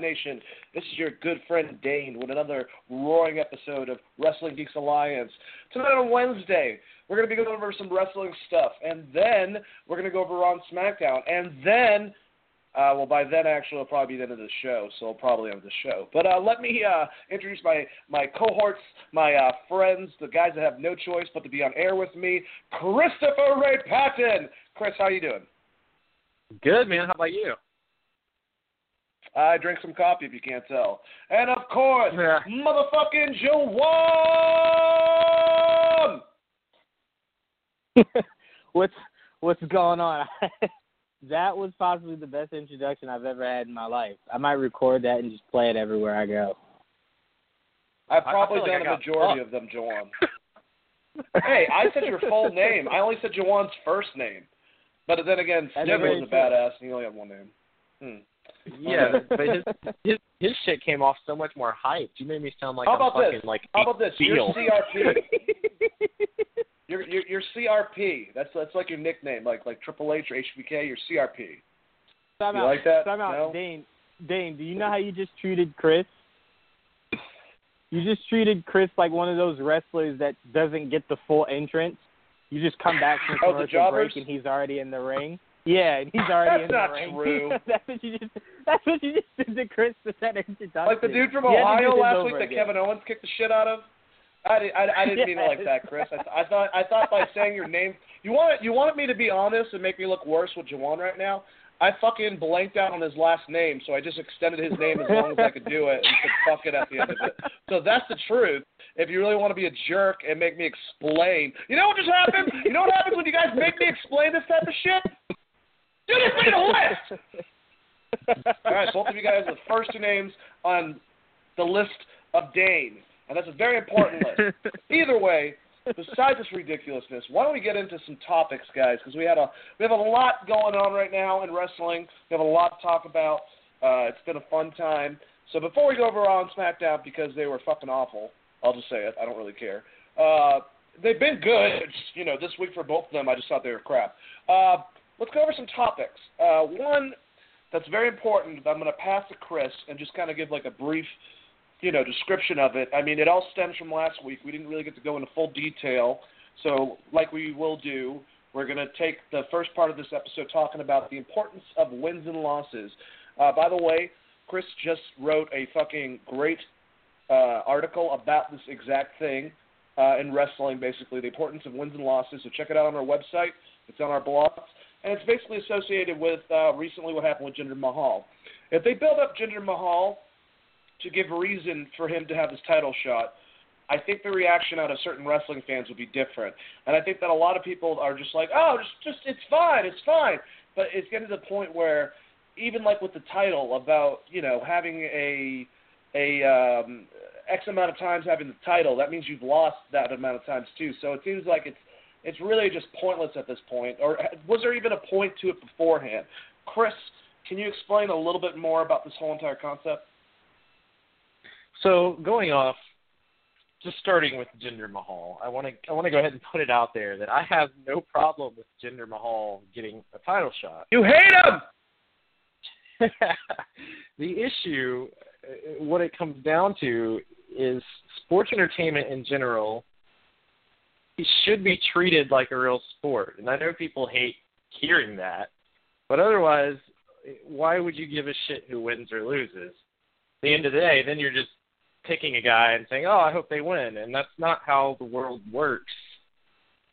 Nation? This is your good friend Dane with another roaring episode of Wrestling Geeks Alliance. Tonight on Wednesday, we're going to be going over some wrestling stuff, and then we're going to go over on SmackDown, and then uh, well, by then, actually, it'll probably be the end of the show, so I'll probably end the show. But uh, let me uh, introduce my, my cohorts, my uh, friends, the guys that have no choice but to be on air with me. Christopher Ray Patton. Chris, how you doing? Good, man. How about you? I drink some coffee, if you can't tell. And of course, Yeah. motherfucking Juwaan! what's what's going on? that was possibly the best introduction I've ever had in my life. I might record that and just play it everywhere I go. I've I- I probably feel like done I a got majority of them, Juwaan. hey, I said your full name. I only said Juwaan's first name. But then again, That's Snip very was a badass, and he only had one name. Hmm. Yeah, but his his his shit came off so much more hyped. You made me sound like How I'm about fucking this? like How about this? You're CRP. You're, you're, you're CRP. That's that's like your nickname, like like Triple H or HBK. You're CRP. Time You out. like that? Time out. No? Dane, Dane, do you know how you just treated Chris? You just treated Chris like one of those wrestlers that doesn't get the full entrance. You just come back from Oh, the commercial break and he's already in the ring. Yeah, and he's already That's in the ring. that's what you just. That's what you just did to Chris with that introduction. Like the dude from You had to do Ohio last week that again. Kevin Owens kicked the shit out of. I, di- I, I didn't mean it like that, Chris. I, th- I thought I thought by saying your name, you wanted you wanted me to be honest and make me look worse with Jawan right now. I fucking blanked out on his last name, so I just extended his name as long as I could do it and said fuck it at the end of it. So that's the truth. If you really want to be a jerk and make me explain, you know what just happened? You know what happens when you guys make me explain this type of shit? You just made a list. All right, so both of you guys are the first two names on the list of Dane, and that's a very important list. Either way, besides this ridiculousness, why don't we get into some topics, guys? Because we had a we have a lot going on right now in wrestling. We have a lot to talk about. Uh, it's been a fun time. So before we go over on SmackDown, because they were fucking awful, I'll just say it. I don't really care. Uh, they've been good. You know, this week for both of them, I just thought they were crap. Uh, let's go over some topics. Uh, one that's very important. that I'm going to pass to Chris and just kind of give like a brief, you know, description of it. I mean, it all stems from last week. We didn't really get to go into full detail, so like we will do, we're going to take the first part of this episode talking about the importance of wins and losses. Uh, by the way, Chris just wrote a fucking great uh, article about this exact thing uh, in wrestling, basically the importance of wins and losses. So check it out on our website. It's on our blog, and it's basically associated with uh, recently what happened with Jinder Mahal. If they build up Jinder Mahal to give a reason for him to have this title shot, I think the reaction out of certain wrestling fans would be different. And I think that a lot of people are just like, oh, just, just it's fine, it's fine. But it's getting to the point where, even like with the title about you know having a a um, X amount of times having the title, that means you've lost that amount of times too. So it seems like it's it's really just pointless at this point. Or was there even a point to it beforehand? Chris, can you explain a little bit more about this whole entire concept? So going off, just starting with Jinder Mahal, I want to I want to go ahead and put it out there that I have no problem with Jinder Mahal getting a title shot. You hate him. the issue, uh, what it comes down to, is sports entertainment in general. It should be treated like a real sport, and I know people hate hearing that, but otherwise, why would you give a shit who wins or loses? At the end of the day, then you're just picking a guy and saying, "Oh, I hope they win," and that's not how the world works.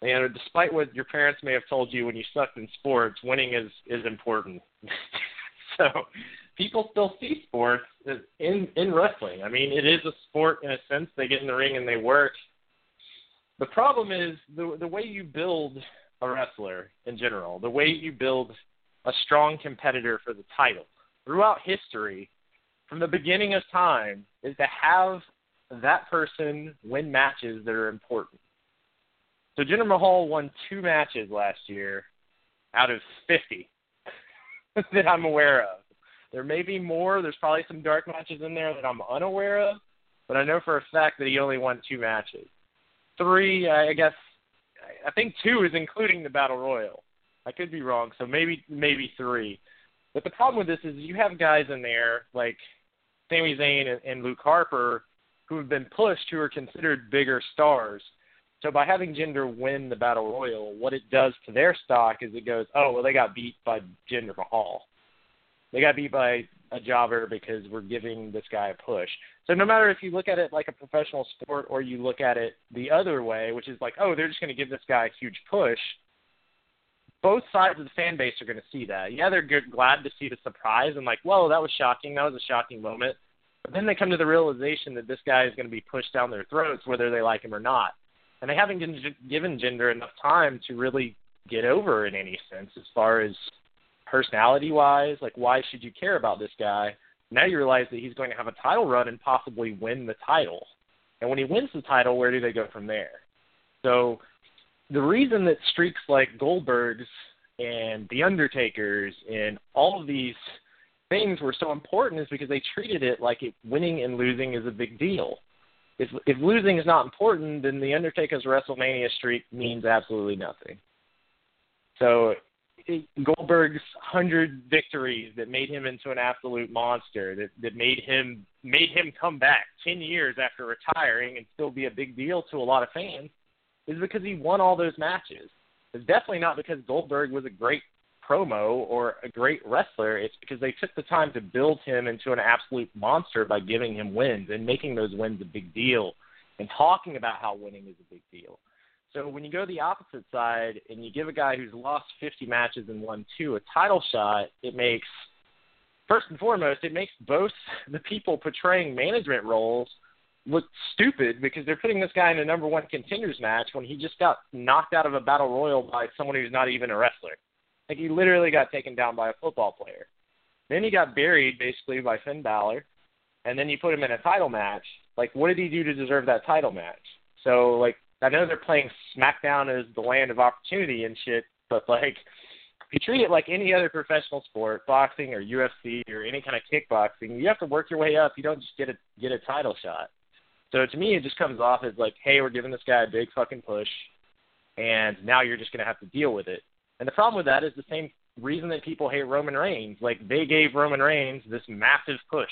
You know, despite what your parents may have told you when you sucked in sports, winning is is important. so people still see sports in in wrestling. I mean, it is a sport in a sense. They get in the ring and they work. The problem is the the way you build a wrestler in general, the way you build a strong competitor for the title throughout history, from the beginning of time, is to have that person win matches that are important. So Jinder Mahal won two matches last year out of 50 that I'm aware of. There may be more. There's probably some dark matches in there that I'm unaware of, but I know for a fact that he only won two matches. Three, I guess, I think two is including the Battle Royal. I could be wrong, so maybe maybe three. But the problem with this is you have guys in there like Sami Zayn and, and Luke Harper who have been pushed who are considered bigger stars. So by having Jinder win the battle royal, what it does to their stock is it goes, oh well, they got beat by Jinder Mahal. They got beat by a jobber because we're giving this guy a push. So no matter if you look at it like a professional sport or you look at it the other way, which is like, oh, they're just going to give this guy a huge push. Both sides of the fan base are going to see that. Yeah, they're good, glad to see the surprise and like, whoa, that was shocking. That was a shocking moment. But then they come to the realization that this guy is going to be pushed down their throats whether they like him or not and they haven't given Jinder enough time to really get over in any sense as far as personality wise. Like, why should you care about this guy? Now you realize that he's going to have a title run and possibly win the title. And when he wins the title, where do they go from there? So the reason that streaks like Goldberg's and The Undertaker's and all of these things were so important is because they treated it like it, winning and losing is a big deal if if losing is not important, then the Undertaker's WrestleMania streak means absolutely nothing. So Goldberg's hundred victories that made him into an absolute monster, that that made him made him come back ten years after retiring and still be a big deal to a lot of fans, is because he won all those matches. It's definitely not because Goldberg was a great promo or a great wrestler. It's because they took the time to build him into an absolute monster by giving him wins and making those wins a big deal and talking about how winning is a big deal. So when you go to the opposite side and you give a guy who's lost 50 matches and won two a title shot, it makes first and foremost it makes both the people portraying management roles look stupid because they're putting this guy in a number one contenders match when he just got knocked out of a battle royal by someone who's not even a wrestler. Like he literally got taken down by a football player. Then he got buried basically by Finn Balor, and then you put him in a title match. Like, what did he do to deserve that title match? So, like, I know they're playing SmackDown as the land of opportunity and shit, but like, if you treat it like any other professional sport, boxing or UFC or any kind of kickboxing, you have to work your way up. You don't just get a get a title shot. So to me, it just comes off as like, hey, we're giving this guy a big fucking push, and now you're just gonna have to deal with it. And the problem with that is the same reason that people hate Roman Reigns. Like they gave Roman Reigns this massive push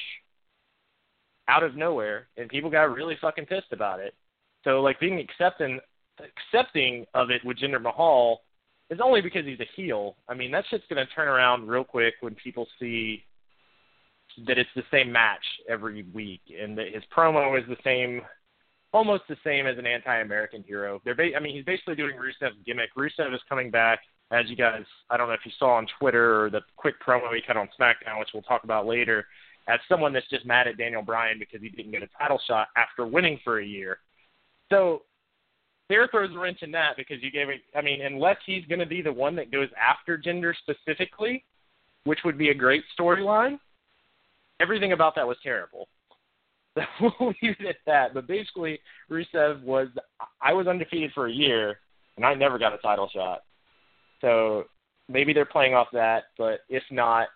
out of nowhere, and people got really fucking pissed about it. So like being accepting accepting of it with Jinder Mahal is only because he's a heel. I mean that shit's gonna turn around real quick when people see that it's the same match every week and that his promo is the same almost the same as an anti-American hero. They're ba- I mean, he's basically doing Rusev's gimmick. Rusev is coming back as you guys, I don't know if you saw on Twitter or the quick promo he cut on SmackDown, which we'll talk about later, as someone that's just mad at Daniel Bryan because he didn't get a title shot after winning for a year. So there throws a wrench in that because you gave it. I mean, unless he's going to be the one that goes after Jinder specifically, which would be a great storyline. Everything about that was terrible. So we'll leave it at that. But basically, Rusev was. I was undefeated for a year, and I never got a title shot. So maybe they're playing off that, but if not,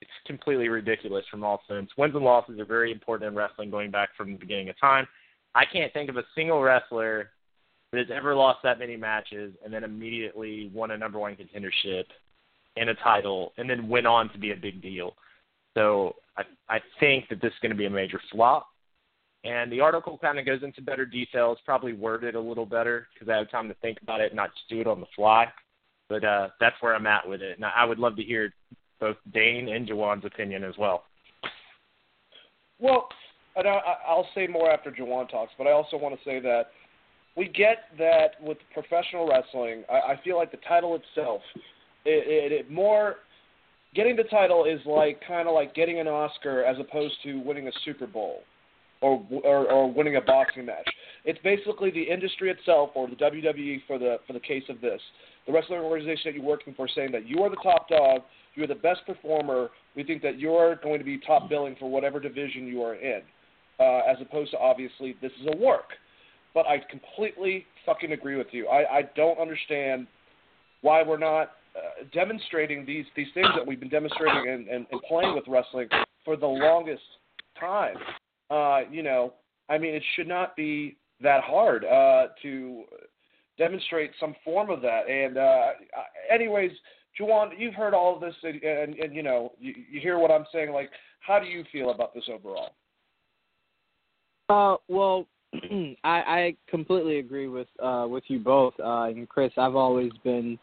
it's completely ridiculous from all sense. Wins and losses are very important in wrestling going back from the beginning of time. I can't think of a single wrestler that has ever lost that many matches and then immediately won a number one contendership and a title and then went on to be a big deal. So I I think that this is going to be a major flop. And the article kind of goes into better details, probably worded a little better because I have time to think about it and not just do it on the fly. But uh, that's where I'm at with it. And I would love to hear both Dane and Juwaan's opinion as well. Well, and I, I'll say more after Juwaan talks, but I also want to say that we get that with professional wrestling. I, I feel like the title itself, it, it, it more getting the title is like kind of like getting an Oscar as opposed to winning a Super Bowl or, or or winning a boxing match. It's basically the industry itself, or the WWE for the for the case of this, the wrestling organization that you're working for saying that you are the top dog, you're the best performer. We think that you're going to be top billing for whatever division you are in, uh, as opposed to obviously this is a work. But I completely fucking agree with you. I, I don't understand why we're not uh, demonstrating these these things that we've been demonstrating and, and, and playing with wrestling for the longest time. Uh, you know, I mean, it should not be that hard uh, to demonstrate some form of that. And uh, anyways, Juwaan, you've heard all of this, and, and, and you know, you, you hear what I'm saying. Like, how do you feel about this overall? Uh, well, I, I completely agree with uh, with you both. Uh, and Chris, I've always been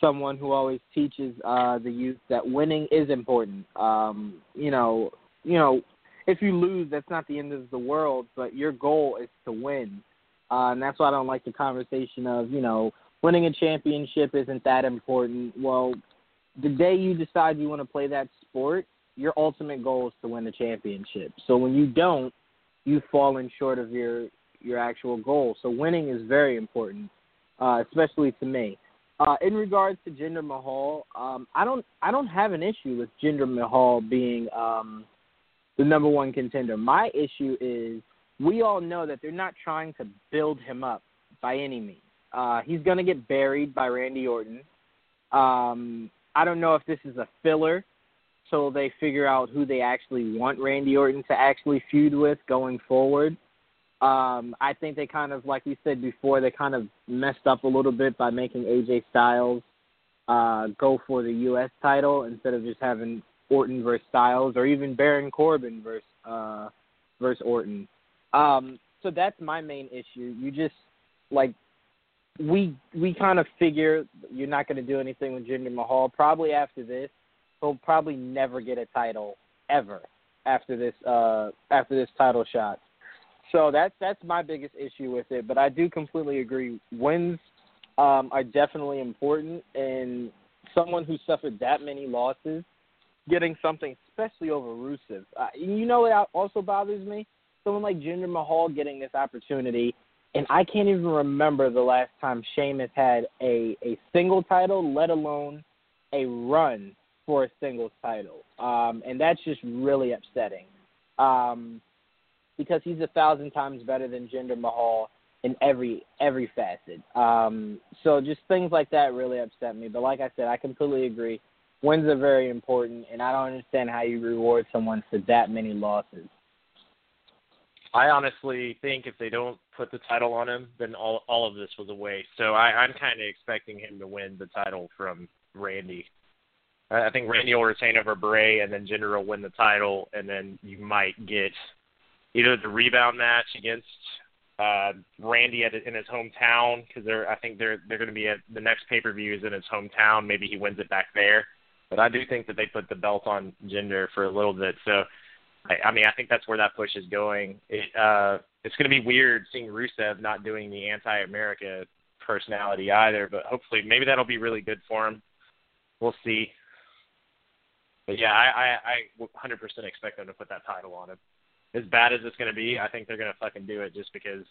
someone who always teaches uh, the youth that winning is important. Um, you know, you know, if you lose, that's not the end of the world, but your goal is to win. Uh, and that's why I don't like the conversation of, you know, winning a championship isn't that important. Well, the day you decide you want to play that sport, your ultimate goal is to win the championship. So when you don't, you've fallen short of your your actual goal. So winning is very important, uh, especially to me. Uh, in regards to Jinder Mahal, um, I don't I don't have an issue with Jinder Mahal being um, the number one contender. My issue is we all know that they're not trying to build him up by any means. Uh, he's going to get buried by Randy Orton. Um, I don't know if this is a filler so they figure out who they actually want Randy Orton to actually feud with going forward. Um, I think they kind of, like we said before, they kind of messed up a little bit by making AJ Styles uh, go for the U.S. title instead of just having Orton versus Styles or even Baron Corbin versus uh, versus Orton. Um, so that's my main issue. You just like we we kind of figure you're not going to do anything with Jinder Mahal. Probably after this, he'll probably never get a title ever after this uh, after this title shot. So that's that's my biggest issue with it. But I do completely agree. Wins um, are definitely important, and someone who suffered that many losses, getting something, especially over Rusev. Uh, you know what also bothers me? Someone like Jinder Mahal getting this opportunity, and I can't even remember the last time Sheamus had a a single title, let alone a run for a singles title, um, and that's just really upsetting. Um, because he's a thousand times better than Jinder Mahal in every every facet. Um, so just things like that really upset me. But like I said, I completely agree. Wins are very important, and I don't understand how you reward someone for that many losses. I honestly think if they don't put the title on him, then all all of this was a waste. So I, I'm kind of expecting him to win the title from Randy. I think Randy will retain over Bray, and then Jinder will win the title, and then you might get either the rebound match against uh, Randy at, in his hometown because they're I think they're they're going to be at the next pay per view is in his hometown. Maybe he wins it back there. But I do think that they put the belt on Jinder for a little bit. So I, I mean I think that's where that push is going. It uh, it's going to be weird seeing Rusev not doing the anti-America personality either. But hopefully maybe that'll be really good for him. We'll see. But yeah, I I, I 100% expect them to put that title on him as bad as it's going to be, I think they're going to fucking do it just because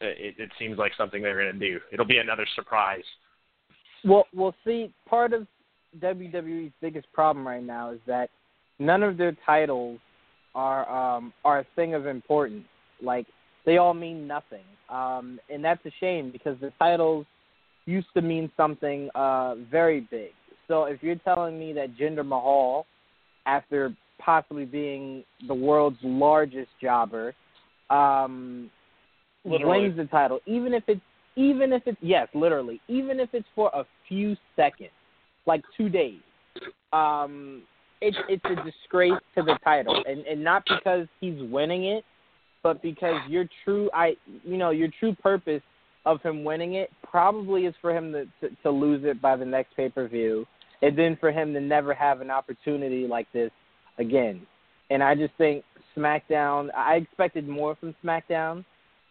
it, it seems like something they're going to do. It'll be another surprise. Well, we'll see. Part of WWE's biggest problem right now is that none of their titles are um, are a thing of importance. Like they all mean nothing, um, and that's a shame because the titles used to mean something uh, very big. So if you're telling me that Jinder Mahal, after possibly being the world's largest jobber, um, wins the title, even if it's even if it's yes, literally, even if it's for a few seconds, like two days. Um, it's it's a disgrace to the title, and and not because he's winning it, but because your true I you know your true purpose of him winning it probably is for him to to, to lose it by the next pay per view, and then for him to never have an opportunity like this again. And I just think SmackDown. I expected more from SmackDown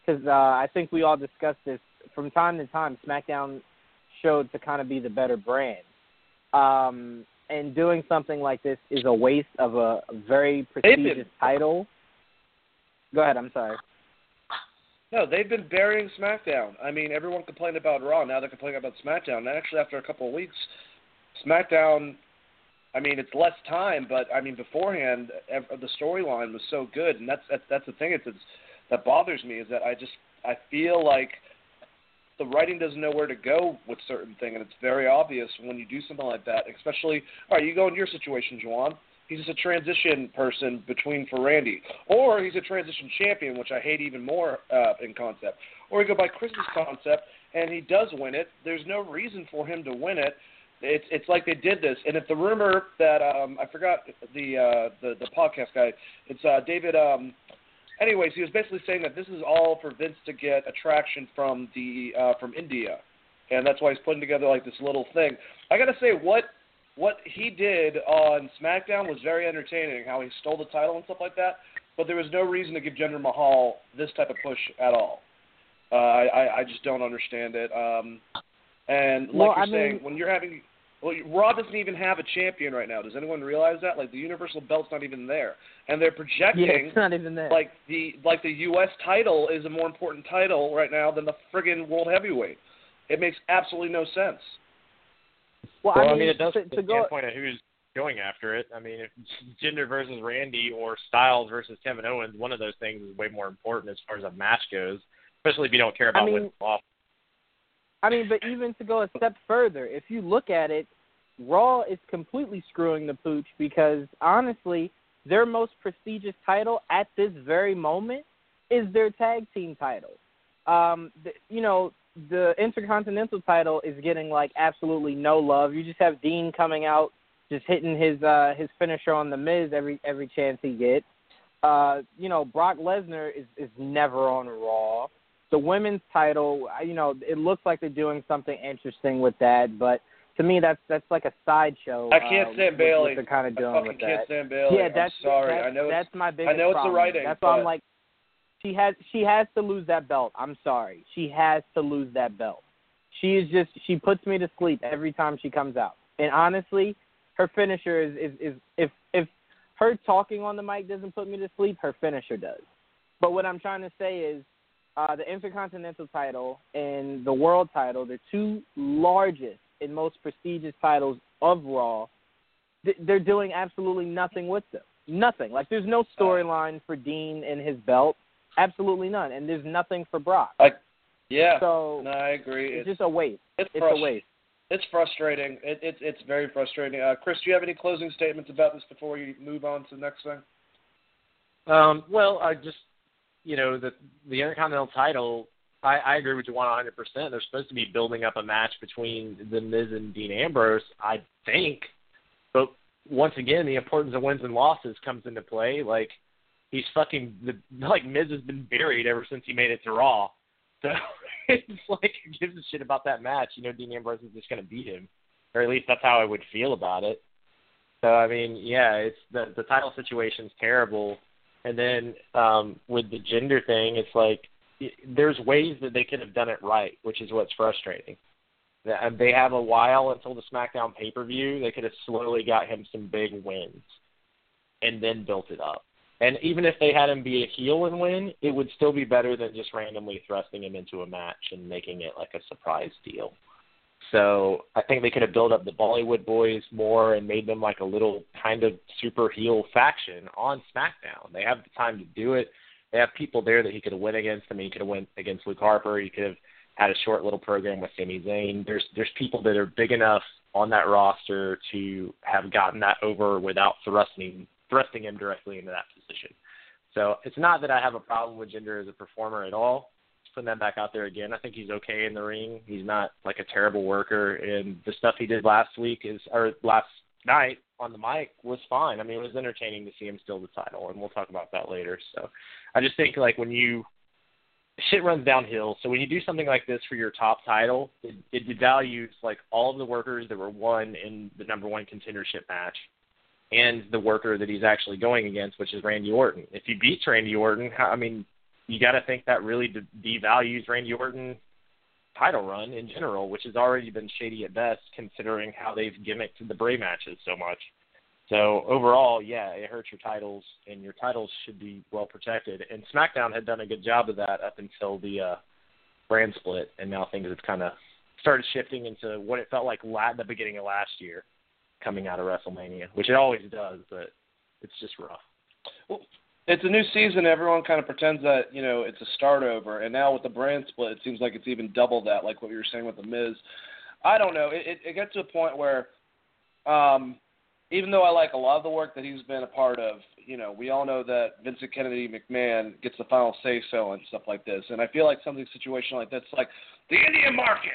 because uh, I think we all discussed this from time to time. SmackDown showed to kind of be the better brand. Um, and doing something like this is a waste of a very prestigious title. Go ahead. I'm sorry. No, they've been burying SmackDown. I mean, everyone complained about Raw. Now they're complaining about SmackDown. And actually, after a couple of weeks, SmackDown I mean, it's less time, but I mean, beforehand, the storyline was so good, and that's that's the thing. It's, it's that bothers me is that I just I feel like the writing doesn't know where to go with certain things, and it's very obvious when you do something like that. Especially, all right, you go in your situation, Juwaan. He's just a transition person between for Randy, or he's a transition champion, which I hate even more uh, in concept. Or you go by Chris's concept, and he does win it. There's no reason for him to win it it's it's like they did this. And if the rumor that um, I forgot the uh, the the podcast guy, it's uh, David. Um, anyways, he was basically saying that this is all for Vince to get attraction from the uh, from India, and that's why he's putting together like this little thing. I gotta say, what what he did on SmackDown was very entertaining. How he stole the title and stuff like that. But there was no reason to give Jinder Mahal this type of push at all. Uh, I I just don't understand it. Um, and like Well, you're I saying, mean- when you're having well, Raw doesn't even have a champion right now. Does anyone realize that? Like the Universal belt's not even there, and they're projecting Yeah, it's not even there. like the like the U.S. title is a more important title right now than the friggin' World Heavyweight. It makes absolutely no sense. well, Well, I I mean, mean, it does to, to the go. standpoint of who's going after it. I mean, if Jinder versus Randy or Styles versus Kevin Owens, one of those things is way more important as far as a match goes, especially if you don't care about I mean- winning off. I mean, but even to go a step further, if you look at it, Raw is completely screwing the pooch because honestly, their most prestigious title at this very moment is their tag team title. Um, the, you know, the Intercontinental title is getting like absolutely no love. You just have Dean coming out, just hitting his uh, his finisher on the Miz every every chance he gets. Uh, you know, Brock Lesnar is is never on Raw the women's title, you know, it looks like they're doing something interesting with that, but to me, that's that's like a sideshow. I can't uh, stand Bayley. They're kind of I doing fucking with can't that. stand Bayley. Yeah, that's I'm sorry. That's, I know that's my biggest I know it's the problem. writing, That's why I'm like, she has she has to lose that belt. I'm sorry, she has to lose that belt. She is just she puts me to sleep every time she comes out. And honestly, her finisher is is, is if if her talking on the mic doesn't put me to sleep, her finisher does. But what I'm trying to say is uh, the Intercontinental title and the World title, the two largest and most prestigious titles of Raw, th- they're doing absolutely nothing with them. Nothing. Like there's no storyline for Dean and his belt. Absolutely none. And there's nothing for Brock. I, yeah. So no, I agree. it's It's just a waste. it's, It's frust- a waste. It's frustrating. It, it's it's very frustrating. Uh, Chris, do you have any closing statements about this before you move on to the next thing? Um, well, I just, you know, the the Intercontinental title. I, I agree with you 100. percent They're supposed to be building up a match between the Miz and Dean Ambrose. I think, but once again, the importance of wins and losses comes into play. Like he's fucking the like Miz has been buried ever since he made it to Raw. So it's like who gives a shit about that match? You know, Dean Ambrose is just going to beat him, or at least that's how I would feel about it. So I mean, yeah, it's the the title situation's terrible. And then um, with the Jinder thing, it's like y- there's ways that they could have done it right, which is what's frustrating. They have a while until the SmackDown pay per view. They could have slowly got him some big wins, and then built it up. And even if they had him be a heel and win, it would still be better than just randomly thrusting him into a match and making it like a surprise deal. So I think they could have built up the Bollywood boys more and made them like a little kind of super heel faction on SmackDown. They have the time to do it. They have people there that he could have went against. I mean, he could have went against Luke Harper. He could have had a short little program with Sami Zayn. There's there's people that are big enough on that roster to have gotten that over without thrusting thrusting him directly into that position. So it's not that I have a problem with Jinder as a performer at all. Putting that back out there again. I think he's okay in the ring. He's not like a terrible worker, and the stuff he did last week is or last night on the mic was fine. I mean, it was entertaining to see him steal the title, and we'll talk about that later. So I just think like when you shit runs downhill. So when you do something like this for your top title, it, it devalues like all of the workers that were won in the number one contendership match and the worker that he's actually going against, which is Randy Orton. If he beats Randy Orton, I mean, you got to think that really de- devalues Randy Orton title run in general, which has already been shady at best, considering how they've gimmicked the Bray matches so much. So overall, yeah, it hurts your titles, and your titles should be well protected. And SmackDown had done a good job of that up until the uh, brand split, and now things have kind of started shifting into what it felt like la- the beginning of last year, coming out of WrestleMania, which it always does, but it's just rough. Well, it's a new season. Everyone kind of pretends that you know it's a start over, and now with the brand split, it seems like it's even double that, like what you were saying with the Miz. I don't know. It, it, it gets to a point where, um, even though I like a lot of the work that he's been a part of, you know, we all know that Vincent Kennedy McMahon gets the final say so and stuff like this. And I feel like something situation like this, like the Indian market,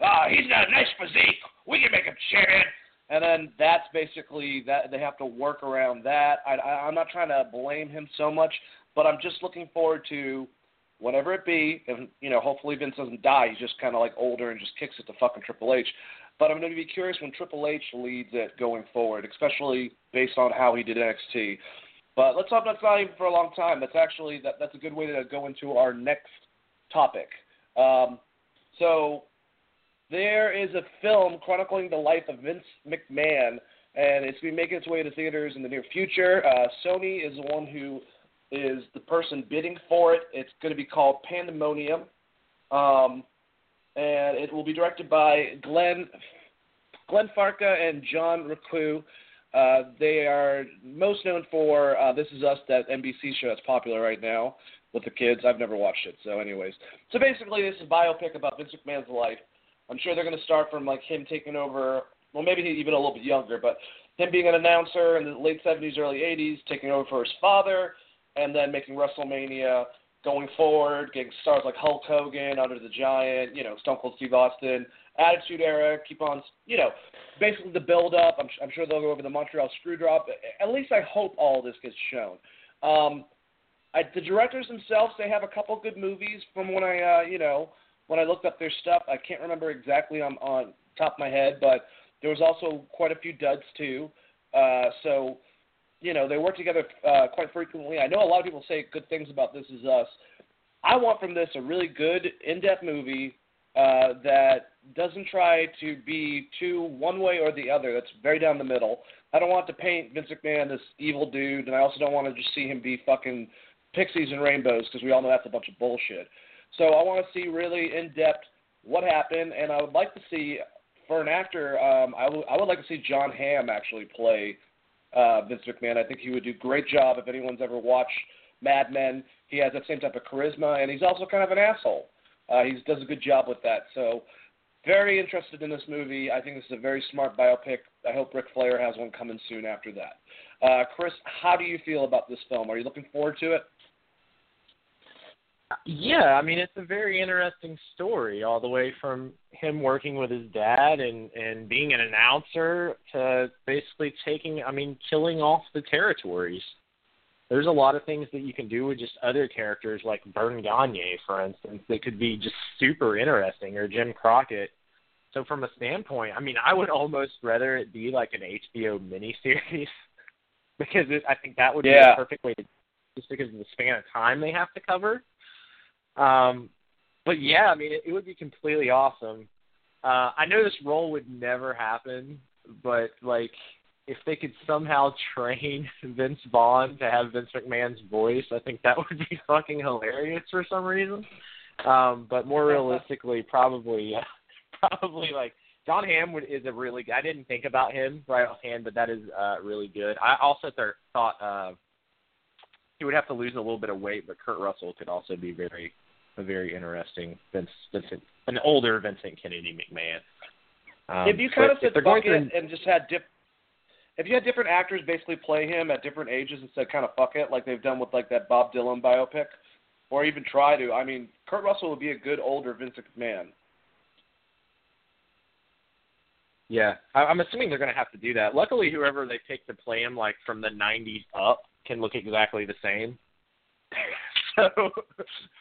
ah, he's got a nice physique. We can make him champion. And then that's basically that they have to work around that. I, I, I'm not trying to blame him so much, but I'm just looking forward to whatever it be. And you know, hopefully Vince doesn't die. He's just kind of like older and just kicks it to fucking Triple H. But I'm going to be curious when Triple H leads it going forward, especially based on how he did NXT. But let's hope that's not even for a long time. That's actually that, that's a good way to go into our next topic. Um, so there is a film chronicling the life of Vince McMahon, and it's going to be making its way to theaters in the near future. Uh, Sony is the one who is the person bidding for it. It's going to be called Pandemonium. Um, and it will be directed by Glenn Glenn Ficarra and John Requa. Uh, they are most known for uh, This Is Us, that NBC show that's popular right now with the kids. I've never watched it, so anyways. So basically, this is a biopic about Vince McMahon's life. I'm sure they're going to start from like him taking over, well, maybe even a little bit younger, but him being an announcer in the late 70s, early 80s, taking over for his father, and then making WrestleMania going forward, getting stars like Hulk Hogan, Andre the Giant, you know, Stone Cold Steve Austin, Attitude Era, keep on, you know, basically the build up. I'm, I'm sure they'll go over the Montreal Screwjob. At least I hope all this gets shown. Um, I, the directors themselves, they have a couple good movies from when I, uh, you know, when I looked up their stuff. I can't remember exactly on on top of my head, but there was also quite a few duds too. Uh, so you know, they work together uh, quite frequently. I know a lot of people say good things about This Is Us. I want from this a really good, in-depth movie uh, that doesn't try to be too one way or the other. That's very down the middle. I don't want to paint Vince McMahon this evil dude, and I also don't want to just see him be fucking pixies and rainbows because we all know that's a bunch of bullshit. So I want to see really in depth what happened, and I would like to see for an actor. Um, I, w- I would like to see Jon Hamm actually play uh, Vince McMahon. I think he would do great job if anyone's ever watched Mad Men. He has that same type of charisma, and he's also kind of an asshole. Uh, he does a good job with that. So, very interested in this movie. I think this is a very smart biopic. I hope Ric Flair has one coming soon after that. Uh, Chris, how do you feel about this film? Are you looking forward to it? Yeah, I mean it's a very interesting story, all the way from him working with his dad and and being an announcer to basically taking, I mean, killing off the territories. There's a lot of things that you can do with just other characters, like Verne Gagne, for instance, that could be just super interesting, or Jim Crockett. So from a standpoint, I mean, I would almost rather it be like an HBO miniseries because it, I think that would yeah. be the perfect way to, just because of the span of time they have to cover um, but yeah, I mean, it, it would be completely awesome. Uh, I know this role would never happen, but like if they could somehow train Vince Vaughn to have Vince McMahon's voice, I think that would be fucking hilarious for some reason. Um, but more realistically, probably, probably like Jon Hamm would, is a really. I didn't think about him right offhand, but that is uh, really good. I also th- thought uh, he would have to lose a little bit of weight, but Kurt Russell could also be very a very interesting Vince, Vincent, an older Vincent Kennedy McMahon. Um, if you kind of said fuck it and just had dip, if you had different actors basically play him at different ages and said kind of fuck it, like they've done with like that Bob Dylan biopic, or even try to, I mean, Kurt Russell would be a good older Vincent McMahon. Yeah, I'm assuming they're going to have to do that. Luckily, whoever they pick to play him, like from the '90s up, can look exactly the same. so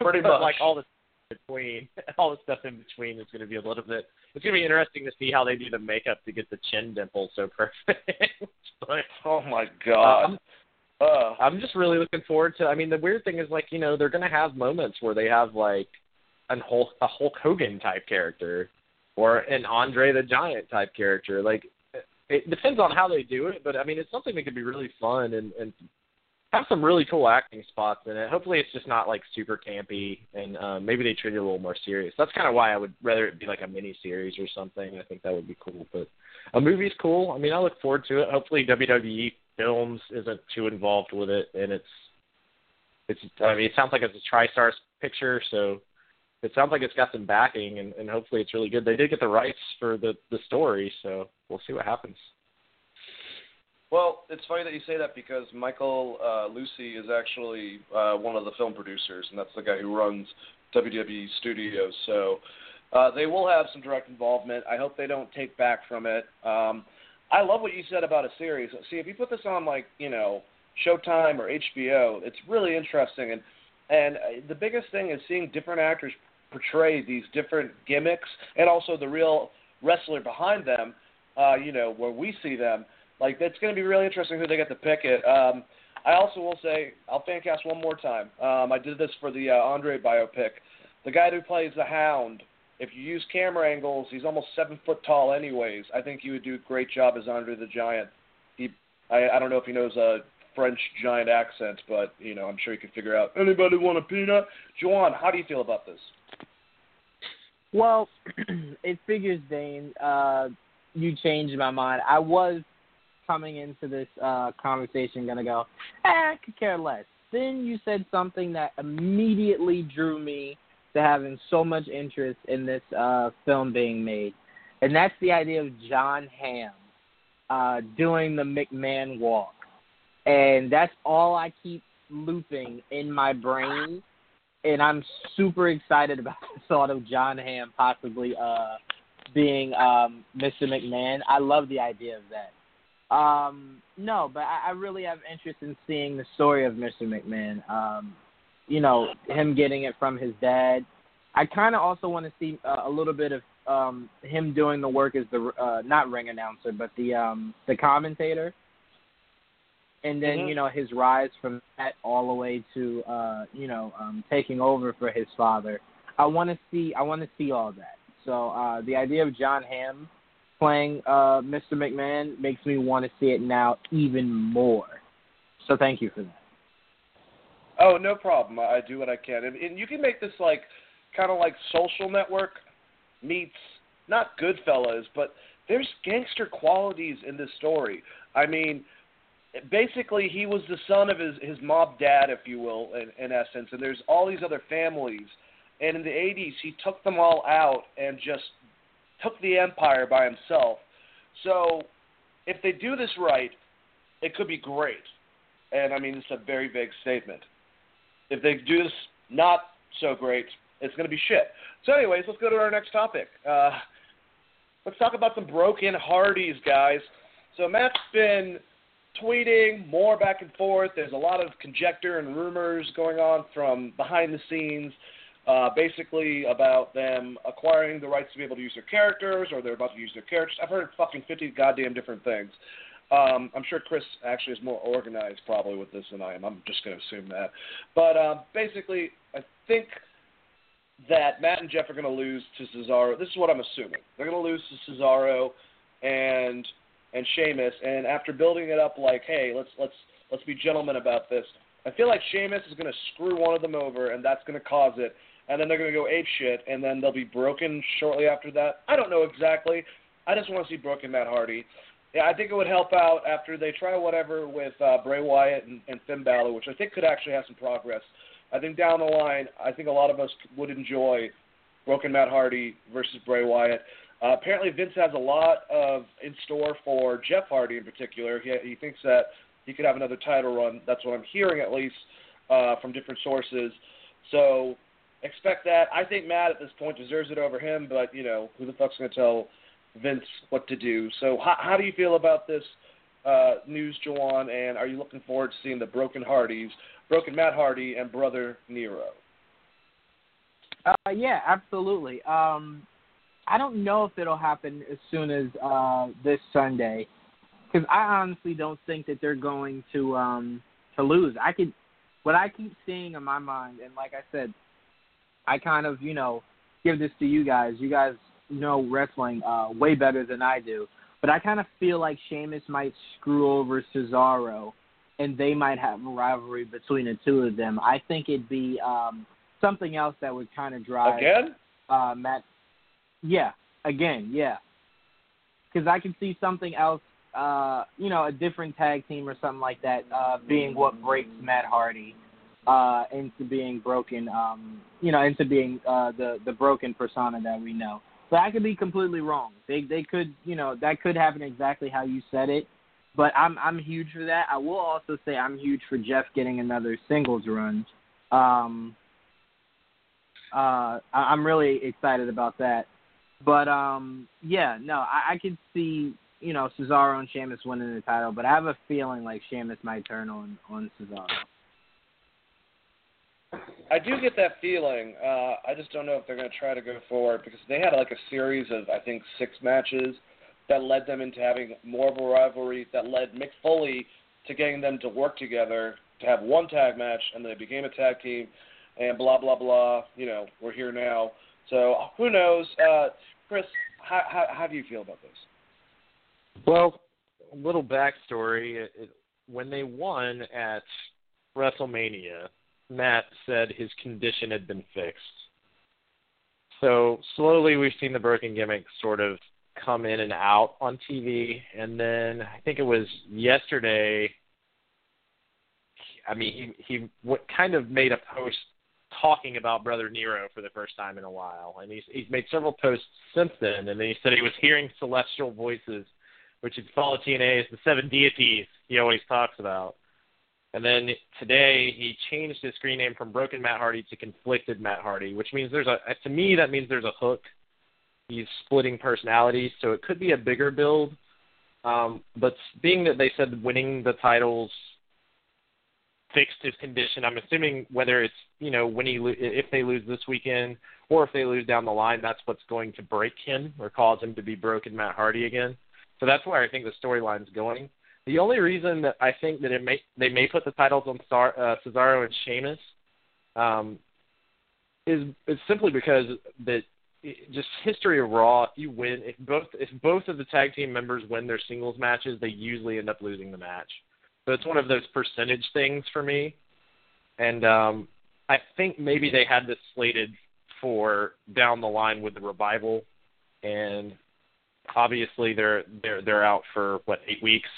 pretty much like all the between all the stuff in between is going to be a little bit. It's going to be interesting to see how they do the makeup to get the chin dimple so perfect. but, oh my god. Uh. I'm just really looking forward to. I mean, the weird thing is like you know they're going to have moments where they have like an Hulk, a Hulk Hogan type character or an Andre the Giant type character. Like it depends on how they do it, but I mean it's something that could be really fun and and have some really cool acting spots in it. Hopefully, it's just not like super campy, and um, maybe they treat it a little more serious. That's kind of why I would rather it be like a mini series or something. I think that would be cool. But a movie's cool. I mean, I look forward to it. Hopefully, WWE Films isn't too involved with it, and it's it's. I mean, it sounds like it's a TriStar picture, so it sounds like it's got some backing, and, and hopefully, it's really good. They did get the rights for the the story, so we'll see what happens. Well, it's funny that you say that because Michael uh, Luisi is actually uh, one of the film producers, and that's the guy who runs WWE Studios. So Uh, they will have some direct involvement. I hope they don't take back from it. Um, I love what you said about a series. See, if you put this on like you know Showtime or HBO, it's really interesting. And and uh, the biggest thing is seeing different actors portray these different gimmicks, and also the real wrestler behind them. Uh, you know, where we see them. Like it's going to be really interesting who they get to pick it. Um, I also will say I'll fan cast one more time. Um, I did this for the uh, Andre biopic. The guy who plays the Hound if you use camera angles, he's almost seven foot tall, anyways. I think he would do a great job as Andre the Giant. He, I, I don't know if he knows a French giant accent, but you know, I'm sure he could figure out. Anybody want a peanut? Juwaan, how do you feel about this? Well, it figures, Dane. Uh, you changed my mind. I was coming into this uh, conversation gonna go, eh, I could care less. Then you said something that immediately drew me to having so much interest in this uh, film being made, and that's the idea of Jon Hamm uh, doing the McMahon walk, and that's all I keep looping in my brain, and I'm super excited about the thought of Jon Hamm possibly uh, being um, Mr. McMahon. I love the idea of that. Um, no, but I, I really have interest in seeing the story of Mr. McMahon. Um, you know, him getting it from his dad. I kind of also want to see uh, a little bit of um, him doing the work as the uh, not ring announcer, but the um, the commentator, and then mm-hmm. you know his rise from that all the way to uh, you know um, taking over for his father. I want to see I want to see all that. So uh, the idea of Jon Hamm playing uh, Mr. McMahon makes me want to see it now even more. So thank you for that. Oh, no problem. I do what I can, and, and you can make this like kind of like Social Network meets not Goodfellas, but there's gangster qualities in this story. I mean, basically he was the son of his his mob dad, if you will, in, in essence, and there's all these other families. And in the 80s, he took them all out and just took the empire by himself. So, if they do this right, it could be great. And I mean, it's a very big statement if they do this not so great, it's going to be shit. So, anyways, let's go to our next topic. Uh, let's talk about some broken Hardys, guys. So, Matt's been tweeting more back and forth. There's a lot of conjecture and rumors going on from behind the scenes, uh, basically about them acquiring the rights to be able to use their characters or they're about to use their characters. I've heard fucking 50 goddamn different things. Um, I'm sure Chris actually is more organized probably with this than I am. I'm just going to assume that. But uh, basically, I think that Matt and Jeff are going to lose to Cesaro. This is what I'm assuming. They're going to lose to Cesaro and and Sheamus. And after building it up, like, hey, let's let's let's be gentlemen about this. I feel like Sheamus is going to screw one of them over, and that's going to cause it. And then they're going to go ape shit, and then they'll be broken shortly after that. I don't know exactly. I just want to see broken Matt Hardy yeah, I think it would help out after they try whatever with uh, Bray Wyatt and, and Finn Balor, which I think could actually have some progress. I think down the line, I think a lot of us would enjoy Broken Matt Hardy versus Bray Wyatt. Uh, apparently, Vince has a lot of in store for Jeff Hardy in particular. He, he thinks that he could have another title run. That's what I'm hearing, at least uh, from different sources. So expect that. I think Matt at this point deserves it over him, but you know who the fuck's going to tell Vince what to do. So how, how do you feel about this uh, news, Juwaan? And are you looking forward to seeing the Broken Hardys, Broken Matt Hardy, and Brother Nero? Uh, yeah, absolutely. Um, I don't know if it'll happen as soon as uh, this Sunday, because I honestly don't think that they're going to um, to lose. I could, what I keep seeing in my mind, and like I said, I kind of you know give this to you guys. You guys know wrestling uh, way better than I do, but I kind of feel like Sheamus might screw over Cesaro, and they might have a rivalry between the two of them. I think it'd be um, something else that would kind of drive again. Uh, Matt, yeah, again, yeah, because I can see something else. Uh, you know, a different tag team or something like that uh, being what breaks Matt Hardy uh, into being broken, um, you know, into being uh, the the broken persona that we know. But I could be completely wrong. They they could you know that could happen exactly how you said it. But I'm I'm huge for that. I will also say I'm huge for Jeff getting another singles run. Um, Uh, I, I'm really excited about that. But um, yeah, no, I, I could see you know Cesaro and Sheamus winning the title, but I have a feeling like Sheamus might turn on on Cesaro. I do get that feeling. Uh, I just don't know if they're going to try to go forward because they had like a series of I think six matches that led them into having more of a rivalry that led Mick Foley to getting them to work together to have one tag match and they became a tag team and blah blah blah. You know, we're here now. So who knows? Uh, Chris, how, how how do you feel about this? Well, a little backstory. It, it, when they won at WrestleMania, Matt said his condition had been fixed. So slowly we've seen the broken gimmick sort of come in and out on TV, and then I think it was yesterday. I mean, he he what kind of made a post talking about Brother Nero for the first time in a while, and he's he's made several posts since then, and then he said he was hearing celestial voices, which in follow TNA is the seven deities he always talks about. And then today he changed his screen name from Broken Matt Hardy to Conflicted Matt Hardy, which means there's a to me that means there's a hook. He's splitting personalities, so it could be a bigger build. Um, but being that they said winning the titles fixed his condition, I'm assuming whether it's you know when he if they lose this weekend or if they lose down the line, that's what's going to break him or cause him to be broken Matt Hardy again. So that's where I think the storyline's going. The only reason that I think that it may they may put the titles on Star, uh, Cesaro and Sheamus um, is is simply because that just history of Raw. If you win, if both if both of the tag team members win their singles matches, they usually end up losing the match. So it's one of those percentage things for me. And um, I think maybe they had this slated for down the line with the revival, and obviously they're they're they're out for what eight weeks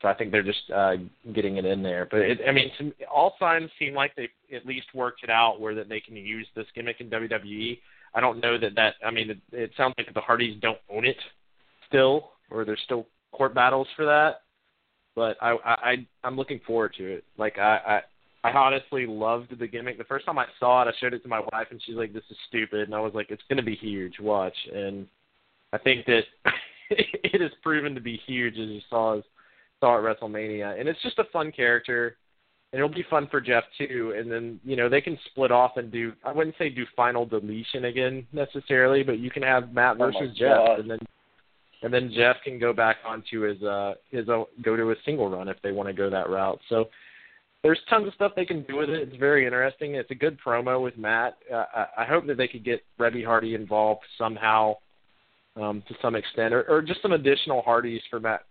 so I think they're just uh, getting it in there. But it, I mean, to, all signs seem like they at least worked it out where that they can use this gimmick in WWE. I don't know that that. I mean, it, it sounds like the Hardys don't own it still, or there's still court battles for that. But I, I, I'm looking forward to it. Like I, I, I honestly loved the gimmick. The first time I saw it, I showed it to my wife, and she's like, "This is stupid," and I was like, "It's going to be huge. Watch." And I think that it has proven to be huge, as you saw. As saw at WrestleMania, and it's just a fun character, and it'll be fun for Jeff too. And then you know they can split off and do I wouldn't say do final deletion again necessarily, but you can have Matt Oh versus my Jeff, God. and then and then Jeff can go back onto his uh his own, go to a single run if they want to go that route. So there's tons of stuff they can do with it. It's very interesting. It's a good promo with Matt. Uh, I, I hope that they could get Reby Hardy involved somehow, um, to some extent, or, or just some additional Hardys for Matt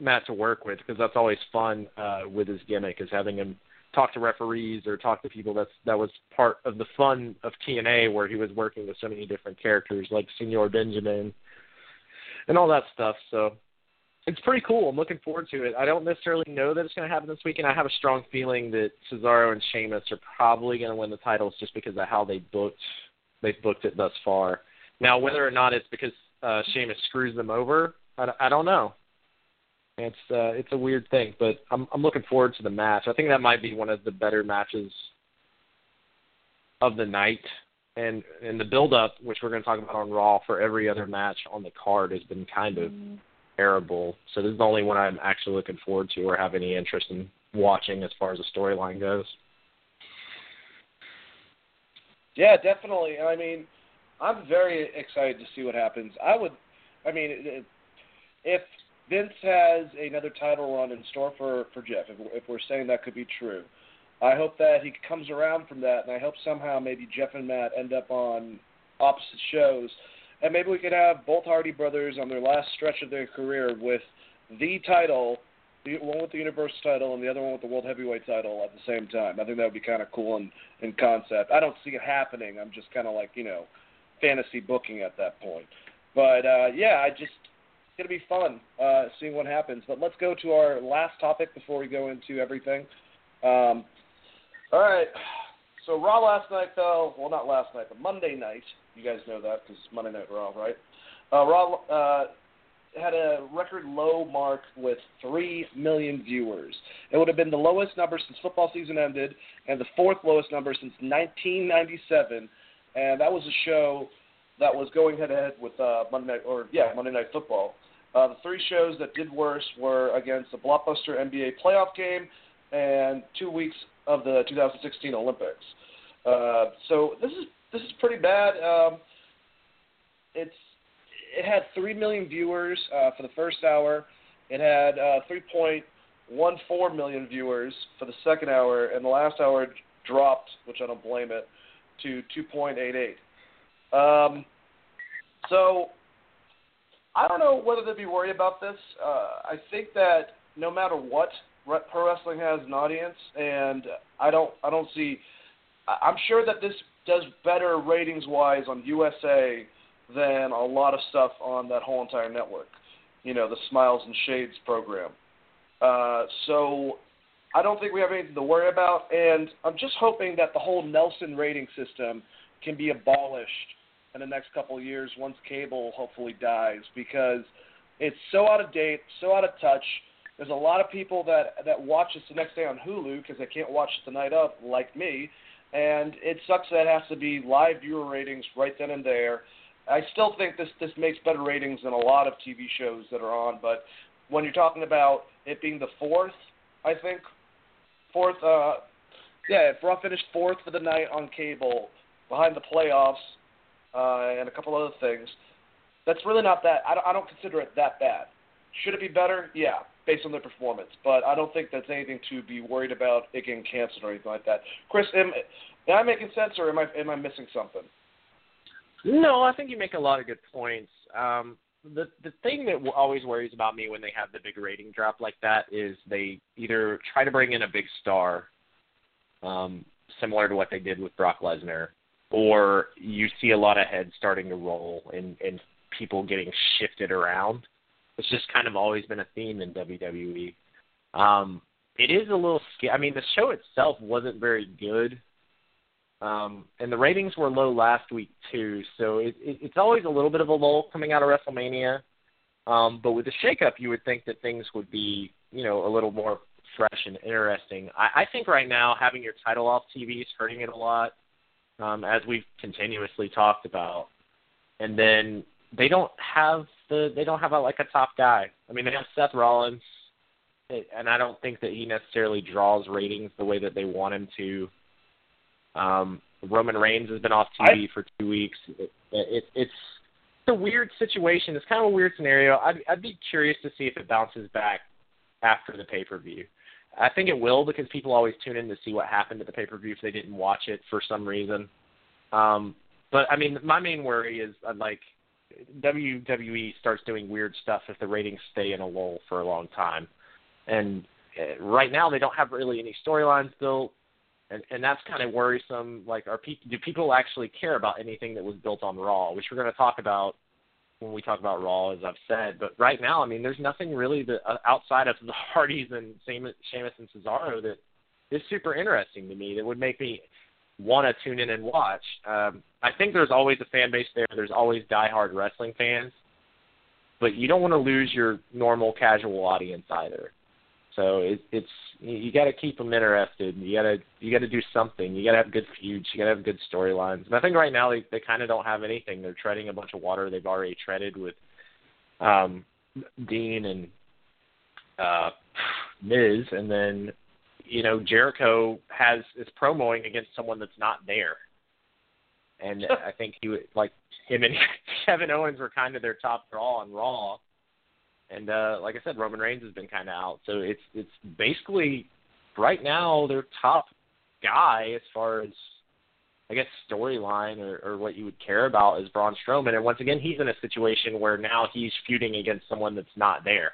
Matt to work with because that's always fun uh, with his gimmick is having him talk to referees or talk to people. That's that was part of the fun of TNA where he was working with so many different characters like Senor Benjamin and all that stuff. So it's pretty cool. I'm looking forward to it. I don't necessarily know that it's going to happen this weekend. I have a strong feeling that Cesaro and Sheamus are probably going to win the titles just because of how they booked they've booked it thus far. Now, whether or not it's because uh, Sheamus screws them over, I, I don't know. It's uh, it's a weird thing, but I'm I'm looking forward to the match. I think that might be one of the better matches of the night. And and the build up, which we're going to talk about on Raw for every other match on the card, has been kind of terrible. So this is the only one I'm actually looking forward to or have any interest in watching as far as the storyline goes. Yeah, definitely. I mean, I'm very excited to see what happens. I would, I mean, if Vince has another title run in store for for Jeff, if, if we're saying that could be true, I hope that he comes around from that, and I hope somehow maybe Jeff and Matt end up on opposite shows, and maybe we could have both Hardy brothers on their last stretch of their career with the title, the one with the Universal title and the other one with the World Heavyweight title at the same time. I think that would be kind of cool in in concept. I don't see it happening. I'm just kind of like you know, fantasy booking at that point. But uh, yeah, I just it's gonna be fun uh, seeing what happens. But let's go to our last topic before we go into everything. Um, all right. So Raw last night fell. Well, not last night, but Monday night. You guys know that because Monday Night Raw, right? Uh, Raw uh, had a record low mark with three million viewers. It would have been the lowest number since football season ended, and the fourth lowest number since 1997. and that was a show that was going head to head with uh, Monday Night or yeah Monday Night Football. Uh, the three shows that did worse were against the blockbuster NBA playoff game and two weeks of the 2016 Olympics. Uh, so this is this is pretty bad. Um, it's it had three million viewers uh, for the first hour. It had uh, 3.14 million viewers for the second hour, and the last hour dropped, which I don't blame it, to 2.88. Um, so I don't know whether to be worried about this. Uh, I think that no matter what, pro wrestling has an audience, and I don't I don't see. I'm sure that this does better ratings wise on USA than a lot of stuff on that whole entire network. You know, the Smiles and Shades program. Uh, so I don't think we have anything to worry about, and I'm just hoping that the whole Nielsen rating system can be abolished in the next couple of years once cable hopefully dies because it's so out of date, so out of touch. There's a lot of people that that watch this the next day on Hulu because they can't watch it the night of, like me, and it sucks that it has to be live viewer ratings right then and there. I still think this this makes better ratings than a lot of TV shows that are on, but when you're talking about it being the fourth, I think fourth, uh, yeah, if Raw finished fourth for the night on cable, behind the playoffs, uh, and a couple other things, that's really not that. I don't, I don't consider it that bad. Should it be better? Yeah, based on their performance, but I don't think that's anything to be worried about it getting canceled or anything like that. Chris, am, am I making sense or am I am I missing something? No, I think you make a lot of good points. Um, the the thing that always worries about me when they have the big rating drop like that is they either try to bring in a big star, um, similar to what they did with Brock Lesnar, or you see a lot of heads starting to roll and and people getting shifted around. It's just kind of always been a theme in WWE. Um, it is a little scary. I mean, the show itself wasn't very good, um, and the ratings were low last week too. So it, it, it's always a little bit of a lull coming out of WrestleMania. Um, but with the shakeup, you would think that things would be, you know, a little more fresh and interesting. I, I think right now having your title off TV is hurting it a lot, um, as we've continuously talked about. And then they don't have the they don't have a, like a top guy. I mean, they have Seth Rollins, and I don't think that he necessarily draws ratings the way that they want him to. Um, Roman Reigns has been off TV I, for two weeks. It, it, it's a weird situation. It's kind of a weird scenario. I'd, I'd be curious to see if it bounces back after the pay per view. I think it will because people always tune in to see what happened at the pay per view if they didn't watch it for some reason. Um, but I mean, my main worry is uh, like WWE starts doing weird stuff if the ratings stay in a lull for a long time. And uh, right now they don't have really any storylines built, and and that's kind of worrisome. Like, are people do people actually care about anything that was built on Raw, which we're going to talk about when we talk about Raw, as I've said. But right now, I mean, there's nothing really that uh, outside of the Hardys and Sheamus and Cesaro that is super interesting to me that would make me want to tune in and watch. Um, I think there's always a fan base there. There's always diehard wrestling fans, but you don't want to lose your normal casual audience either. So it, it's you got to keep them interested. You got to you got to do something. You got to have good feuds. You got to have good storylines. And I think right now they they kind of don't have anything. They're treading a bunch of water they've already treaded with um, Dean and uh, Miz, and then you know, Jericho has is promoing against someone that's not there. And I think he would like him and Kevin Owens were kind of their top draw on Raw. And uh like I said, Roman Reigns has been kind of out. So it's it's basically right now their top guy as far as I guess storyline or, or what you would care about is Braun Strowman. And once again, he's in a situation where now he's feuding against someone that's not there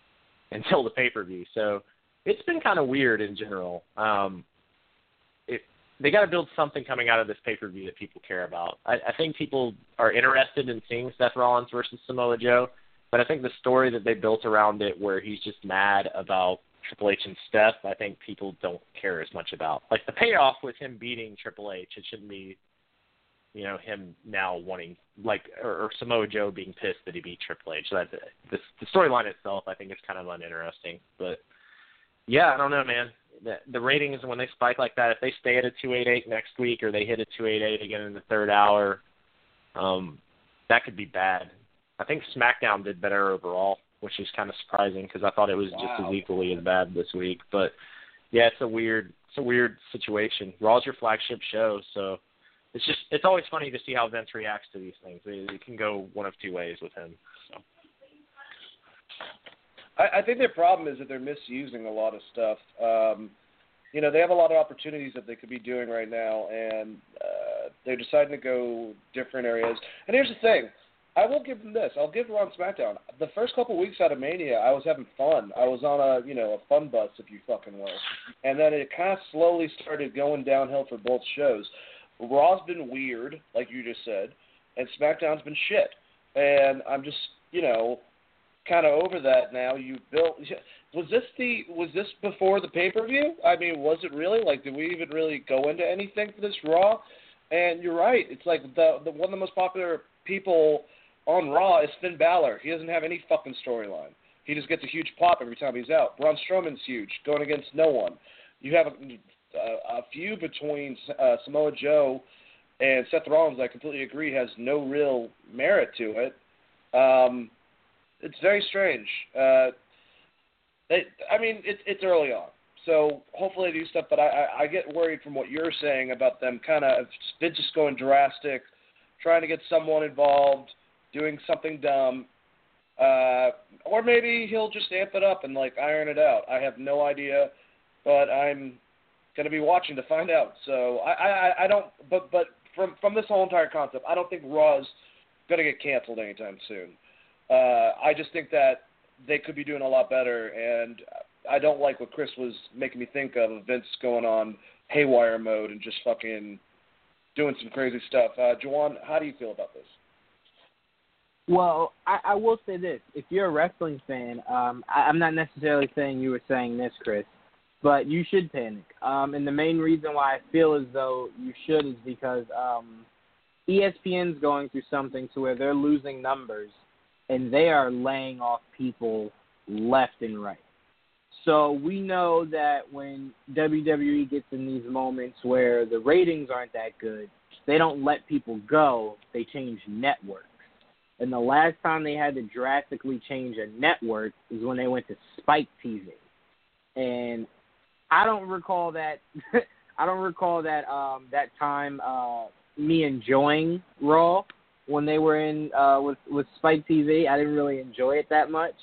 until the pay per view. So it's been kind of weird in general. Um, it, they got to build something coming out of this pay per view that people care about. I, I think people are interested in seeing Seth Rollins versus Samoa Joe, but I think the story that they built around it, where he's just mad about Triple H and Steph, I think people don't care as much about. Like the payoff with him beating Triple H, it shouldn't be, you know, him now wanting like or, or Samoa Joe being pissed that he beat Triple H. So that the, the storyline itself, I think, is kind of uninteresting, but yeah, I don't know, man. the, the ratings when they spike like that, if they stay at a 288 next week or they hit a 288 again in the third hour, um, that could be bad. I think SmackDown did better overall, which is kind of surprising because I thought it was wow. just as equally as bad this week. But yeah, it's a weird, it's a weird situation. Raw's your flagship show, so it's just it's always funny to see how Vince reacts to these things. It, it can go one of two ways with him. So. I, I think their problem is that they're misusing a lot of stuff. Um, you know, they have a lot of opportunities that they could be doing right now, and uh, they're deciding to go different areas. And here's the thing. I will give them this. I'll give Raw and SmackDown. The first couple weeks out of Mania, I was having fun. I was on a you know a fun bus, if you fucking will. And then it kind of slowly started going downhill for both shows. Raw's been weird, like you just said, and SmackDown's been shit. And I'm just you know kind of over that now. You built. Was this the was this before the pay per view? I mean, was it really? Like, did we even really go into anything for this Raw? And you're right. It's like the the one of the most popular people on Raw is Finn Balor. He doesn't have any fucking storyline. He just gets a huge pop every time he's out. Braun Strowman's huge, going against no one. You have a, a, a feud between uh, Samoa Joe and Seth Rollins. I completely agree has no real merit to it. Um, it's very strange. Uh, it, I mean, it's it's early on, so hopefully they do stuff. But I, I, I get worried from what you're saying about them kind of they're just going drastic, trying to get someone involved, doing something dumb, uh, or maybe he'll just amp it up and like iron it out. I have no idea, but I'm going to be watching to find out. So I, I, I don't. But but from from this whole entire concept, I don't think Raw's to get canceled anytime soon. Uh, I just think that they could be doing a lot better, and I don't like what Chris was making me think of Vince going on haywire mode and just fucking doing some crazy stuff. Uh, Juwaan, how do you feel about this? Well, I, I will say this: if you're a wrestling fan, um, I, I'm not necessarily saying you were saying this, Chris, but you should panic. Um, and the main reason why I feel as though you should is because um, ESPN's going through something to where they're losing numbers and they are laying off people left and right. So we know that when WWE gets in these moments where the ratings aren't that good, they don't let people go, they change networks. And the last time they had to drastically change a network is when they went to Spike TV. And I don't recall that I don't recall that um that time uh me enjoying Raw when they were in uh, with with Spike TV. I didn't really enjoy it that much.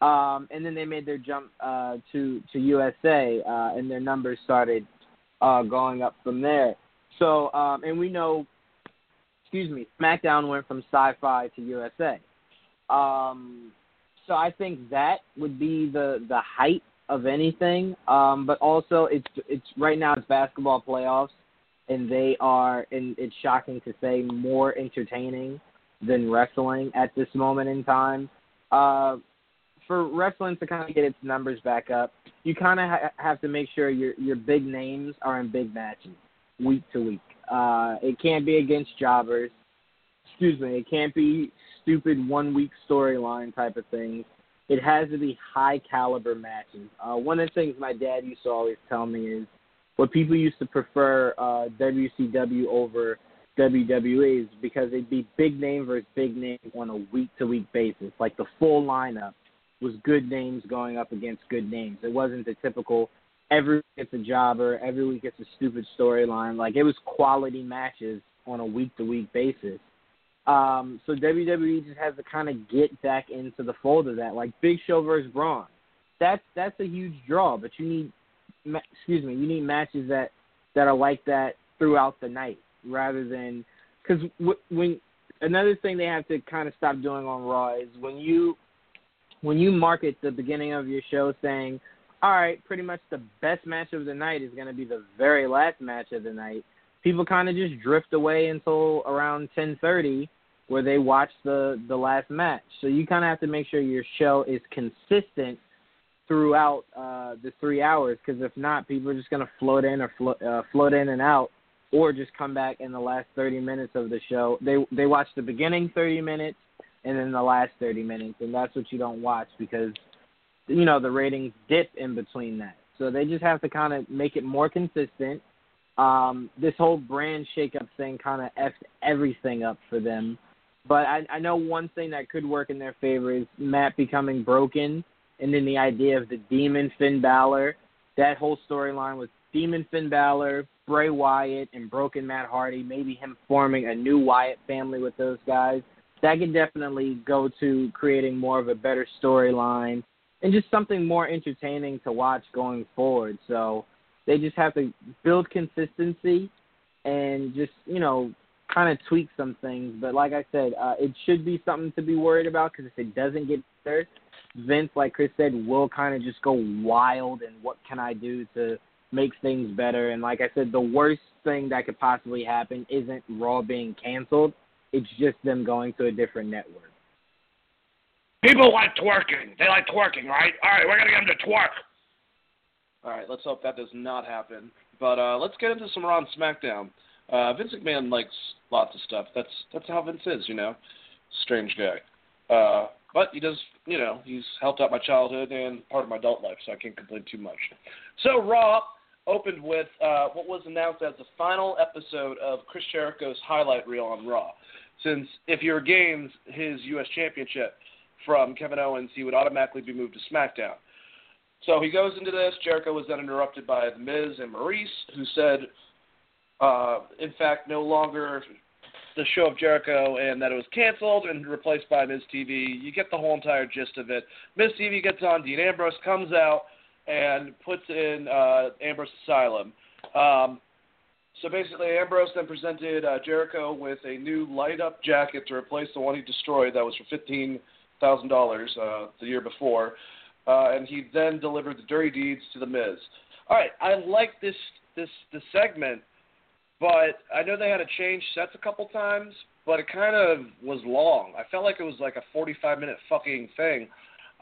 Um, and then they made their jump uh, to to USA, uh, and their numbers started uh, going up from there. So, um, and we know, excuse me, SmackDown went from Sci-Fi to USA. Um, so I think that would be the the height of anything. Um, but also, it's it's right now it's basketball playoffs and they are, and it's shocking to say, more entertaining than wrestling at this moment in time. Uh, for wrestling to kind of get its numbers back up, you kind of ha- have to make sure your your big names are in big matches week to week. Uh, it can't be against jobbers. Excuse me. It can't be stupid one week storyline type of things. It has to be high caliber matches. Uh, one of the things my dad used to always tell me is what people used to prefer uh, WCW over WWE is because it'd be big name versus big name on a week to week basis. Like the full lineup was good names going up against good names. It wasn't the typical every week it's a jobber, every week it's a stupid storyline. Like it was quality matches on a week to week basis. Um, so WWE just has to kind of get back into the fold of that. Like Big Show versus Braun, that's that's a huge draw, but you need excuse me, you need matches that that are like that throughout the night rather than because when another thing they have to kind of stop doing on Raw is when you when you market the beginning of your show saying, all right, pretty much the best match of the night is going to be the very last match of the night. People kind of just drift away until around 10:30 where they watch the the last match. So you kind of have to make sure your show is consistent throughout uh, the three hours because if not, people are just going to float in or float, uh, float in and out, or just come back in the last 30 minutes of the show. They they watch the beginning 30 minutes and then the last 30 minutes, and that's what you don't watch because you know the ratings dip in between that. So they just have to kind of make it more consistent. Um, this whole brand shakeup thing kind of effed everything up for them. But I, I know one thing that could work in their favor is Matt becoming broken, and then the idea of the Demon Finn Balor. That whole storyline with Demon Finn Balor, Bray Wyatt, and Broken Matt Hardy. Maybe him forming a new Wyatt family with those guys. That could definitely go to creating more of a better storyline and just something more entertaining to watch going forward. So they just have to build consistency and just you know kind of tweak some things. But like I said, uh, it should be something to be worried about because if it doesn't get better, Vince, like Chris said, will kind of just go wild and what can I do to make things better? And like I said, the worst thing that could possibly happen isn't Raw being canceled. It's just them going to a different network. People like twerking. They like twerking, right? All right, we're gonna get them to twerk. All right, let's hope that does not happen. But uh, let's get into some Raw and SmackDown. Uh, Vince McMahon likes lots of stuff. That's that's how Vince is, you know. Strange guy. Uh, but he does, you know, he's helped out my childhood and part of my adult life, so I can't complain too much. So Raw opened with uh, what was announced as the final episode of Chris Jericho's highlight reel on Raw. Since if you're gains his U.S. Championship from Kevin Owens, he would automatically be moved to SmackDown. So he goes into this. Jericho was then interrupted by The Miz and Maryse, who said, uh, in fact, no longer the show of Jericho and that it was canceled and replaced by Miz TV. You get the whole entire gist of it. Miz TV gets on. Dean Ambrose comes out and puts in uh, Ambrose Asylum. Um, so basically, Ambrose then presented uh, Jericho with a new light-up jacket to replace the one he destroyed that was for fifteen thousand uh, dollars the year before, uh, and he then delivered the dirty deeds to the Miz. All right, I like this this this segment but I know they had to change sets a couple times, but it kind of was long. I felt like it was like a 45 minute fucking thing.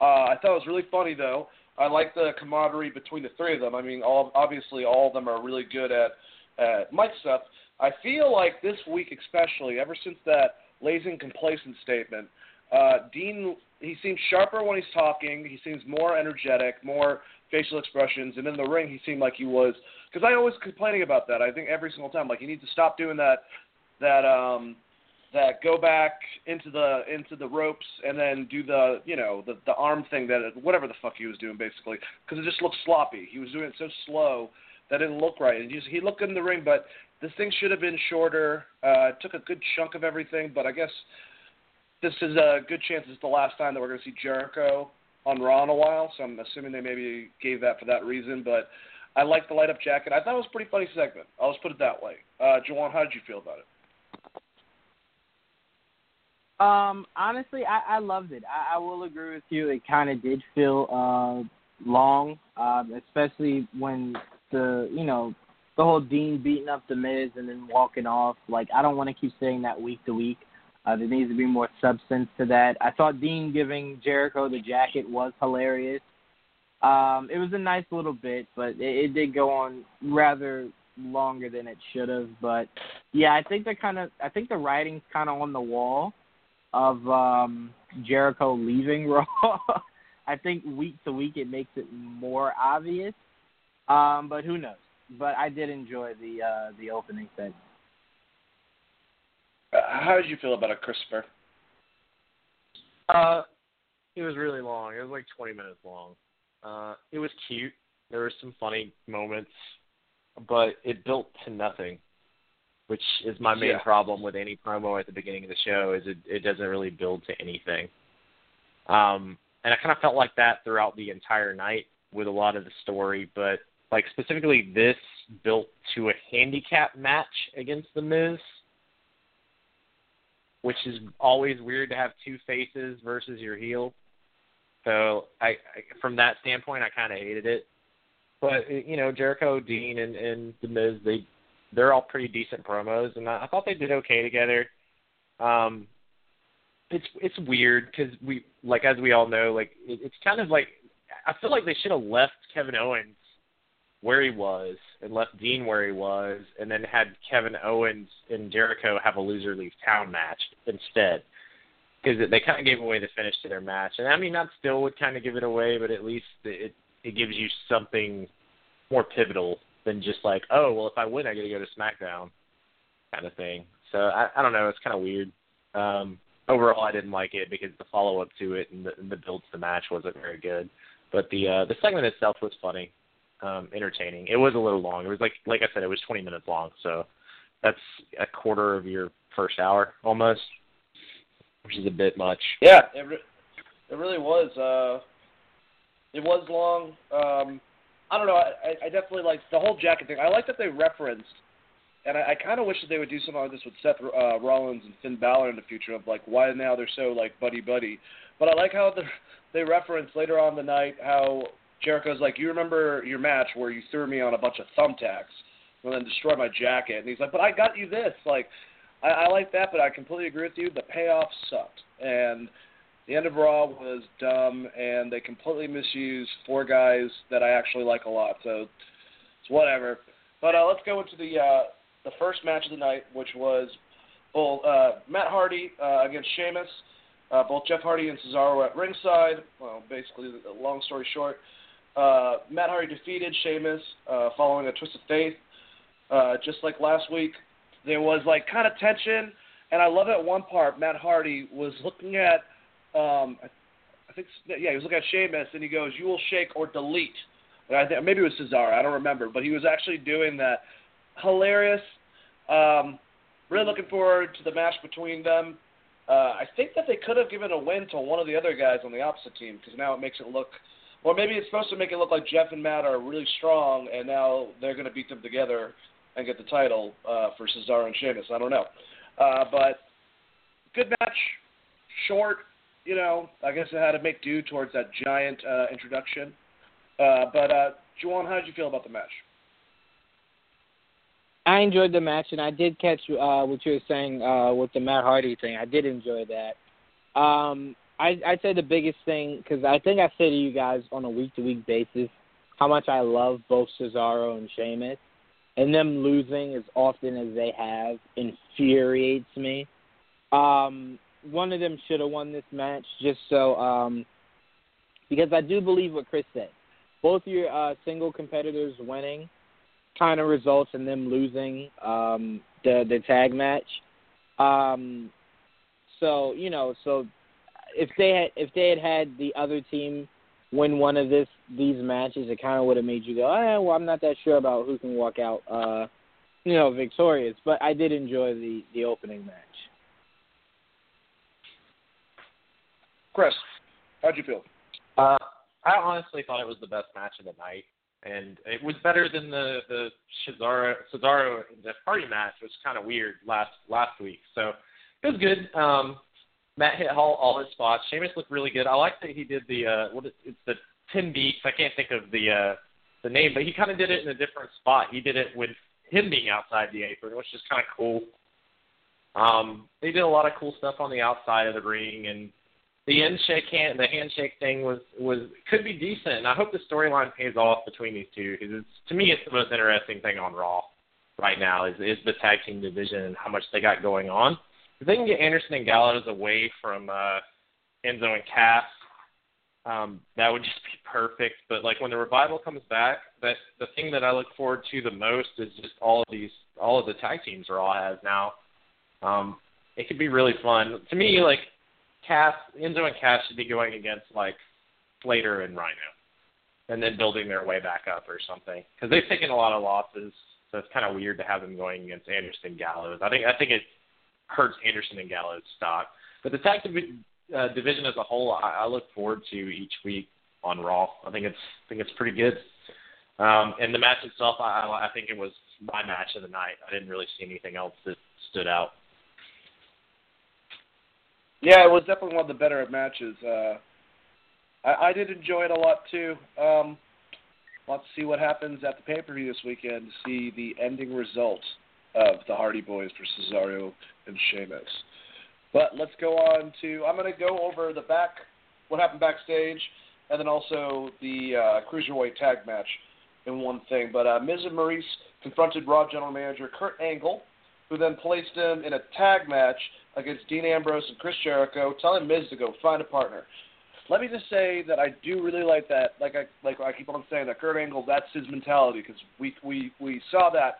Uh, I thought it was really funny though. I like the camaraderie between the three of them. I mean, all obviously all of them are really good at at mic stuff. I feel like this week especially, ever since that lazy and complacent statement, uh, Dean he seems sharper when he's talking. He seems more energetic, more facial expressions, and in the ring he seemed like he was because I always complaining about that. I think every single time, like you need to stop doing that, that um, that go back into the into the ropes and then do the you know the the arm thing that whatever the fuck he was doing basically because it just looked sloppy. He was doing it so slow that it didn't look right. And he, he looked in the ring, but this thing should have been shorter. Uh, it took a good chunk of everything, but I guess this is a good chance it's the last time that we're going to see Jericho on Raw in a while. So I'm assuming they maybe gave that for that reason, but I like the light up jacket. I thought it was a pretty funny segment. I'll just put it that way. Uh, Juwaan, how did you feel about it? Um, honestly, I, I loved it. I, I will agree with you. It kind of did feel uh, long, um, especially when the you know the whole Dean beating up the Miz and then walking off. Like I don't want to keep saying that week to week. Uh, there needs to be more substance to that. I thought Dean giving Jericho the jacket was hilarious. Um, it was a nice little bit, but it, it did go on rather longer than it should have. But yeah, I think they're kind of. I think the writing's kind of on the wall of um, Jericho leaving Raw. I think week to week it makes it more obvious. Um, but who knows? But I did enjoy the uh, the opening segment. How did you feel about a Christopher? Uh, it was really long. It was like 20 minutes long. Uh, it was cute. There were some funny moments, but it built to nothing, which is my main yeah. problem with any promo at the beginning of the show. Is it it doesn't really build to anything. Um, and I kind of felt like that throughout the entire night with a lot of the story, but like specifically this built to a handicap match against the Miz, which is always weird to have two faces versus your heel. So I, I from that standpoint, I kind of hated it. But you know, Jericho, Dean, and and the Miz, they they're all pretty decent promos, and I, I thought they did okay together. Um, it's it's weird because we like as we all know, like it, it's kind of like I feel like they should have left Kevin Owens where he was and left Dean where he was, and then had Kevin Owens and Jericho have a loser leave town match instead because they kind of gave away the finish to their match. And I mean, that still would kind of give it away, but at least it it gives you something more pivotal than just like, oh, well, if I win, I get to go to SmackDown, kind of thing. So I, I don't know. It's kind of weird. Um, overall, I didn't like it because the follow up to it and the, and the build to the match wasn't very good. But the uh, the segment itself was funny, um, entertaining. It was a little long. It was like like I said, it was 20 minutes long. So that's a quarter of your first hour almost, which is a bit much. Yeah, it re- it really was. Uh, it was long. Um, I don't know. I, I definitely like the whole jacket thing. I like that they referenced, and I, I kind of wish that they would do something like this with Seth uh, Rollins and Finn Balor in the future of like why now they're so like buddy buddy. But I like how the, they reference later on the night how Jericho's like, you remember your match where you threw me on a bunch of thumbtacks and then destroyed my jacket, and he's like, but I got you this. Like, I, I like that, but I completely agree with you. The payoff sucked, and the end of Raw was dumb, and they completely misused four guys that I actually like a lot. So it's whatever. But uh, let's go into the uh, the first match of the night, which was well, uh, Matt Hardy uh, against Sheamus. Uh, both Jeff Hardy and Cesaro at ringside. Well, basically, long story short, uh, Matt Hardy defeated Sheamus uh, following a twist of faith. Uh, just like last week, there was like kind of tension, and I love it. One part, Matt Hardy was looking at, um, I think, yeah, he was looking at Sheamus, and he goes, "You will shake or delete." And I think maybe it was Cesaro, I don't remember, but he was actually doing that. Hilarious. Um, really looking forward to the match between them. Uh, I think that they could have given a win to one of the other guys on the opposite team because now it makes it look, or maybe it's supposed to make it look like Jeff and Matt are really strong, and now they're going to beat them together and get the title uh, for Cesaro and Sheamus. I don't know, uh, but good match, short. You know, I guess it had to make do towards that giant uh, introduction. Uh, but uh, Juwaan, how did you feel about the match? I enjoyed the match, and I did catch uh, what you were saying uh, with the Matt Hardy thing. I did enjoy that. Um, I, I'd say the biggest thing, because I think I say to you guys on a week to week basis how much I love both Cesaro and Sheamus, and them losing as often as they have infuriates me. Um, one of them should have won this match just so, um, because I do believe what Chris said. Both your uh, single competitors winning kind of results in them losing um, the the tag match. Um, so you know, so if they had if they had had the other team win one of this these matches, it kind of would have made you go, oh, well, I'm not that sure about who can walk out, uh, you know, victorious. But I did enjoy the the opening match. Chris, how'd you feel? Uh, I honestly thought it was the best match of the night and it was better than the the Cesaro Cesaro the party match, which was kind of weird last last week. So it was good. Um, Matt hit all, all his spots. Sheamus looked really good. I like that he did the uh, what is, it's the ten beats. I can't think of the uh, the name, but he kind of did it in a different spot. He did it with him being outside the apron, which is kind of cool. Um, they did a lot of cool stuff on the outside of the ring, and the handshake hand the handshake thing was was could be decent. And I hope the storyline pays off between these two because to me it's the most interesting thing on Raw right now is is the tag team division and how much they got going on. If they can get Anderson and Gallows away from uh, Enzo and Cass, um, that would just be perfect. But like when the revival comes back, that the thing that I look forward to the most is just all of these all of the tag teams Raw has now. Um, it could be really fun to me. Like Cass, Enzo and Cass should be going against like Slater and Rhino, and then building their way back up or something. Because they've taken a lot of losses, so it's kind of weird to have them going against Anderson Gallows. I think I think it hurts Anderson and Gallows' stock. But the tag div- uh, division as a whole, I, I look forward to each week on Raw. I think it's I think it's pretty good. Um, and the match itself, I, I think it was my match of the night. I didn't really see anything else that stood out. Yeah, it was definitely one of the better matches. Uh, I, I did enjoy it a lot too. Um, let's see what happens at the pay per view this weekend to see the ending result of the Hardy Boys for Cesaro and Sheamus. But let's go on to. I'm going to go over the back, what happened backstage, and then also the uh, cruiserweight tag match in one thing. But uh, Miz and Maryse confronted Raw General Manager Kurt Angle, who then placed him in a tag match against Dean Ambrose and Chris Jericho, telling Miz to go find a partner. let me just say that I do really like that. Like I like I keep on saying that Kurt Angle, that's his mentality because we we we saw that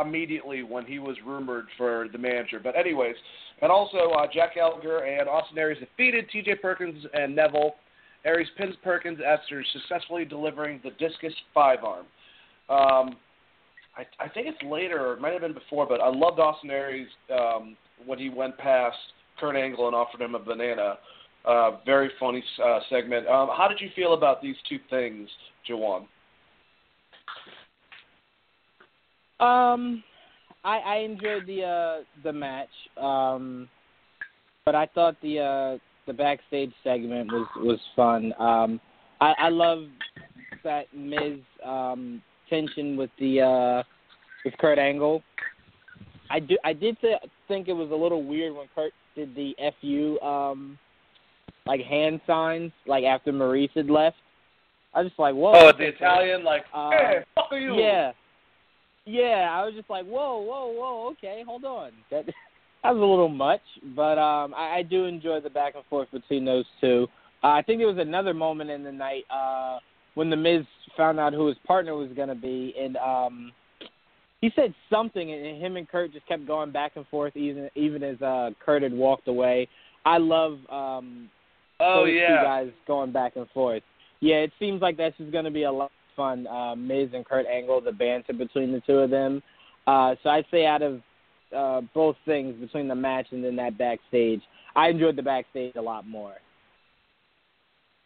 immediately when he was rumored for the manager. But anyways, and also uh, Jack Gallagher and Austin Aries defeated T.J. Perkins and Neville. Aries pins Perkins after successfully delivering the discus forearm. Um, I, I think it's later, or it might have been before, but I loved Austin Aries um, when he went past Kurt Angle and offered him a banana. Uh, very funny uh, segment. Um, how did you feel about these two things, Juwaan? Um, I, I enjoyed the uh, the match, um, but I thought the uh, the backstage segment was was fun. Um, I, I love that Miz um, tension with the uh, with Kurt Angle. I do I did th- think it was a little weird when Kurt did the fu um, like hand signs like after Maryse had left. I was just like, whoa. Oh, the Italian, like, Uh, hey, fuck you. Yeah. Yeah, I was just like, whoa, whoa, whoa, okay, hold on. That that was a little much, but um I, I do enjoy the back and forth between those two. Uh, I think there was another moment in the night uh when the Miz found out who his partner was gonna be and um he said something and him and Kurt just kept going back and forth even even as uh Kurt had walked away. I love um Oh those two guys going back and forth. Yeah, it seems like that's just going to be a lot fun. Uh, Miz and Kurt Angle, the banter between the two of them. Uh, so I'd say out of uh, both things between the match and then that backstage, I enjoyed the backstage a lot more.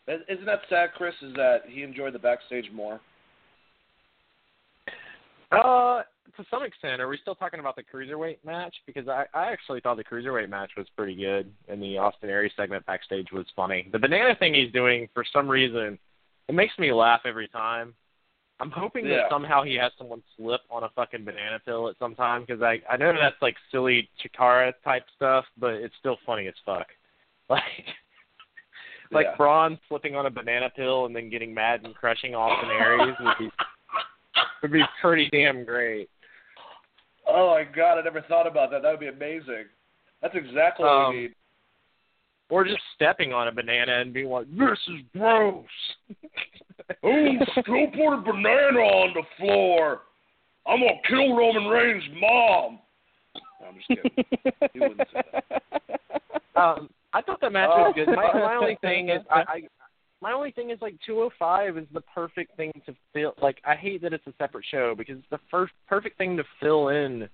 Isn't that sad, Chris? Is that he enjoyed the backstage more? Uh, to some extent, are we still talking about the cruiserweight match? Because I, I actually thought the cruiserweight match was pretty good, and the Austin Aries segment backstage was funny. The banana thing he's doing, for some reason, it makes me laugh every time. I'm hoping Yeah. that somehow he has someone slip on a fucking banana pill at some time, because I I know that's like silly Chikara type stuff, but it's still funny as fuck. Like. Like Yeah. Braun slipping on a banana pill and then getting mad and crushing Austin Aries would be would be pretty damn great. Oh my god, I never thought about that. That would be amazing. That's exactly what Um, we need. Or just stepping on a banana and being like, "This is gross." Oh, still put a banana on the floor. I'm gonna kill Roman Reigns' mom. No, I'm just kidding. He wouldn't say um, I thought that match was good. My, my only thing is, I, I my only thing is like 205 is the perfect thing to fill. Like, I hate that it's a separate show because it's the first perfect thing to fill in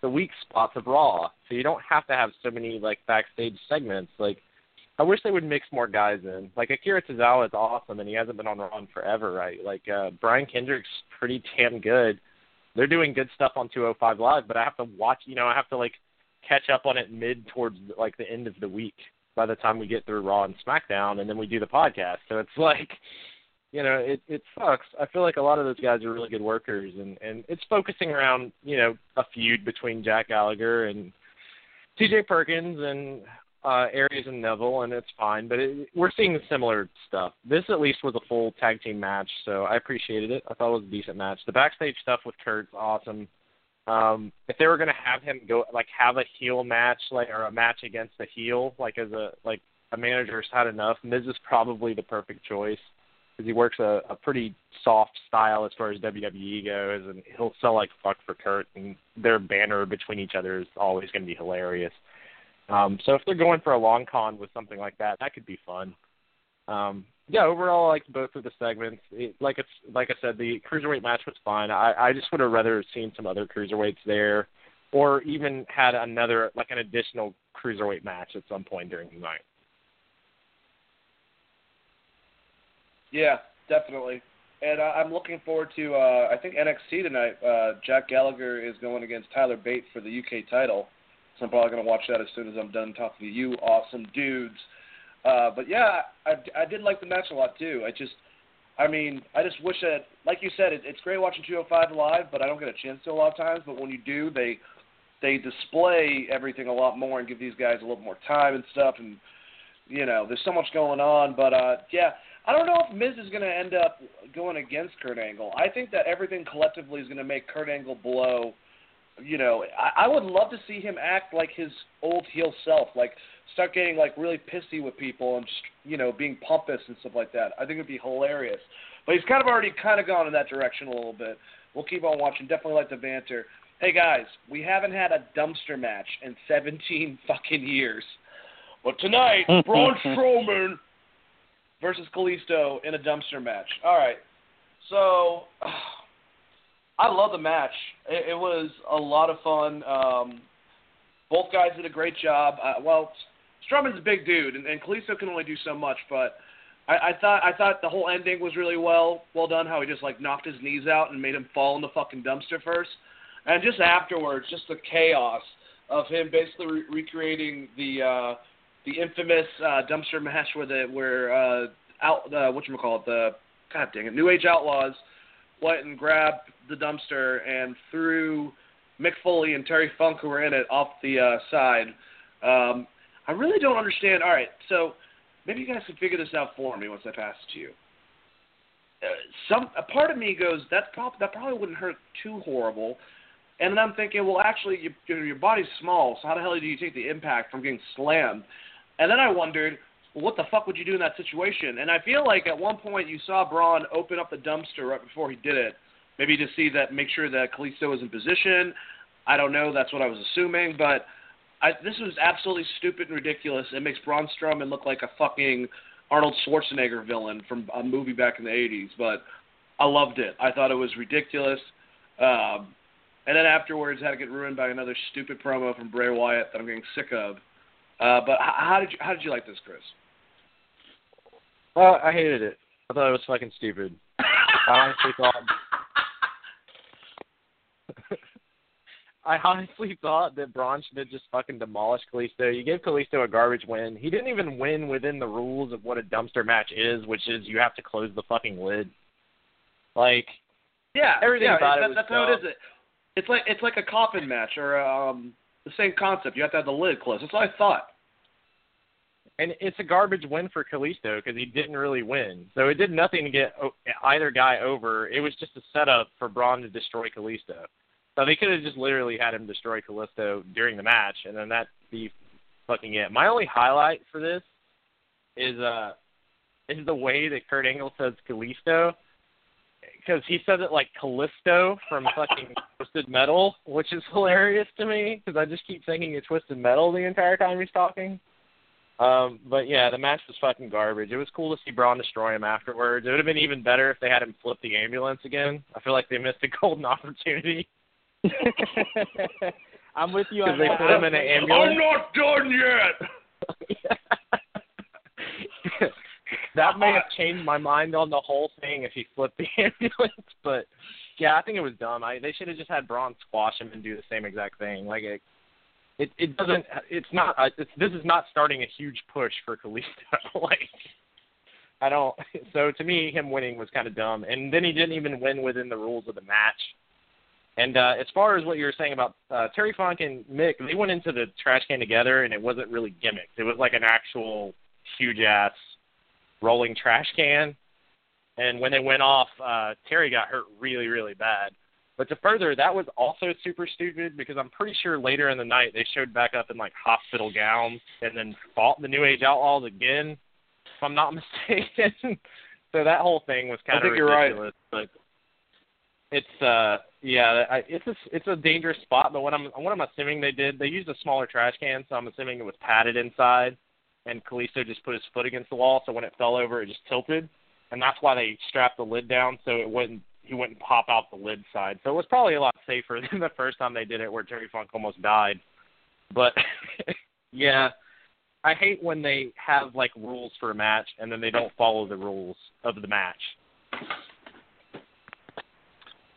the weak spots of Raw, so you don't have to have so many like backstage segments. Like, I wish they would mix more guys in. Like Akira Tozawa is awesome, and he hasn't been on Raw forever, right? Like uh, Brian Kendrick's pretty damn good. They're doing good stuff on 205 Live, but I have to watch. You know, I have to like catch up on it mid towards like the end of the week. By the time we get through Raw and SmackDown, and then we do the podcast, so it's like you know, it it sucks. I feel like a lot of those guys are really good workers, and and it's focusing around you know a feud between Jack Gallagher and T.J. Perkins and uh Aries and Neville, and it's fine. But it, we're seeing similar stuff. This at least was a full tag team match, so I appreciated it. I thought it was a decent match. The backstage stuff with Kurt's awesome. Um, if they were gonna have him go like have a heel match, like or a match against a heel, like as a like a manager's had enough, Miz is probably the perfect choice because he works a, a pretty soft style as far as WWE goes, and he'll sell like fuck for Kurt, and their banner between each other is always going to be hilarious. Um, so if they're going for a long con with something like that, that could be fun. Um, yeah, overall, I liked both of the segments. It, like it's like I said, the cruiserweight match was fine. I, I just would have rather seen some other cruiserweights there, or even had another like an additional cruiserweight match at some point during the night. Yeah, definitely. And uh, I'm looking forward to uh, I think NXT tonight. Uh, Jack Gallagher is going against Tyler Bate for the UK title, so I'm probably going to watch that as soon as I'm done talking to you, awesome dudes. Uh, but yeah, I, I did like the match a lot too. I just, I mean, I just wish that, like you said, it, it's great watching 205 live, but I don't get a chance to a lot of times. But when you do, they they display everything a lot more and give these guys a little more time and stuff. And you know, there's so much going on. But uh, yeah, I don't know if Miz is going to end up going against Kurt Angle. I think that everything collectively is going to make Kurt Angle blow you know, I, I would love to see him act like his old heel self, like start getting like really pissy with people and just you know being pompous and stuff like that. I think it'd be hilarious. But he's kind of already kind of gone in that direction a little bit. We'll keep on watching. Definitely like the banter. Hey guys, we haven't had a dumpster match in 17 fucking years. But tonight, Braun Strowman versus Kalisto in a dumpster match. All right. So, I love the match. It, it was a lot of fun. Um, both guys did a great job. Uh, well, Strowman's a big dude, and, and Kalisto can only do so much. But I, I thought I thought the whole ending was really well well done. How he just like knocked his knees out and made him fall in the fucking dumpster first, and just afterwards, just the chaos of him basically re- recreating the uh, the infamous uh, dumpster match where the where uh, out uh, what you call it the god dang it New Age Outlaws went and grabbed the dumpster and threw Mick Foley and Terry Funk who were in it off the uh, side. Um, I really don't understand. All right, so maybe you guys can figure this out for me once I pass it to you. Uh, some a part of me goes that prob- that probably wouldn't hurt too horrible, and then I'm thinking, well, actually, you, you know, your body's small, so how the hell do you take the impact from getting slammed? And then I wondered, well, what the fuck would you do in that situation? And I feel like at one point you saw Braun open up the dumpster right before he did it, maybe to see that, make sure that Kalisto was in position. I don't know. That's what I was assuming, but I, this was absolutely stupid and ridiculous. It makes Braun Strowman look like a fucking Arnold Schwarzenegger villain from a movie back in the '80s. But I loved it. I thought it was ridiculous. Um, and then afterwards, had to get ruined by another stupid promo from Bray Wyatt that I'm getting sick of. Uh, but how, how did you how did you like this, Chris? Uh, I hated it. I thought it was fucking stupid. I honestly thought. I honestly thought that Braun should have just fucking demolished Kalisto. You gave Kalisto a garbage win. He didn't even win within the rules of what a dumpster match is, which is you have to close the fucking lid. Like, yeah, everything yeah, about that, it was that's how it dumb. is. It's like it's like a coffin match or um, the same concept. You have to have the lid closed. That's what I thought. and it's a garbage win for Kalisto because he didn't really win. So it did nothing to get either guy over. It was just a setup for Braun to destroy Kalisto. So they could have just literally had him destroy Kalisto during the match, and then that be fucking it. My only highlight for this is uh is the way that Kurt Angle says Kalisto. Because he says it like Calypso from fucking Twisted Metal, which is hilarious to me. Because I just keep thinking it's Twisted Metal the entire time he's talking. Um, but yeah, the match was fucking garbage. It was cool to see Braun destroy him afterwards. It would have been even better if they had him flip the ambulance again. I feel like they missed a golden opportunity. I'm with you on they that. put him in an ambulance. I'm not done yet. that may have changed my mind on the whole thing if he flipped the ambulance, but yeah, I think it was dumb. I they should have just had Braun squash him and do the same exact thing. Like it, it, it doesn't. It's not. uh, It's, this is not starting a huge push for Kalisto. like I don't. So to me, him winning was kind of dumb, and then he didn't even win within the rules of the match. And uh, as far as what you were saying about uh, Terry Funk and Mick, they went into the trash can together, and it wasn't really gimmicked. It was like an actual huge ass rolling trash can. And when they went off, uh, Terry got hurt really, really bad. But to further, that was also super stupid because I'm pretty sure later in the night they showed back up in like hospital gowns and then fought the New Age Outlaws again, if I'm not mistaken. so that whole thing was kind of I of think you're right. ridiculous. But it's uh yeah, I, it's a it's a dangerous spot. But what I'm what I'm assuming they did, they used a smaller trash can, so I'm assuming it was padded inside, and Kalisto just put his foot against the wall, so when it fell over, it just tilted, and that's why they strapped the lid down so it wouldn't he wouldn't pop out the lid side. So it was probably a lot safer than the first time they did it, where Terry Funk almost died. But yeah, I hate when they have like rules for a match and then they don't follow the rules of the match.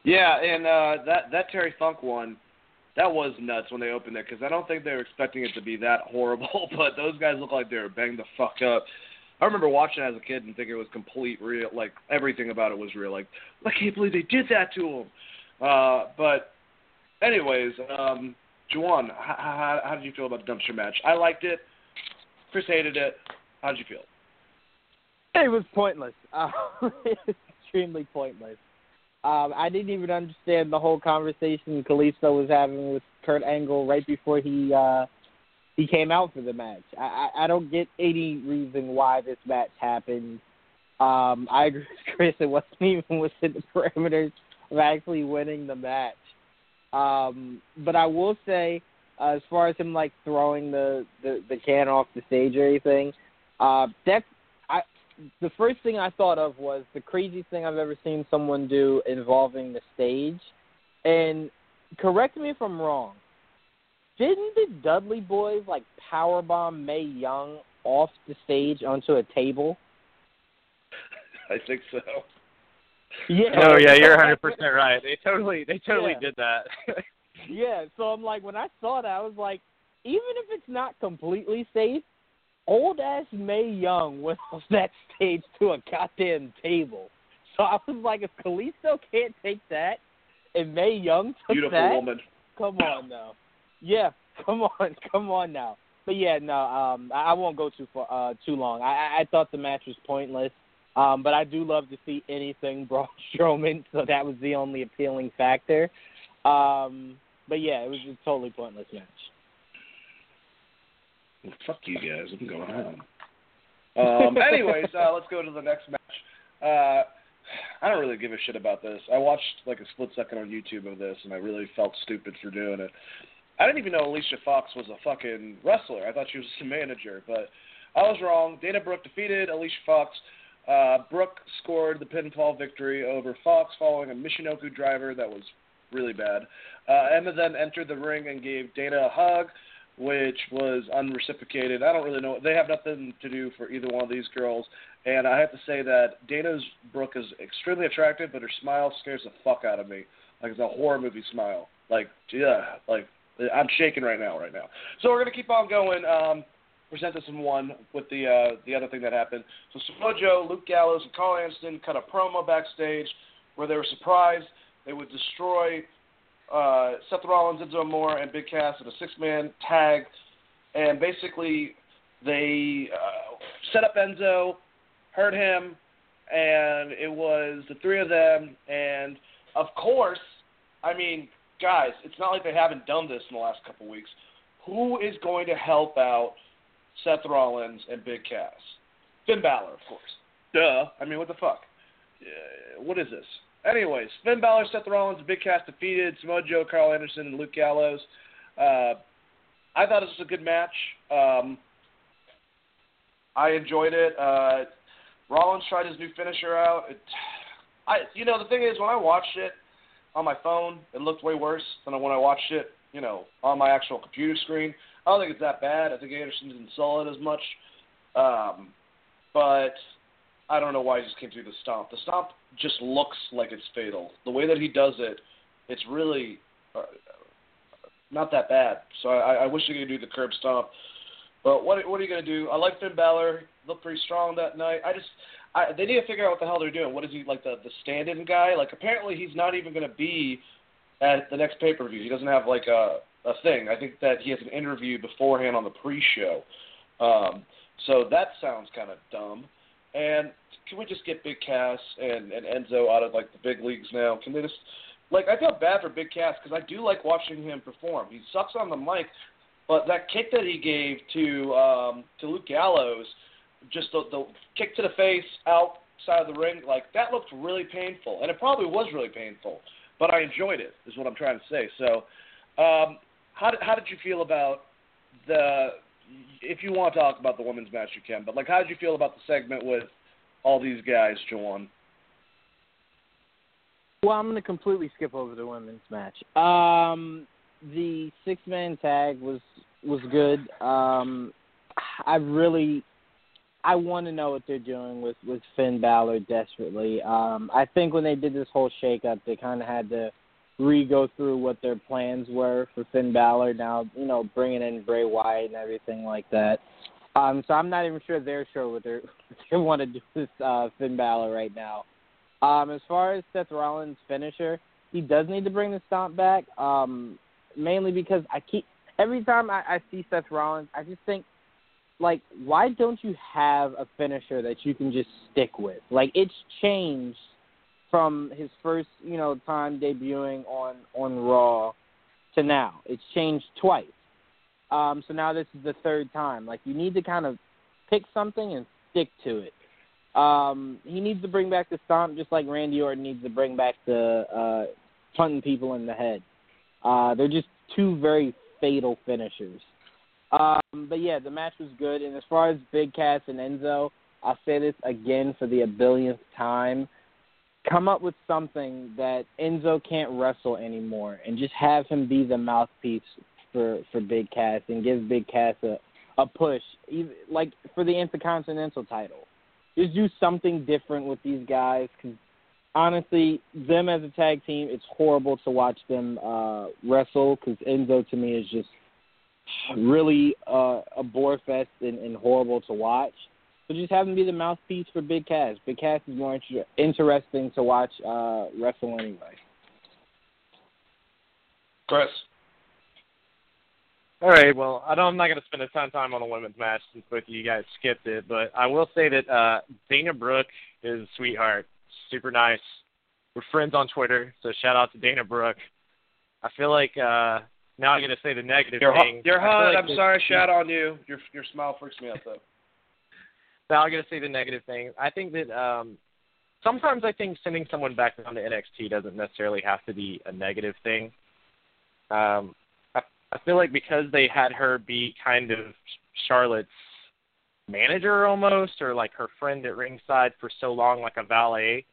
Yeah, and uh, that that Terry Funk one, that was nuts when they opened it because I don't think they were expecting it to be that horrible. But those guys look like they were banged the fuck up. I remember watching it as a kid and thinking it was complete real, like everything about it was real. Like I can't believe they did that to him. Uh, but anyways, um, Juwaan, how, how, how did you feel about the dumpster match? I liked it. Chris hated it. How did you feel? It was pointless. Uh, extremely pointless. Um, I didn't even understand the whole conversation Kalisto was having with Kurt Angle right before he uh, he came out for the match. I, I, don't get any reason why this match happened. Um, I agree with Chris. It wasn't even within the parameters of actually winning the match. Um, but I will say, uh, as far as him like throwing the, the the can off the stage or anything, uh, that's. The first thing I thought of was the craziest thing I've ever seen someone do involving the stage. And correct me if I'm wrong. Didn't the Dudley Boyz like powerbomb Mae Young off the stage onto a table? I think so. Yeah. Oh yeah, you're 100 percent right. They totally, they totally Yeah. did that. Yeah, so I'm like, when I saw that, I was like, even if it's not completely safe, old ass Mae Young went off that stage to a goddamn table. So I was like, if Kalisto can't take that, and Mae Young took Beautiful that, woman. come on now. Yeah, come on, come on now. But yeah, no, um, I, I won't go too far, uh, too long. I, I- I thought the match was pointless, um, but I do love to see anything Braun Strowman, so that was the only appealing factor. Um, but yeah, it was a totally pointless match. Well, fuck you guys. I'm going home. Um, anyways, uh, let's go to the next match. Uh, I don't really give a shit about this. I watched like a split second on YouTube of this, and I really felt stupid for doing it. I didn't even know Alicia Fox was a fucking wrestler. I thought she was a manager, but I was wrong. Dana Brooke defeated Alicia Fox. Uh, Brooke scored the pinfall victory over Fox following a Michinoku driver that was really bad. Uh, Emma then entered the ring and gave Dana a hug, which was unreciprocated. I don't really know. They have nothing to do for either one of these girls. And I have to say that Dana's Brooke is extremely attractive, but her smile scares the fuck out of me. Like it's a horror movie smile. Like yeah, like I'm shaking right now, right now. So we're gonna keep on going. Um, present this in one with the uh, the other thing that happened. So Samoa Joe, Luke Gallows, and Karl Anderson cut a promo backstage where they were surprised they would destroy uh, Seth Rollins, Enzo Amore, and Big Cass in a six-man tag, and basically they uh, set up Enzo, hurt him, and it was the three of them. And of course, I mean, guys, it's not like they haven't done this in the last couple weeks. Who is going to help out Seth Rollins and Big Cass? Finn Balor, of course. Duh. I mean, what the fuck? Uh, what is this? Anyways, Finn Balor, Seth Rollins, Big Cass defeated Samoa Joe, Karl Anderson, and Luke Gallows. Uh, I thought this was a good match. Um, I enjoyed it. Uh, Rollins tried his new finisher out. It, I, you know, the thing is, when I watched it on my phone, it looked way worse than when I watched it, you know, on my actual computer screen. I don't think it's that bad. I think Anderson didn't sell it as much. Um, but I don't know why he just came through the stomp. The stomp just looks like it's fatal. The way that he does it, it's really uh, not that bad. So I, I wish they could do the curb stomp. But what what are you gonna do? I like Finn Balor. Looked pretty strong that night. I just I, they need to figure out what the hell they're doing. What is he like the the stand-in guy? Like apparently he's not even gonna be at the next pay per view. He doesn't have like a a thing. I think that he has an interview beforehand on the pre-show. Um, so that sounds kind of dumb. And can we just get Big Cass and and Enzo out of like the big leagues now? Can they just like I feel bad for Big Cass because I do like watching him perform. He sucks on the mic, but that kick that he gave to um, to Luke Gallows, just the, the kick to the face outside of the ring, like that looked really painful, and it probably was really painful. But I enjoyed it, is what I'm trying to say. So, um, how did how did you feel about the? If you want to talk about the women's match, you can. But like, how did you feel about the segment with all these guys, Juwaan? Well, I'm going to completely skip over the women's match. Um, the six man tag was was good. Um, I really I want to know what they're doing with with Finn Balor desperately. Um, I think when they did this whole shakeup, they kind of had to re go through what their plans were for Finn Balor. Now, you know, bringing in Bray Wyatt and everything like that. Um, so I'm not even sure they're sure what, they're, they want to do with uh, Finn Balor right now. Um, as far as Seth Rollins' finisher, he does need to bring the stomp back. Um, mainly because I keep every time I, I see Seth Rollins, I just think like why don't you have a finisher that you can just stick with? Like it's changed from his first, you know, time debuting on on Raw to now. It's changed twice. Um, so now this is the third time. Like you need to kind of pick something and stick to it. Um, he needs to bring back the stomp just like Randy Orton needs to bring back the uh, punting people in the head. Uh, they're just two very fatal finishers. Um, but yeah, the match was good. And as far as Big Cass and Enzo, I'll say this again for the billionth time. Come up with something that Enzo can't wrestle anymore, and just have him be the mouthpiece for for Big Cass, and give Big Cass a a push, even, like for the Intercontinental title. Just do something different with these guys, because honestly, them as a tag team, it's horrible to watch them uh, wrestle. Because Enzo to me is just really uh, a bore fest and, and horrible to watch. So just have him be the mouthpiece for Big Cass. Big Cass is more inter- interesting to watch uh, wrestle anyway. Chris. All right. Well, I know I'm not going to spend a ton of time on the women's match since both of you guys skipped it, but I will say that uh, Dana Brooke is a sweetheart, super nice. We're friends on Twitter, so shout out to Dana Brooke. I feel like uh, now I'm going to say the negative You're thing. You're I hot. like I'm sorry. Shout on you. Your your smile freaks me out though. Now I'm going to say the negative thing. I think that um, sometimes I think sending someone back down to NXT doesn't necessarily have to be a negative thing. Um, I, feel like because they had her be kind of Charlotte's manager almost, or like her friend at ringside for so long, like a valet,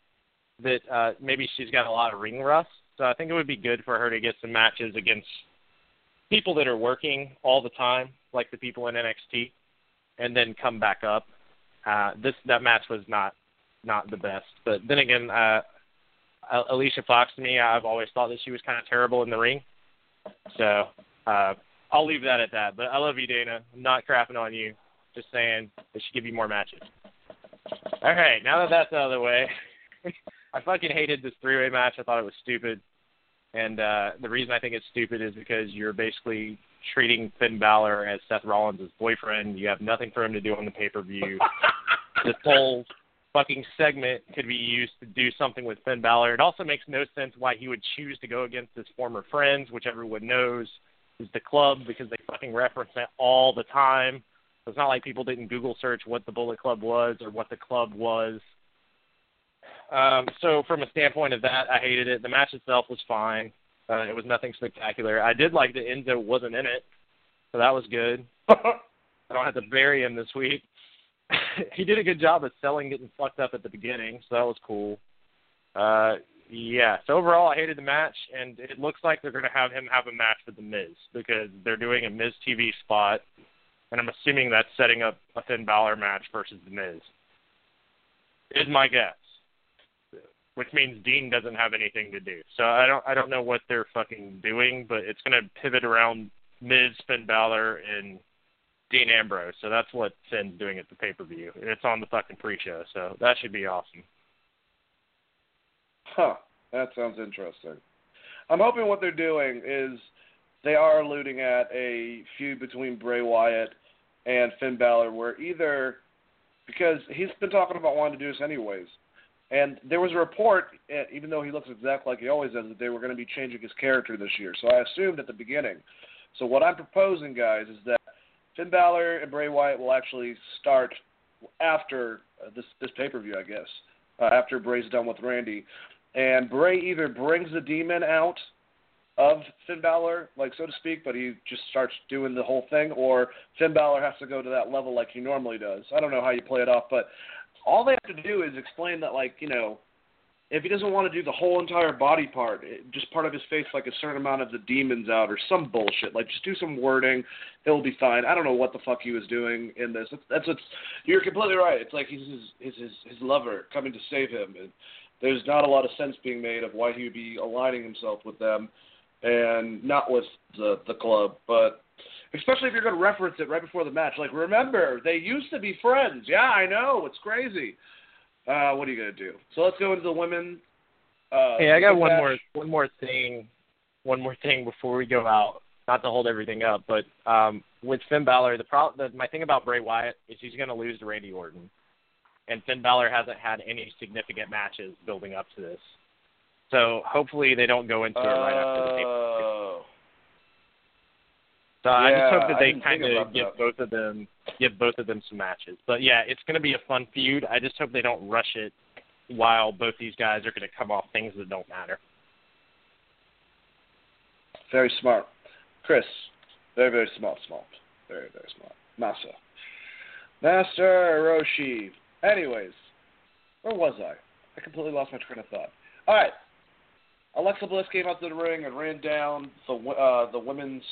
that uh, maybe she's got a lot of ring rust. So I think it would be good for her to get some matches against people that are working all the time, like the people in NXT, and then come back up. Uh, this that match was not not the best, but then again, uh, Alicia Fox to me, I've always thought that she was kind of terrible in the ring. So uh, I'll leave that at that. But I love you, Dana. I'm not crapping on you. Just saying they should give you more matches. All right, now that that's out of the way, I fucking hated this three-way match. I thought it was stupid, and uh, the reason I think it's stupid is because you're basically treating Finn Balor as Seth Rollins' boyfriend. You have nothing for him to do on the pay-per-view. this whole fucking segment could be used to do something with Finn Balor. It also makes no sense why he would choose to go against his former friends, which everyone knows the club because they fucking reference it all the time. So it's not like people didn't Google search what the Bullet Club was or what the club was. Um, so from a standpoint of that, I hated it. The match itself was fine. Uh, it was nothing spectacular. I did like that Enzo wasn't in it, so that was good. I don't have to bury him this week. he did a good job of selling getting fucked up at the beginning, so that was cool. Uh, yeah. So overall, I hated the match, and it looks like they're going to have him have a match with the Miz because they're doing a Miz TV spot, and I'm assuming that's setting up a Finn Balor match versus the Miz. Is my guess. Which means Dean doesn't have anything to do. So I don't I don't know what they're fucking doing, but it's going to pivot around Miz, Finn Balor, and Dean Ambrose. So that's what Finn's doing at the pay per view. It's on the fucking pre show, so that should be awesome. Huh. That sounds interesting. I'm hoping what they're doing is they are alluding at a feud between Bray Wyatt and Finn Balor, where either because he's been talking about wanting to do this anyways, and there was a report, eh, even though he looks exactly like he always does, that they were going to be changing his character this year. So I assumed at the beginning. So what I'm proposing, guys, is that Finn Balor and Bray Wyatt will actually start after uh, this this pay per view, I guess, uh, after Bray's done with Randy, and Bray either brings the demon out of Finn Balor, like so to speak, but he just starts doing the whole thing, or Finn Balor has to go to that level like he normally does. I don't know how you play it off, but all they have to do is explain that, like you know, if he doesn't want to do the whole entire body part, just part of his face, like a certain amount of the demons out, or some bullshit. Like just do some wording, he'll be fine. I don't know what the fuck he was doing in this. That's, that's what's. You're completely right. It's like he's his his his, his lover coming to save him, and there's not a lot of sense being made of why he would be aligning himself with them, and not with the the club. But especially if you're going to reference it right before the match, like remember they used to be friends. Yeah, I know. It's crazy. Uh, what are you going to do? So let's go into the women. Uh, Hey, I got one match. more one more thing, one more thing before we go out. Not to hold everything up, but um, with Finn Balor, the problem, my thing about Bray Wyatt is he's going to lose to Randy Orton, and Finn Balor hasn't had any significant matches building up to this. So hopefully they don't go into it right after the pay Oh. So I just hope that they kind of give that. both of them give both of them some matches. But yeah, it's going to be a fun feud. I just hope they don't rush it while both these guys are going to come off things that don't matter. Very smart. Chris, very, very smart, smart. Very, very smart. Masa. Master Hiroshi. Anyways, where was I? I completely lost my train of thought. All right. Alexa Bliss came out to the ring and ran down the uh, the women's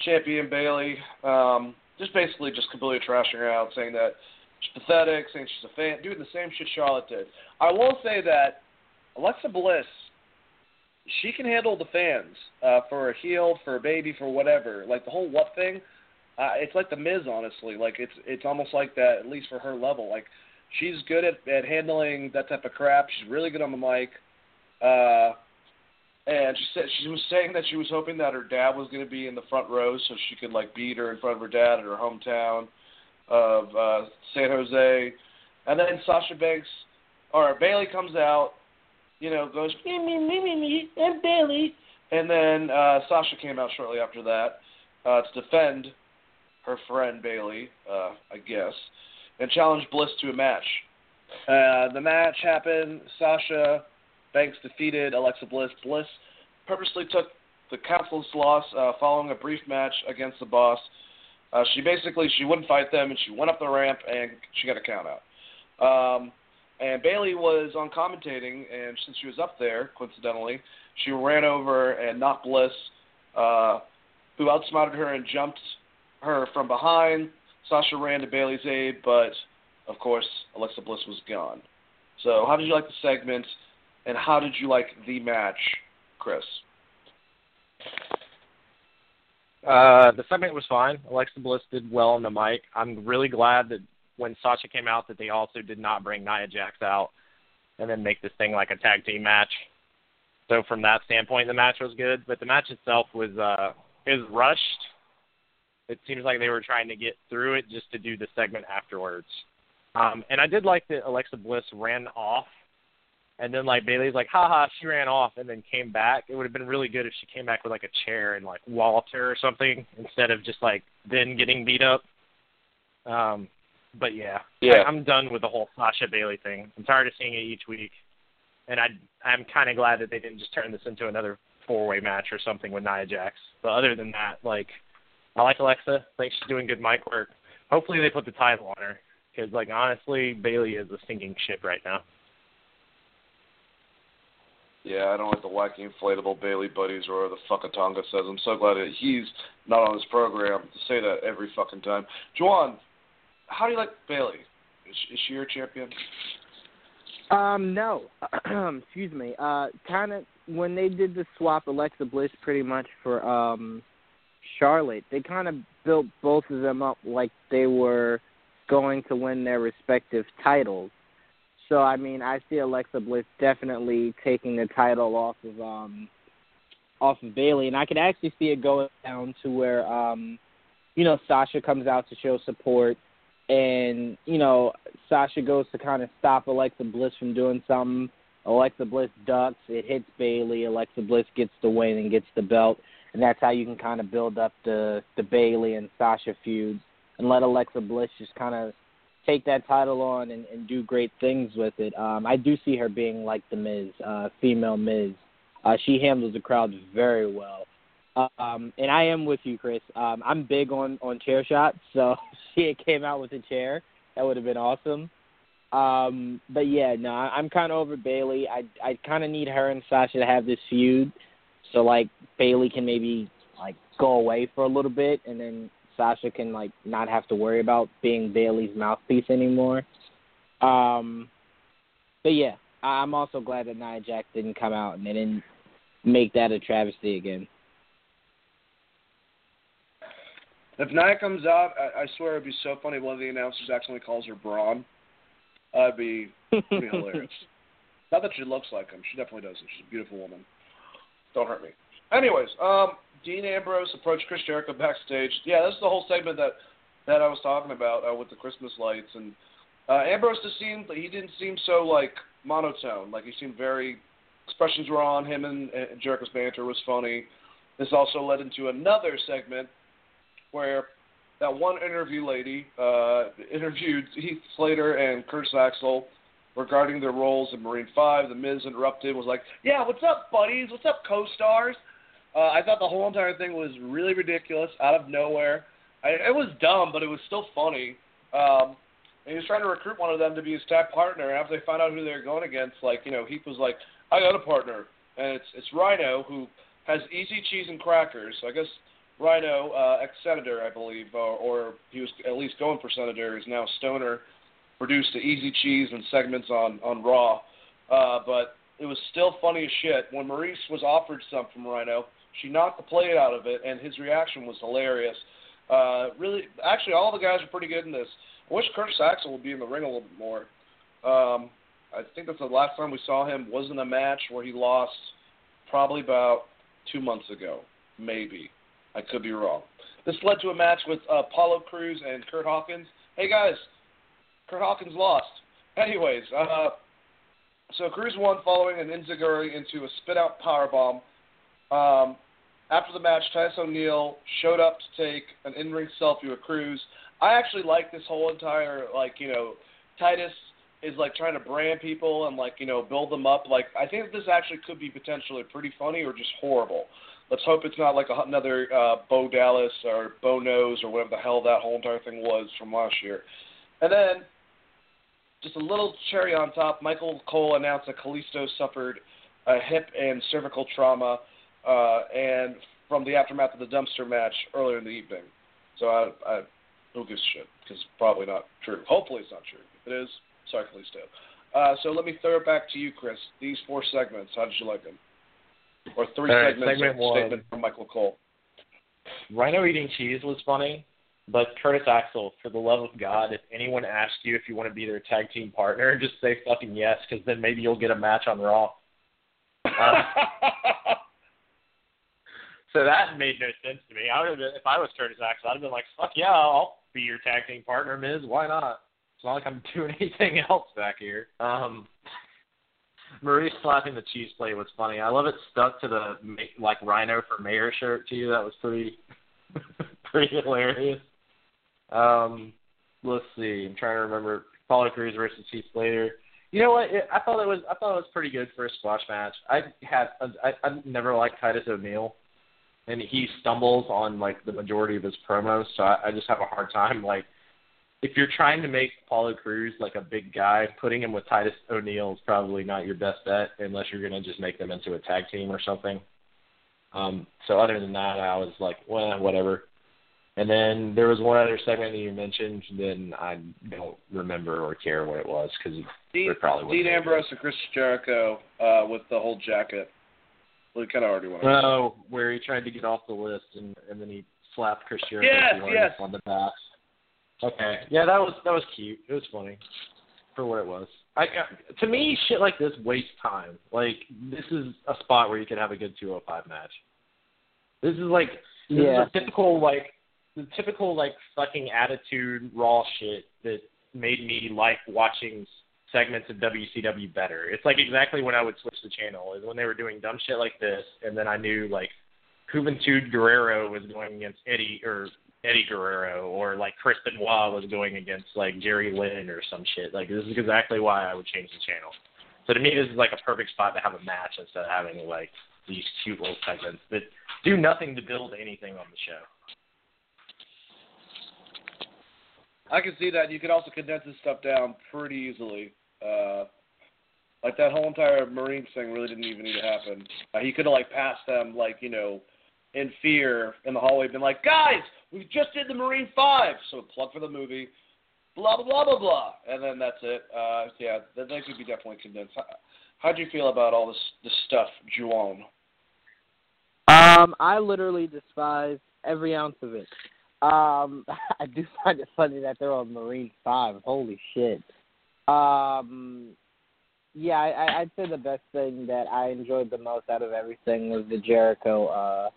champion Bayley. Um, just basically just completely trashing her out, saying that she's pathetic, saying she's a fan, doing the same shit Charlotte did. I will say that Alexa Bliss, she can handle the fans uh, for a heel, for a baby, for whatever. Like the whole what thing, uh, it's like the Miz, honestly. Like it's it's almost like that, at least for her level. Like she's good at at handling that type of crap. She's really good on the mic. Uh, and she said she was saying that she was hoping that her dad was going to be in the front row so she could like beat her in front of her dad at her hometown of uh, San Jose. And then Sasha Banks or Bayley comes out, you know, goes me me me me me and Bayley, and then uh, Sasha came out shortly after that uh, to defend her friend Bayley, uh, I guess, and challenged Bliss to a match. Uh, the match happened. Sasha Banks defeated Alexa Bliss. Bliss purposely took the counsel's loss uh, following a brief match against the boss. Uh, she basically she wouldn't fight them, and she went up the ramp and she got a count out. Um, and Bayley was on commentating, and since she was up there, coincidentally, she ran over and knocked Bliss, uh, who outsmarted her and jumped her from behind. Sasha ran to Bayley's aid, but of course Alexa Bliss was gone. So, how did you like the segment, and how did you like the match, Chris? Uh, the segment was fine. Alexa Bliss did well on the mic. I'm really glad that when Sasha came out that they also did not bring Nia Jax out and then make this thing like a tag team match. So from that standpoint, the match was good, but the match itself was uh, was rushed. It seems like they were trying to get through it just to do the segment afterwards. Um, and I did like that Alexa Bliss ran off and then like Bayley's like, haha, she ran off and then came back. It would have been really good if she came back with like a chair and like walloped her or something instead of just like then getting beat up. Um, but yeah, Yeah. I, I'm done with the whole Sasha Bayley thing. I'm tired of seeing it each week, and I I'm kind of glad that they didn't just turn this into another four way match or something with Nia Jax. But other than that, like I like Alexa. I think she's doing good mic work. Hopefully they put the title on her because like honestly, Bayley is a sinking ship right now. Yeah, I don't like the wacky inflatable Bayley buddies or the fucking Tonga says. I'm so glad that he's not on this program to say that every fucking time. Juwaan, how do you like Bayley? Is she, is she your champion? Um, no. Excuse me. Uh, kind of when they did the swap Alexa Bliss pretty much for um Charlotte, they kind of built both of them up like they were going to win their respective titles. So I mean, I see Alexa Bliss definitely taking the title off of um off of Bayley, and I could actually see it going down to where um you know Sasha comes out to show support, and you know Sasha goes to kind of stop Alexa Bliss from doing something. Alexa Bliss ducks, it hits Bayley. Alexa Bliss gets the win and gets the belt, and that's how you can kind of build up the the Bayley and Sasha feud, and let Alexa Bliss just kind of take that title on and, and do great things with it. Um, I do see her being like the Miz, uh, female Miz. Uh, she handles the crowd very well. Um, and I am with you, Chris. Um, I'm big on on chair shots, so she came out with a chair. That would have been awesome. Um, but yeah, no, I'm kind of over Bayley. I I kind of need her and Sasha to have this feud, so like Bayley can maybe like go away for a little bit, and then Sasha can like not have to worry about being Bayley's mouthpiece anymore. Um, but yeah, I- I'm also glad that Nia Jax didn't come out and they didn't make that a travesty again. If Nia comes out, I, I swear it'd be so funny. if One of the announcers accidentally calls her Braun. That'd be, that'd be hilarious. Not that she looks like him. She definitely doesn't. She's a beautiful woman. Don't hurt me. Anyways, um, Dean Ambrose approached Chris Jericho backstage. Yeah, this is the whole segment that that I was talking about uh, with the Christmas lights and Uh, Ambrose just seemed he didn't seem so like monotone. Like he seemed very expressions were on him, and, and Jericho's banter was funny. This also led into another segment where that one interview lady uh, interviewed Heath Slater and Curtis Axel regarding their roles in Marine Five. The Miz interrupted, was like, "Yeah, what's up, buddies? What's up, co-stars?" Uh, I thought the whole entire thing was really ridiculous, out of nowhere. I, it was dumb, but it was still funny. Um, and he was trying to recruit one of them to be his tag partner. After they found out who they were going against, like you know, Heath was like, "I got a partner," and it's it's Rhino who has easy cheese and crackers. So I guess Rhino, uh, ex-senator, I believe, or, or he was at least going for senator, is now Stoner, produced the Easy Cheese and segments on on Raw. Uh, but it was still funny as shit. When Maryse was offered some from Rhino, she knocked the plate out of it, and his reaction was hilarious. Uh, really, actually, all the guys are pretty good in this. I wish Curtis Axel would be in the ring a little bit more. Um, I think that's the last time we saw him was in a match where he lost, probably about two months ago, maybe. I could be wrong. This led to a match with uh, Apollo Crews and Kurt Hawkins. Hey guys, Kurt Hawkins lost. Anyways, uh, so Crews won following an enziguri into a spit out powerbomb. Um, after the match, Titus O'Neil showed up to take an in ring selfie with Crews. I actually like this whole entire like you know Titus is like trying to brand people and like you know build them up. Like I think this actually could be potentially pretty funny or just horrible. Let's hope it's not like another uh, Bo Dallas or Bo Nose or whatever the hell that whole entire thing was from last year. And then, just a little cherry on top, Michael Cole announced that Kalisto suffered a hip and cervical trauma, uh, and from the aftermath of the dumpster match earlier in the evening. So I, I who gives a shit? Because it's probably not true. Hopefully it's not true. If it is, sorry, Kalisto. Uh, so let me throw it back to you, Chris. These four segments, how did you like them? Or three right, segments segment one. statement from Michael Cole. Rhino eating cheese was funny, but Curtis Axel, for the love of God, if anyone asks you if you want to be their tag team partner, just say fucking yes, because then maybe you'll get a match on Raw. Uh, so that made no sense to me. I would have been, if I was Curtis Axel, I'd have been like, fuck yeah, I'll be your tag team partner, Miz. Why not? It's not like I'm doing anything else back here. Um, Maryse slapping the cheese plate was funny. I love it stuck to the like Rhino for Mayor shirt too. That was pretty pretty hilarious. Um, let's see. I'm trying to remember Apollo Crews versus Heath Slater. You know what? It, I thought it was I thought it was pretty good for a squash match. I had I I never liked Titus O'Neil, and he stumbles on like the majority of his promos, so I, I just have a hard time like if you're trying to make Apollo Crews like a big guy, putting him with Titus O'Neil is probably not your best bet unless you're going to just make them into a tag team or something. Um, so other than that, I was like, well, whatever. And then there was one other segment that you mentioned, then I don't remember or care what it was because Dean, it probably Dean wasn't Ambrose and Chris Jericho uh, with the whole jacket. Well, you kind of already went. over Oh, where he tried to get off the list and and then he slapped Chris Jericho Yes, for it yes. on the back. Okay, yeah, that was that was cute. It was funny for what it was. I to me, shit like this wastes time. Like this is a spot where you could have a good 205 match. This is like this Yeah. is a typical like the typical like fucking attitude raw shit that made me like watching segments of WCW better. It's like exactly when I would switch the channel is when they were doing dumb shit like this, and then I knew like Juventud Guerrera was going against Eddie or Eddie Guerrero, or like Chris Benoit was going against like Jerry Lynn or some shit. Like this is exactly why I would change the channel. So to me, this is like a perfect spot to have a match instead of having like these cute little segments that do nothing to build anything on the show. I can see that. You could also condense this stuff down pretty easily. Uh, like that whole entire Marines thing really didn't even need to happen. Uh, he could have like passed them like you know, in fear in the hallway, been like, guys, we just did the Marine Five, so plug for the movie, blah blah blah blah blah, and then that's it. Uh, yeah, that, that could be definitely condensed. How, how'd you feel about all this this stuff, Juwaan? Um, I literally despise every ounce of it. Um, I do find it funny that they're on Marine Five. Holy shit. Um, yeah, I, I- I'd say the best thing that I enjoyed the most out of everything was the Jericho, uh,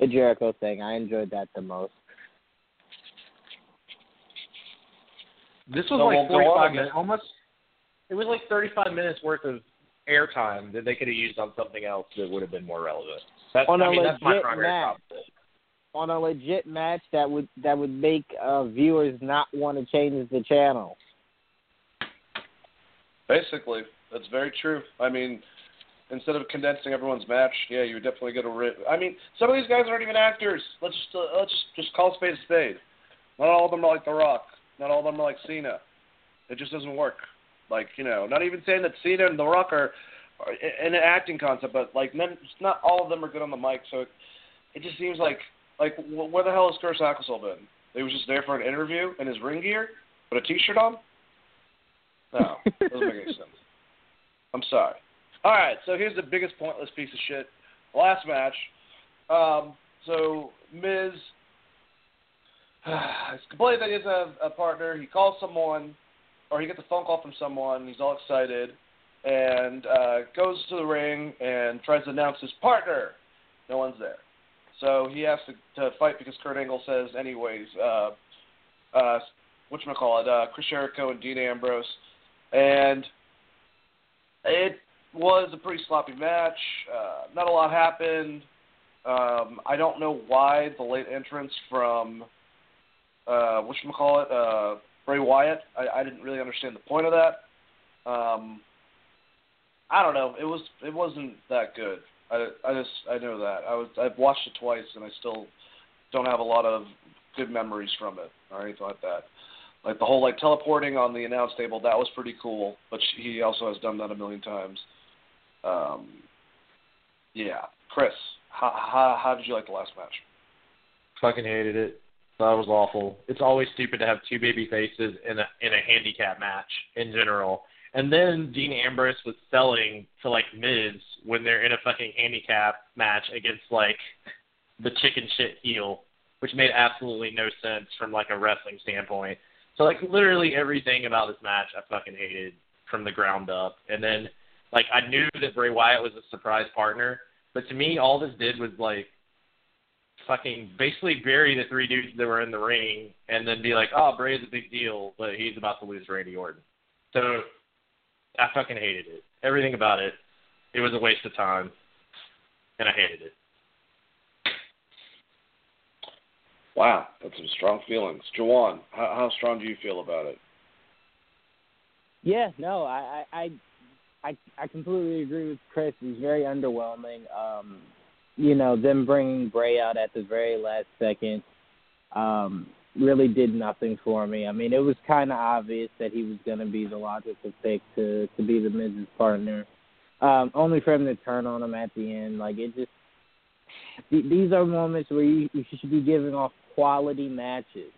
the Jericho thing. I enjoyed that the most. This was So like we'll go 45 on. minutes, almost. It was like 35 minutes worth of airtime that they could have used on something else that would have been more relevant. That's, On I a mean, that's my primary match. problem. On a legit match that would that would make uh, viewers not want to change the channel. Basically, that's very true. I mean, instead of condensing everyone's match, yeah, you would definitely get a. Ri- I mean, some of these guys aren't even actors. Let's just uh, let's just, call spade a spade. Not all of them are like The Rock. Not all of them are like Cena. It just doesn't work. Like you know, not even saying that Cena and The Rock are, are in an acting concept, but like none, not all of them are good on the mic. So it, it just seems like like where the hell has Kurt Axel been? He was just there for an interview in his ring gear, with a T-shirt on. No, doesn't make any sense. I'm sorry. All right, so here's the biggest pointless piece of shit. Last match. Um, so Miz is complaining that he has a, a partner. He calls someone, or he gets a phone call from someone. He's all excited and uh, goes to the ring and tries to announce his partner. No one's there. So he has to, to fight because Kurt Angle says, anyways, uh, uh, whatchamacallit, uh, Chris Jericho and Dean Ambrose. And it was a pretty sloppy match. Uh, not a lot happened. Um, I don't know why the late entrance from uh, whatchamacallit, uh, Bray Wyatt. I, I didn't really understand the point of that. Um, I don't know. It was it wasn't that good. I, I just I know that. I was I've watched it twice and I still don't have a lot of good memories from it or anything like that. Like the whole like teleporting on the announce table, that was pretty cool. But he also has done that a million times. Um, yeah, Chris, how, how how did you like the last match? Fucking hated it. That was awful. It's always stupid to have two baby faces in a in a handicap match in general. And then Dean Ambrose was selling to like Miz when they're in a fucking handicap match against like the chicken shit heel, which made absolutely no sense from like a wrestling standpoint. So like literally everything about this match I fucking hated from the ground up. And then like I knew that Bray Wyatt was a surprise partner, but to me all this did was like fucking basically bury the three dudes that were in the ring and then be like, oh, Bray's a big deal, but he's about to lose Randy Orton. So I fucking hated it. Everything about it. It was a waste of time, and I hated it. Wow, that's some strong feelings. Juwaan, how, how strong do you feel about it? Yeah, no, I, I, I, I, I completely agree with Chris. It was very underwhelming. Um, you know, them bringing Bray out at the very last second, um, really did nothing for me. I mean, it was kind of obvious that he was going to be the logical pick to to be the Miz's partner. Um, only for him to turn on him at the end, like it just. th- These are moments where you, you should be giving off quality matches.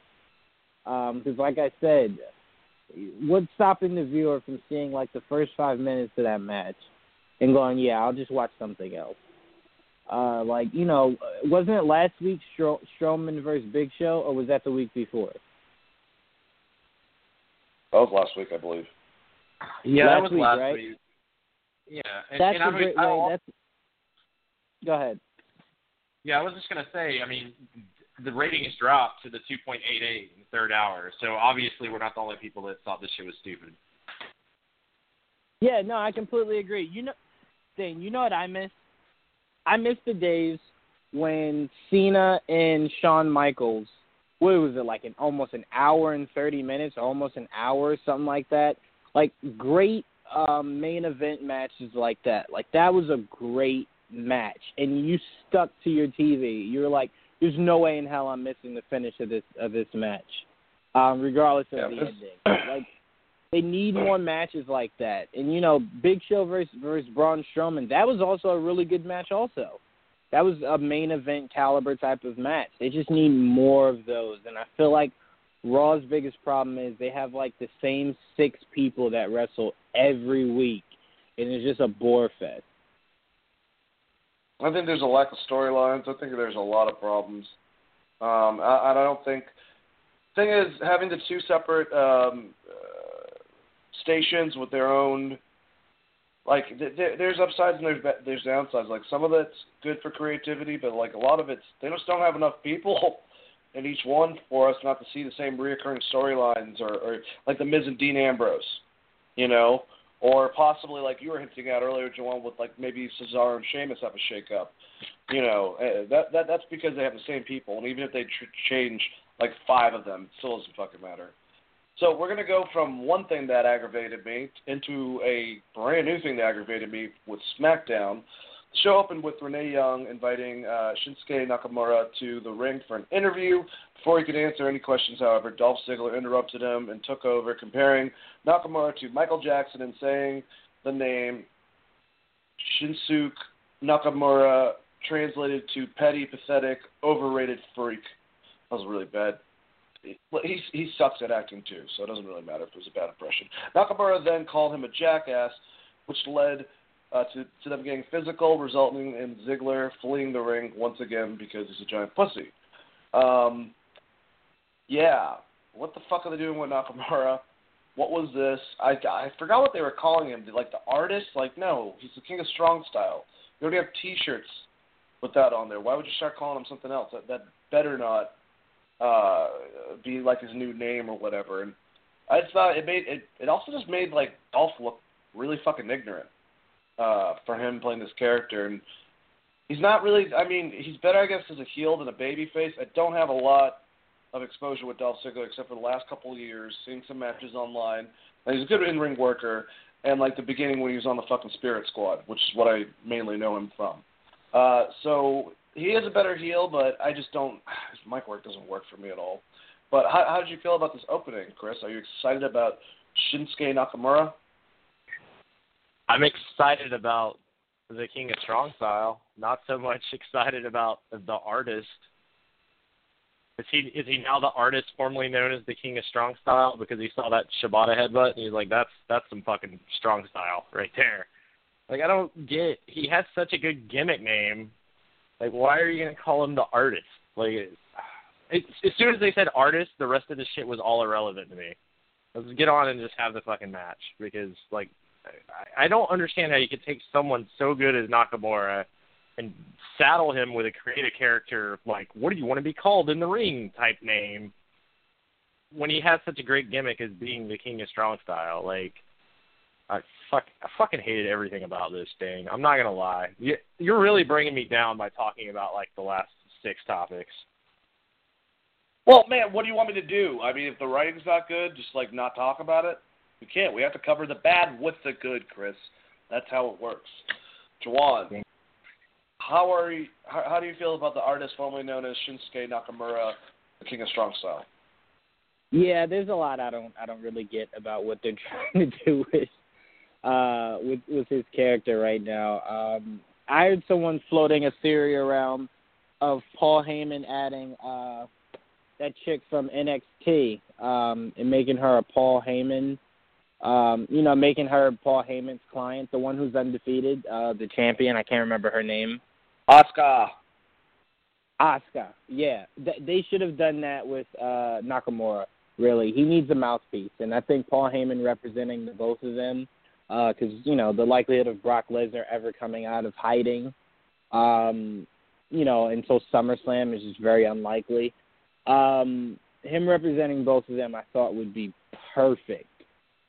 Because, like I said, what's stopping the viewer from seeing like the first five minutes of that match and going, yeah, I'll just watch something else. Uh, like you know, wasn't it last week Stro- Strowman versus Big Show, or was that the week before? That was last week, I believe. Yeah, Last that was week, last right? week. Yeah, and, That's and a I mean, great I, way. That's go ahead. yeah, I was just gonna say. I mean, the ratings dropped to the 2.88 in the third hour, so obviously we're not the only people that thought this shit was stupid. Yeah, no, I completely agree. You know, thing, you know what I miss? I miss the days when Cena and Shawn Michaels, what was it like, an almost an hour and thirty minutes, or almost an hour, something like that. Like great um, main event matches like that. Like that was a great match, and you stuck to your TV. You were like, "There's no way in hell I'm missing the finish of this of this match, um, regardless of Yeah, the ending." Like they need more matches like that. And you know, Big Show versus versus Braun Strowman, that was also a really good match. Also, that was a main event caliber type of match. They just need more of those. And I feel like Raw's biggest problem is they have like the same six people that wrestle every week, and it's just a bore fest. I think there's a lack of storylines. I think there's a lot of problems. Um, I, I don't think. Thing is, having the two separate um, stations with their own, like th- th- there's upsides and there's ba- there's downsides. Like some of it's good for creativity, but like a lot of it's they just don't have enough people in each one for us not to see the same reoccurring storylines or, or like the Miz and Dean Ambrose, you know, or possibly like you were hinting at earlier, Juwaan, with like maybe Cesaro and Sheamus have a shake up. You know, uh, that that that's because they have the same people, and even if they tr- change like five of them, it still doesn't fucking matter. So we're gonna go from one thing that aggravated me into a brand new thing that aggravated me with SmackDown. The show opened with Renee Young inviting uh, Shinsuke Nakamura to the ring for an interview. Before he could answer any questions, however, Dolph Ziggler interrupted him and took over, comparing Nakamura to Michael Jackson and saying the name Shinsuke Nakamura translated to petty, pathetic, overrated freak. That was really bad. He he sucks at acting too, so it doesn't really matter if it was a bad impression. Nakamura then called him a jackass, which led uh, to, to them getting physical, resulting in Ziggler fleeing the ring once again because he's a giant pussy. Um, yeah, what the fuck are they doing with Nakamura? What was this? I, I forgot what they were calling him. Like the artist? Like no, he's the king of strong style. You already have T-shirts with that on there. Why would you start calling him something else? That, that better not uh, be like his new name or whatever. And I just thought it made it. It also just made like Dolph look really fucking ignorant uh, for him playing this character. And he's not really. I mean, he's better, I guess, as a heel than a baby face. I don't have a lot of exposure with Dolph Ziggler except for the last couple of years, seeing some matches online. And he's a good in-ring worker. And like the beginning when he was on the fucking Spirit Squad, which is what I mainly know him from. Uh, so he is a better heel, but I just don't. His mic work doesn't work for me at all. But how, how did you feel about this opening, Chris? Are you excited about Shinsuke Nakamura? I'm excited about the King of Strong Style. Not so much excited about the artist. Is he is he now the artist formerly known as the King of Strong Style because he saw that Shibata headbutt and he's like that's that's some fucking strong style right there. Like I don't get he has such a good gimmick name. Like why are you gonna call him the artist? Like it, as soon as they said artist, the rest of the shit was all irrelevant to me. Let's get on and just have the fucking match because like I, I don't understand how you could take someone so good as Nakamura and saddle him with a creative character like what do you want to be called in the ring type name when he has such a great gimmick as being the king of strong style like I fuck I fucking hated everything about this thing. I'm not gonna lie. You, you're really bringing me down by talking about like the last six topics. Well, man, what do you want me to do? I mean, if the writing's not good, just like not talk about it. We can't. We have to cover the bad with the good, Chris. That's how it works. Juwaan, how are you? How, how do you feel about the artist formerly known as Shinsuke Nakamura, the King of Strong Style? Yeah, there's a lot I don't I don't really get about what they're trying to do with uh with with his character right now. Um I heard someone floating a theory around of Paul Heyman adding uh that chick from NXT um and making her a Paul Heyman um, you know, making her Paul Heyman's client, the one who's undefeated, uh, the champion. I can't remember her name. Asuka. Asuka. Yeah, Th- they should have done that with uh, Nakamura. Really, he needs a mouthpiece, and I think Paul Heyman representing the both of them, because uh, you know the likelihood of Brock Lesnar ever coming out of hiding, um, you know, until SummerSlam is just very unlikely. Um, him representing both of them, I thought would be perfect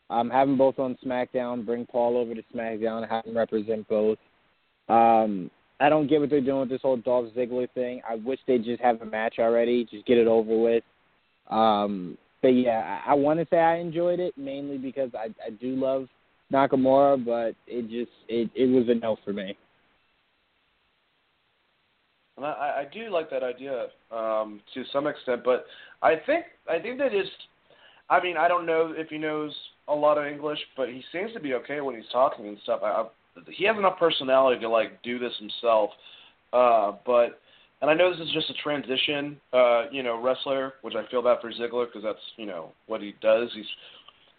um, them both on SmackDown. Bring Paul over to SmackDown. Have him represent both. Um, I don't get what they're doing with this whole Dolph Ziggler thing. I wish they'd just have a match already, just get it over with. Um, but yeah, I, I want to say I enjoyed it mainly because I, I do love Nakamura, but it just it it was a no for me. And I, I do like that idea um, to some extent, but I think I think that is. I mean, I don't know if he knows a lot of English, but he seems to be okay when he's talking and stuff. I, I, he has enough personality to like do this himself. Uh, but and I know this is just a transition, uh, you know, wrestler, which I feel bad for Ziggler because that's you know what he does. He's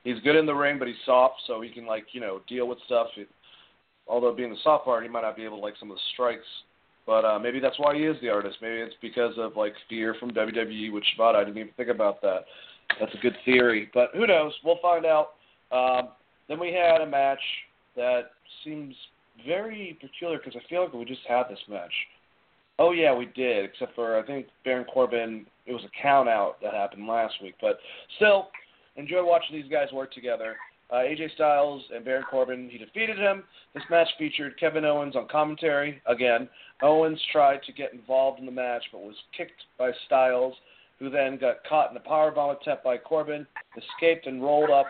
he's good in the ring, but he's soft, so he can like you know deal with stuff. It, although being the soft part, he might not be able to like some of the strikes. But uh, maybe that's why he is the artist. Maybe it's because of like fear from WWE with Shibata. I didn't even think about that. That's a good theory, but who knows? We'll find out. Um, then we had a match that seems very peculiar because I feel like we just had this match Oh yeah, we did. Except for I think Baron Corbin. It was a count out that happened last week, but still, enjoy watching these guys work together. Uh, AJ Styles and Baron Corbin. He defeated him. This match featured Kevin Owens on commentary again. Owens tried to get involved in the match, but was kicked by Styles, who then got caught in a powerbomb attempt by Corbin, escaped and rolled up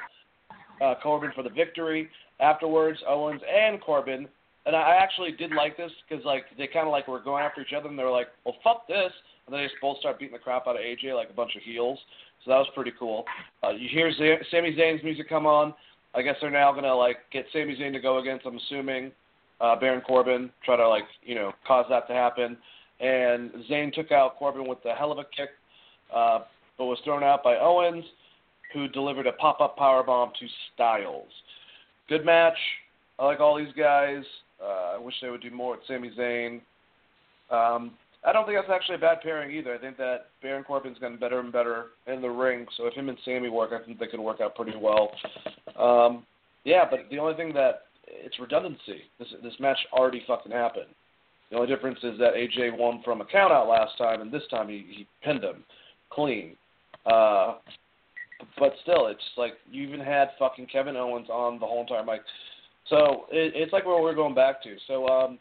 uh, Corbin for the victory. Afterwards, Owens and Corbin, and I actually did like this because like they kind of like were going after each other, and they were like, "Well, fuck this," and then they just both start beating the crap out of AJ like a bunch of heels. So that was pretty cool. Uh, you hear Z- Sami Zayn's music come on. I guess they're now gonna like get Sami Zayn to go against. I'm assuming uh, Baron Corbin, try to like you know cause that to happen. And Zayn took out Corbin with a hell of a kick, uh, but was thrown out by Owens, who delivered a pop-up power bomb to Styles. Good match. I like all these guys. Uh, I wish they would do more with Sami Zayn. Um, I don't think that's actually a bad pairing either. I think that Baron Corbin's gotten better and better in the ring. So if him and Sami work, I think they can work out pretty well. Um, yeah, but the only thing that it's redundancy. This this match already fucking happened. The only difference is that AJ won from a countout last time, and this time he, he pinned him clean. Uh, but still, it's like you even had fucking Kevin Owens on the whole entire mic. So it, it's like where we're going back to. So um,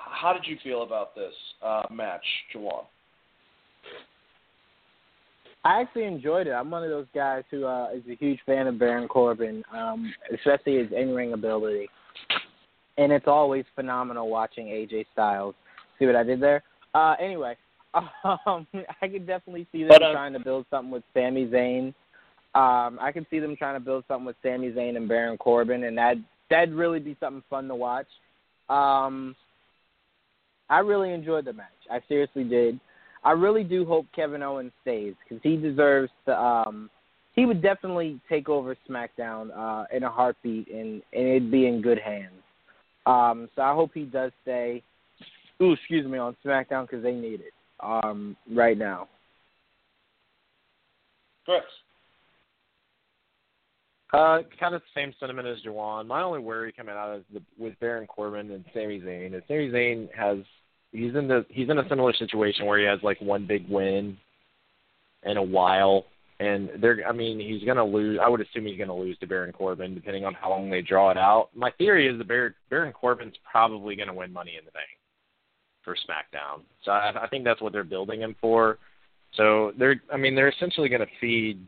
how did you feel about this uh, match, Juwaan? I actually enjoyed it. I'm one of those guys who uh, is a huge fan of Baron Corbin, um, especially his in-ring ability. And it's always phenomenal watching AJ Styles. See what I did there? Uh, anyway, um, I could definitely see them But, uh, trying to build something with Sami Zayn. Um, I could see them trying to build something with Sami Zayn and Baron Corbin, and that that'd really be something fun to watch. Um, I really enjoyed the match. I seriously did. I really do hope Kevin Owens stays because he deserves to. Um, he would definitely take over SmackDown uh, in a heartbeat, and and it'd be in good hands. Um, so I hope he does stay. Ooh, excuse me, on SmackDown because they need it um, right now. Chris. Uh, kind of the same sentiment as Juwaan. My only worry coming out is the, with Baron Corbin and Sami Zayn is Sami Zayn has he's in the he's in a similar situation where he has like one big win in a while, and they're I mean he's gonna lose. I would assume he's gonna lose to Baron Corbin depending on how long they draw it out. My theory is that Baron, Baron Corbin's probably gonna win Money in the Bank for SmackDown. So I, I think that's what they're building him for. So they're I mean they're essentially gonna feed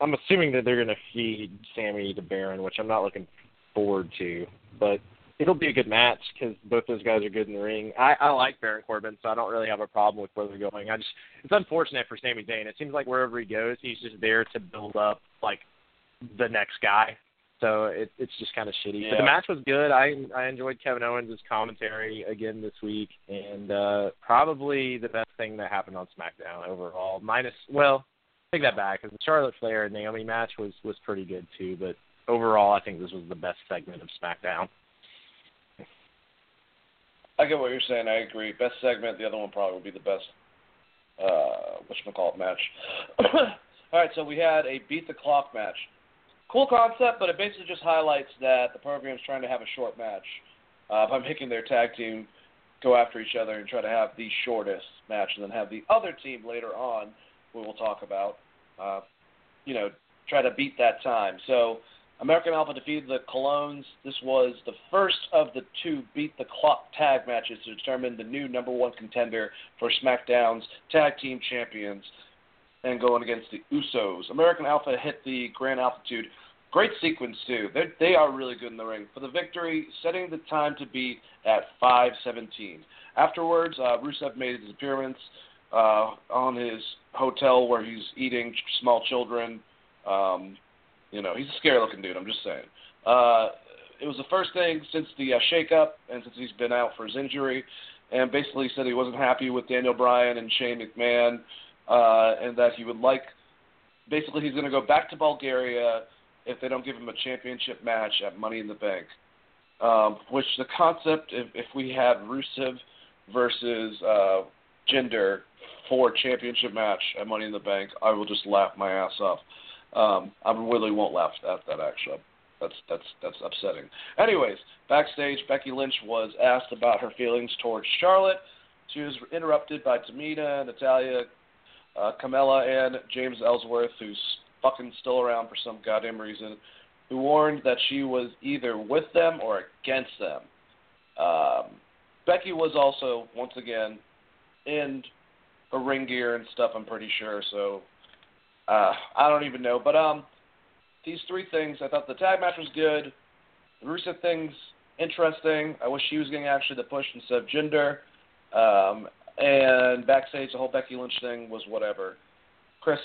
I'm assuming that they're to feed Sami to Baron, which I'm not looking forward to. But it'll be a good match because both those guys are good in the ring. I, I like Baron Corbin, so I don't really have a problem with where they're going. I just it's unfortunate for Sami Zayn. It seems like wherever he goes, he's just there to build up like the next guy. So it, it's just kind of shitty. Yeah. But the match was good. I I enjoyed Kevin Owens' commentary again this week, and uh probably the best thing that happened on SmackDown overall. Minus, well, take that back because the Charlotte Flair and Naomi match was was pretty good too. But overall, I think this was the best segment of SmackDown. I get what you're saying. I agree. Best segment. The other one probably would be the best. Uh, what call it match. All right, so we had a beat the clock match. Cool concept, but it basically just highlights that the program's trying to have a short match uh, by making their tag team go after each other and try to have the shortest match, and then have the other team later on, we will talk about, uh, you know, try to beat that time. So American Alpha defeated the Colons. This was the first of the two beat the clock tag matches to determine the new number one contender for SmackDown's tag team champions and going against the Usos. American Alpha hit the Grand Amplitude. Great sequence too. They they are really good in the ring for the victory, setting the time to beat at 5:17. Afterwards, uh, Rusev made his appearance uh, on his hotel where he's eating small children. Um, you know, he's a scary looking dude. I'm just saying. Uh, it was the first thing since the uh, shakeup and since he's been out for his injury, and basically said he wasn't happy with Daniel Bryan and Shane McMahon, uh, and that he would like. Basically, he's going to go back to Bulgaria if they don't give him a championship match at Money in the Bank. Um, which the concept, if, if we had Rusev versus uh, Jinder for championship match at Money in the Bank, I will just laugh my ass off. Um, I really won't laugh at that actually. That's that's that's upsetting. Anyways, backstage, Becky Lynch was asked about her feelings towards Charlotte. She was interrupted by Tamina, Natalya, uh, Carmella, and James Ellsworth, who's fucking still around for some goddamn reason, who warned that she was either with them or against them. Um, Becky was also, once again, in her ring gear and stuff, I'm pretty sure, so uh, I don't even know. But um, these three things, I thought the tag match was good. The Rusev thing's interesting. I wish she was getting actually the push instead of Jinder. Um, and backstage, the whole Becky Lynch thing was whatever. Chris,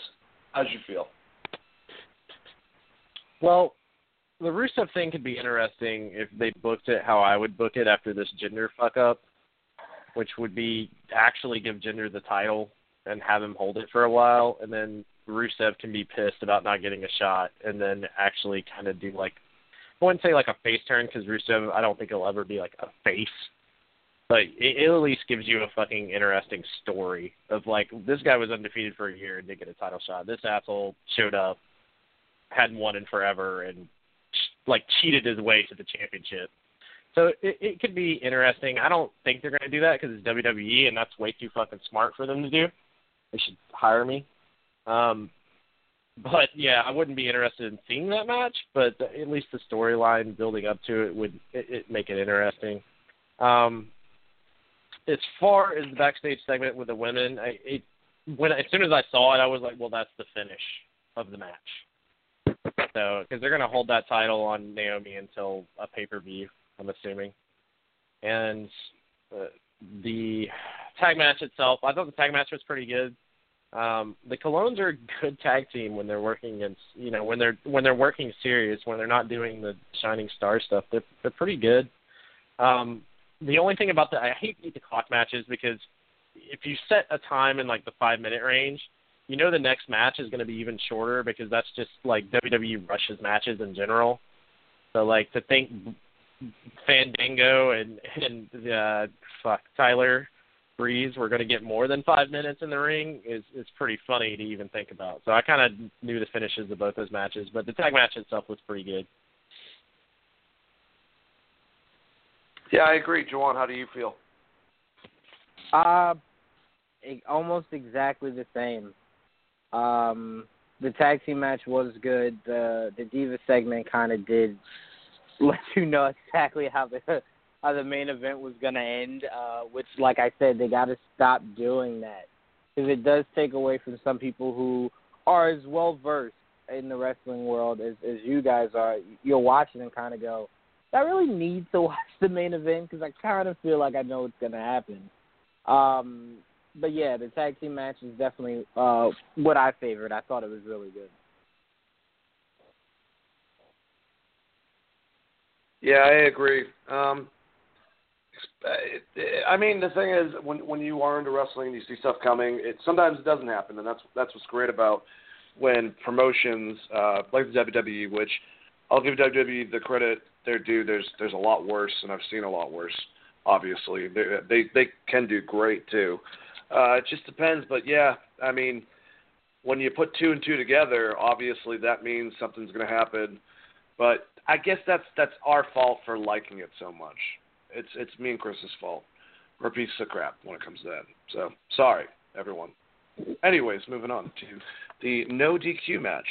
how'd you feel? Well, the Rusev thing could be interesting if they booked it how I would book it after this Jinder fuck up, which would be actually give Jinder the title and have him hold it for a while, and then Rusev can be pissed about not getting a shot, and then actually kind of do like I wouldn't say like a face turn because Rusev I don't think he'll ever be like a face, but it, it at least gives you a fucking interesting story of like this guy was undefeated for a year and didn't get a title shot. This asshole showed up, hadn't won in forever, and like cheated his way to the championship. So it, it could be interesting. I don't think they're going to do that because it's WWE, and that's way too fucking smart for them to do. They should hire me. Um, but yeah, I wouldn't be interested in seeing that match. But at least the storyline building up to it would it, it make it interesting. Um, as far as the backstage segment with the women, I, it when as soon as I saw it, I was like, well, that's the finish of the match. So because they're gonna hold that title on Naomi until a pay per view, I'm assuming. And uh, the tag match itself, I thought the tag match was pretty good. Um, the Colons are a good tag team when they're working against, you know, when they're when they're working serious, when they're not doing the shining star stuff. They're they're pretty good. Um, the only thing about the I hate the clock matches because if you set a time in like the five minute range, you know the next match is going to be even shorter because that's just like WWE rushes matches in general. So like to think Fandango and and uh, fuck Tyler Breeze we're going to get more than five minutes in the ring is is pretty funny to even think about. So I kind of knew the finishes of both those matches, but the tag match itself was pretty good. Yeah, I agree, Juwaan. How do you feel? Uh, almost exactly the same. Um, the tag team match was good. The the Diva segment kind of did let you know exactly how the how the main event was gonna end. Uh, which, like I said, they got to stop doing that because it does take away from some people who are as well versed in the wrestling world as as you guys are. You're watching and kind of go, I really need to watch the main event because I kind of feel like I know what's gonna happen. Um, but yeah, the tag team match is definitely uh, what I favored. I thought it was really good. Yeah, I agree. Um, I mean, the thing is, when when you are into wrestling and you see stuff coming, it sometimes it doesn't happen, and that's that's what's great about when promotions uh, like the WWE, which I'll give WWE the credit they're due. There's there's a lot worse, and I've seen a lot worse. Obviously, they they, they can do great too. Uh, it just depends, but yeah, I mean, when you put two and two together, obviously that means something's going to happen. But I guess that's that's our fault for liking it so much. It's it's me and Chris's fault. We're a piece of crap when it comes to that. So sorry, everyone. Anyways, moving on to the no DQ match.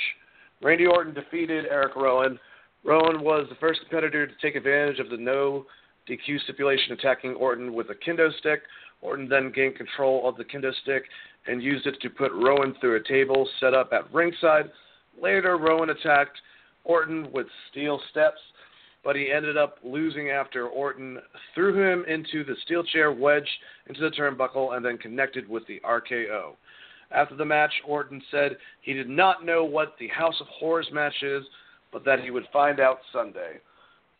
Randy Orton defeated Eric Rowan. Rowan was the first competitor to take advantage of the no DQ stipulation, attacking Orton with a kendo stick. Orton then gained control of the kendo stick and used it to put Rowan through a table set up at ringside. Later, Rowan attacked Orton with steel steps, but he ended up losing after Orton threw him into the steel chair, wedged into the turnbuckle, and then connected with the RKO. After the match, Orton said he did not know what the House of Horrors match is, but that he would find out Sunday.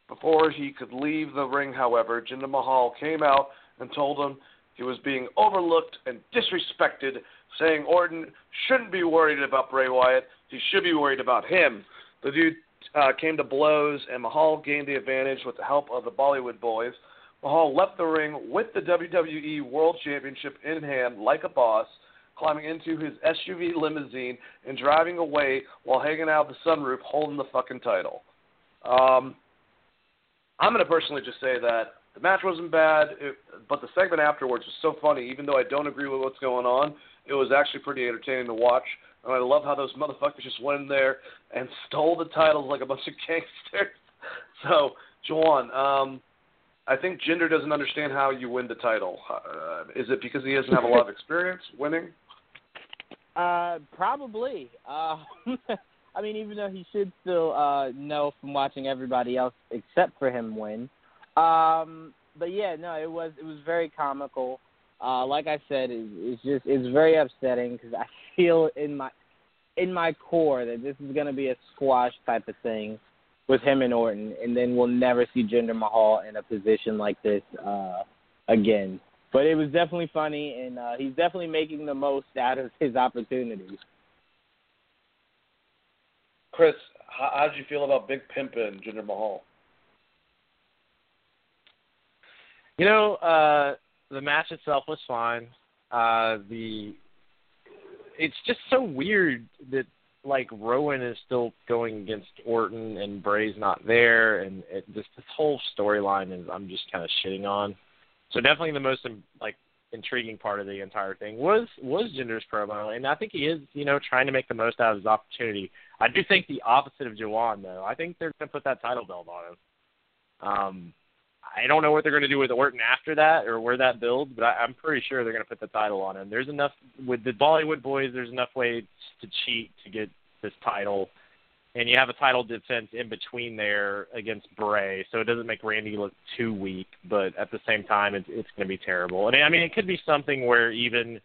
Before he could leave the ring, however, Jinder Mahal came out and told him he was being overlooked and disrespected, saying Orton shouldn't be worried about Bray Wyatt. He should be worried about him. The dude uh, came to blows, and Mahal gained the advantage with the help of the Bollywood Boys. Mahal left the ring with the WWE World Championship in hand like a boss, climbing into his SUV limousine and driving away while hanging out the sunroof holding the fucking title. Um, I'm going to personally just say that The match wasn't bad, it, but the segment afterwards was so funny. Even though I don't agree with what's going on, it was actually pretty entertaining to watch. And I love how those motherfuckers just went in there and stole the titles like a bunch of gangsters. So, Juwaan, um, I think Jinder doesn't understand how you win the title. Uh, is it because he doesn't have a lot of experience winning? Uh, probably. Uh, I mean, even though he should still uh, know from watching everybody else except for him win. Um, but yeah, no, it was it was very comical. Uh, like I said, it, it's just it's very upsetting because I feel in my in my core that this is going to be a squash type of thing with him and Orton, and then we'll never see Jinder Mahal in a position like this uh, again. But it was definitely funny, and uh, he's definitely making the most out of his opportunities. Chris, how, how did you feel about Big Pimpin' Jinder Mahal? You know, uh, the match itself was fine. Uh, the it's just so weird that like Rowan is still going against Orton and Bray's not there, and it, just this whole storyline is I'm just kind of shitting on. So definitely the most like intriguing part of the entire thing was was Jinder's promo, and I think he is you know trying to make the most out of his opportunity. I do think the opposite of Juwaan though. I think they're going to put that title belt on him. Um, I don't know what they're going to do with Orton after that or where that builds, but I, I'm pretty sure they're going to put the title on him. There's enough with the Bollywood boys. There's enough ways to cheat to get this title, and you have a title defense in between there against Bray, so it doesn't make Randy look too weak. But at the same time, it's it's going to be terrible. And I mean, it could be something where even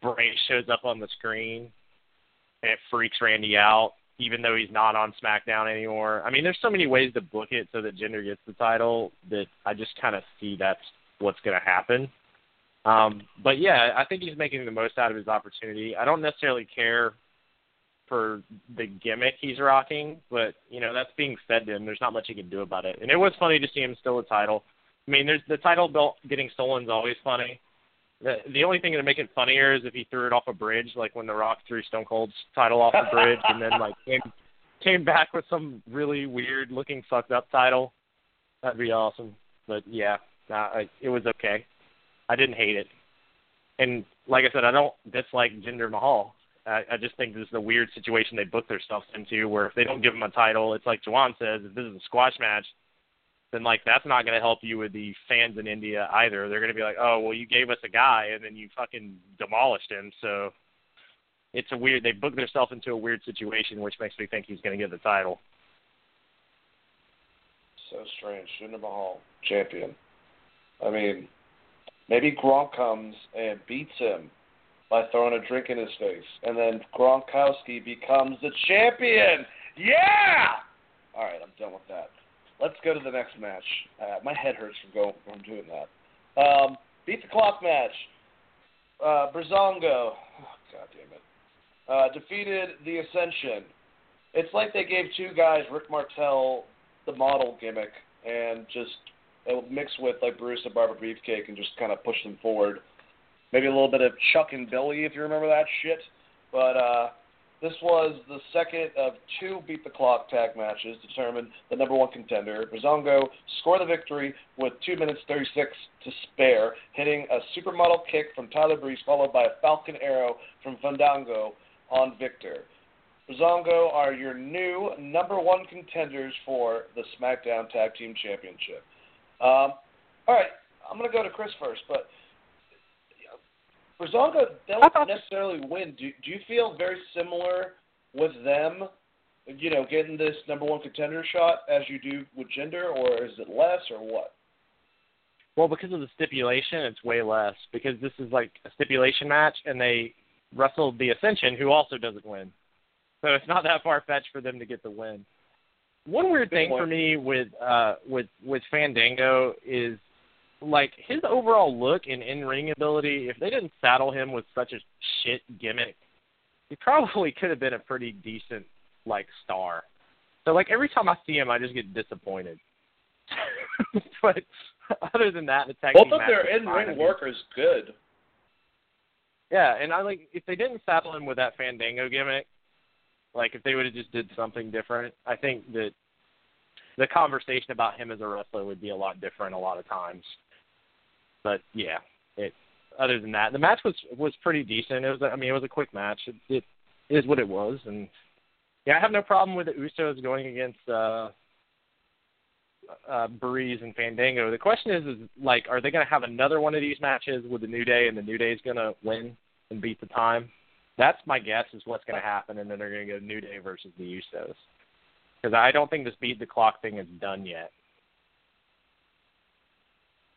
Bray shows up on the screen and it freaks Randy out, even though he's not on SmackDown anymore. I mean, there's so many ways to book it so that Jinder gets the title that I just kind of see that's what's going to happen. Um, but yeah, I think he's making the most out of his opportunity. I don't necessarily care for the gimmick he's rocking, but you know that's being fed to him. There's not much he can do about it. And it was funny to see him steal a title. I mean, there's the title belt getting stolen is always funny. The the only thing to make it funnier is if he threw it off a bridge, like when The Rock threw Stone Cold's title off the bridge, and then like came came back with some really weird looking fucked up title. That'd be awesome. But yeah, nah, I, it was okay. I didn't hate it. And like I said, I don't dislike Jinder Mahal. I, I just think this is a weird situation they booked themselves into, where if they don't give him a title, it's like Juwaan says, if this is a squash match, then like that's not going to help you with the fans in India either. They're going to be like, oh well, you gave us a guy and then you fucking demolished him. So it's a weird. They booked themselves into a weird situation, which makes me think he's going to get the title. So strange. Jinder Mahal, champion. I mean, maybe Gronk comes and beats him by throwing a drink in his face, and then Gronkowski becomes the champion. Yeah. All right, I'm done with that. Let's go to the next match. Uh, my head hurts from going from doing that. Um, beat the clock match. Uh, Breezango, oh, God damn it, uh, defeated the Ascension. It's like they gave two guys Rick Martel the model gimmick and just mixed with like Brutus the Barber Beefcake and just kind of pushed them forward maybe a little bit of Chuck and Billy if you remember that shit. But uh, this was the second of two beat the clock tag matches to determine the number one contender. Breezango scored the victory with two minutes thirty six to spare, hitting a supermodel kick from Tyler Breeze followed by a Falcon Arrow from Fandango on Viktor. Breezango are your new number one contenders for the SmackDown Tag Team Championship. Um, all right, I'm going to go to Chris first, but Breezango don't necessarily win. Do, do you feel very similar with them, you know, getting this number one contender shot as you do with Jinder, or is it less, or what? Well, because of the stipulation, it's way less because this is like a stipulation match, and they wrestled the Ascension, who also doesn't win. So it's not that far fetched for them to get the win. One weird thing for me with uh with with Fandango is like his overall look and in ring ability, if they didn't saddle him with such a shit gimmick, he probably could have been a pretty decent like star. So like every time I see him, I just get disappointed. but other than that, the tag both of their in ring work is good. Yeah, and I like if they didn't saddle him with that Fandango gimmick, like if they would have just did something different, I think that the conversation about him as a wrestler would be a lot different a lot of times. But yeah, it. Other than that, the match was was pretty decent. It was, I mean, it was a quick match. It, it is what it was, and yeah, I have no problem with the Usos going against uh, uh, Breeze and Fandango. The question is, is like, are they going to have another one of these matches with the New Day, and the New Day is going to win and beat the time? That's my guess is what's going to happen, and then they're going to go New Day versus the Usos. Because I don't think this beat the clock thing is done yet.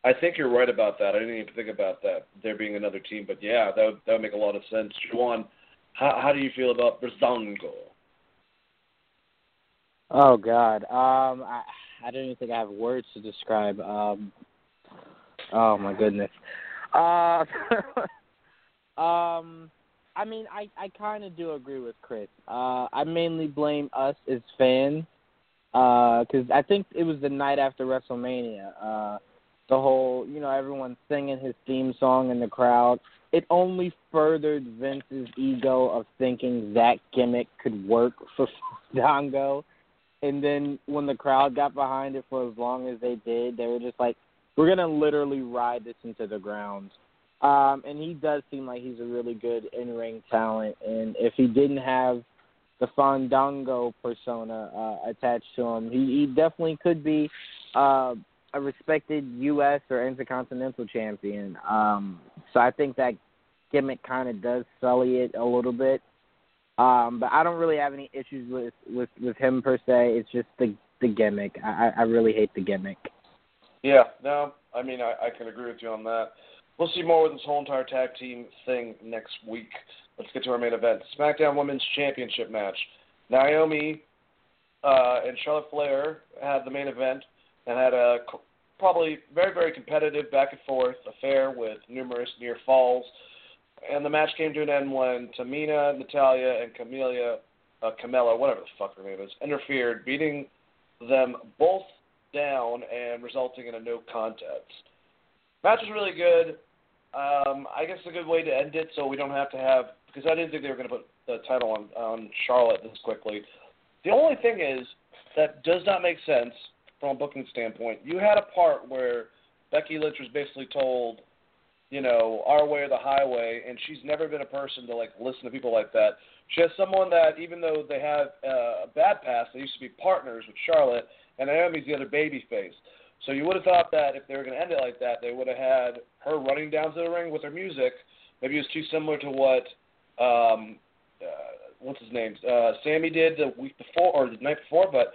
I think you're right about that. I didn't even think about that there being another team, but yeah, that would, that would make a lot of sense. Juwaan, how how do you feel about Breezango? Oh God, um, I I don't even think I have words to describe. Um, oh my goodness. Uh, um, I mean, I I kind of do agree with Chris. Uh, I mainly blame us as fans because uh, I think it was the night after WrestleMania. Uh, the whole, you know, everyone singing his theme song in the crowd. It only furthered Vince's ego of thinking that gimmick could work for Dongo. And then when the crowd got behind it for as long as they did, they were just like, "We're gonna literally ride this into the ground." Um, and he does seem like he's a really good in-ring talent. And if he didn't have the Fandango persona uh, attached to him, he, he definitely could be uh, a respected U.S. or Intercontinental champion. Um, so I think that gimmick kind of does sully it a little bit. Um, but I don't really have any issues with with with him per se. It's just the the gimmick. I I really hate the gimmick. Yeah, no, I mean I, I can agree with you on that. We'll see more with this whole entire tag team thing next week. Let's get to our main event: SmackDown Women's Championship match. Naomi uh, and Charlotte Flair had the main event and had a probably very, very competitive back and forth affair with numerous near falls. And the match came to an end when Tamina, Natalya, and Camelia, uh, Camilla, whatever the fuck her name is, interfered, beating them both down and resulting in a no contest. Match was really good. Um, I guess a good way to end it so we don't have to have because I didn't think they were going to put the title on on Charlotte this quickly. The only thing is that does not make sense from a booking standpoint. You had a part where Becky Lynch was basically told, you know, our way or the highway, and she's never been a person to like listen to people like that. She has someone that, even though they have uh, a bad past, they used to be partners with Charlotte, and Naomi's the other baby face. So you would have thought that if they were going to end it like that, they would have had her running down to the ring with her music. Maybe it was too similar to what um, uh, what's his name, uh, Sami did the week before or the night before, but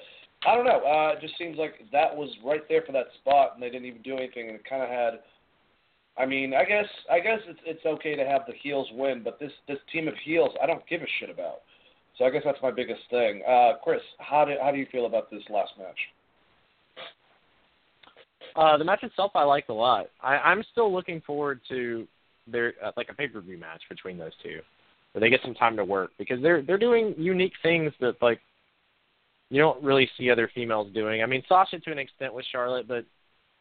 I don't know. Uh, it just seems like that was right there for that spot, and they didn't even do anything, and it kind of had. I mean, I guess I guess it's it's okay to have the heels win, but this this team of heels, I don't give a shit about. So I guess that's my biggest thing. Uh, Chris, how do how do you feel about this last match? Uh, the match itself, I liked a lot. I, I'm still looking forward to their uh, like a pay per view match between those two, where they get some time to work because they're they're doing unique things that like you don't really see other females doing. I mean, Sasha to an extent with Charlotte, but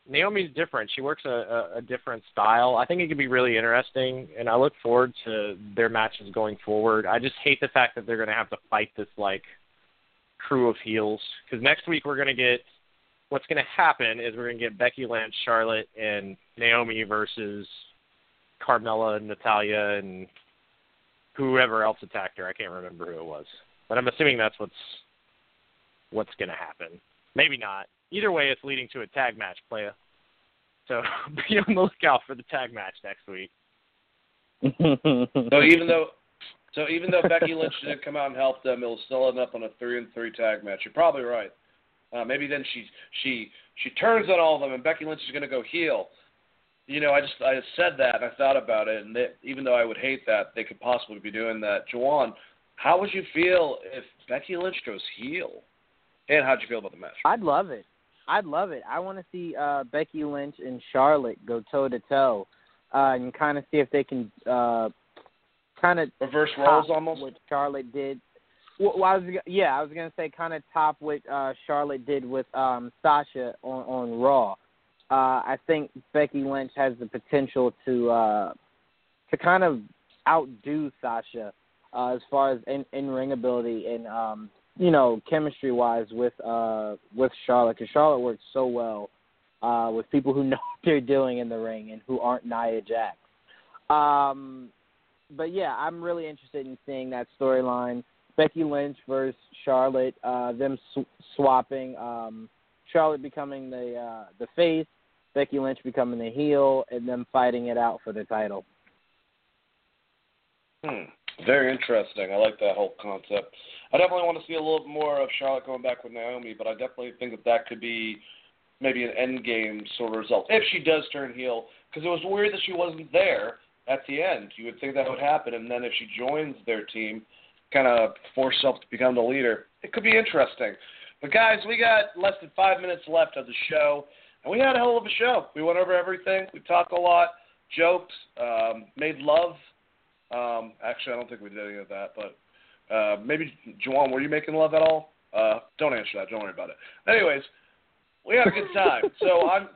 Naomi's different. She works a, a, a different style. I think it could be really interesting, and I look forward to their matches going forward. I just hate the fact that they're going to have to fight this like crew of heels because next week we're going to get what's going to happen is we're going to get Becky Lynch, Charlotte, and Naomi versus Carmella and Natalya and whoever else attacked her. I can't remember who it was, but I'm assuming that's what's what's going to happen. Maybe not. Either way, it's leading to a tag match, playa. So be on the lookout for the tag match next week. so even though, so even though Becky Lynch didn't come out and help them, it'll still end up on a three and three tag match. You're probably right. Uh, maybe then she she she turns on all of them, and Becky Lynch is going to go heel. You know, I just I said that and I thought about it, and they, even though I would hate that, they could possibly be doing that. Juwaan, how would you feel if Becky Lynch goes heel? And how'd you feel about the match? I'd love it. I'd love it. I want to see uh, Becky Lynch and Charlotte go toe to toe, and kind of see if they can uh, kind of reverse roles almost. What Charlotte did. Well, I was yeah, I was gonna say kind of top what uh, Charlotte did with um, Sasha on on Raw. Uh, I think Becky Lynch has the potential to uh, to kind of outdo Sasha uh, as far as in, in ring ability and um, you know, chemistry wise with uh with Charlotte because Charlotte works so well uh with people who know what they're doing in the ring and who aren't Nia Jax. Um, but yeah, I'm really interested in seeing that storyline. Becky Lynch versus Charlotte, uh, them sw- swapping, um, Charlotte becoming the uh, the face, Becky Lynch becoming the heel, and them fighting it out for the title. Hmm. Very interesting. I like that whole concept. I definitely want to see a little more of Charlotte going back with Naomi, but I definitely think that that could be maybe an end game sort of result if she does turn heel. Because it was weird that she wasn't there at the end. You would think that would happen, and then if she joins their team, kind of force herself to become the leader, it could be interesting. But guys, we got less than five minutes left of the show, and we had a hell of a show. We went over everything. We talked a lot, joked, um, made love. Um, actually, I don't think we did any of that, but uh, maybe Juwaan, were you making love at all? Uh, don't answer that. Don't worry about it. Anyways, we had a good time. so I'm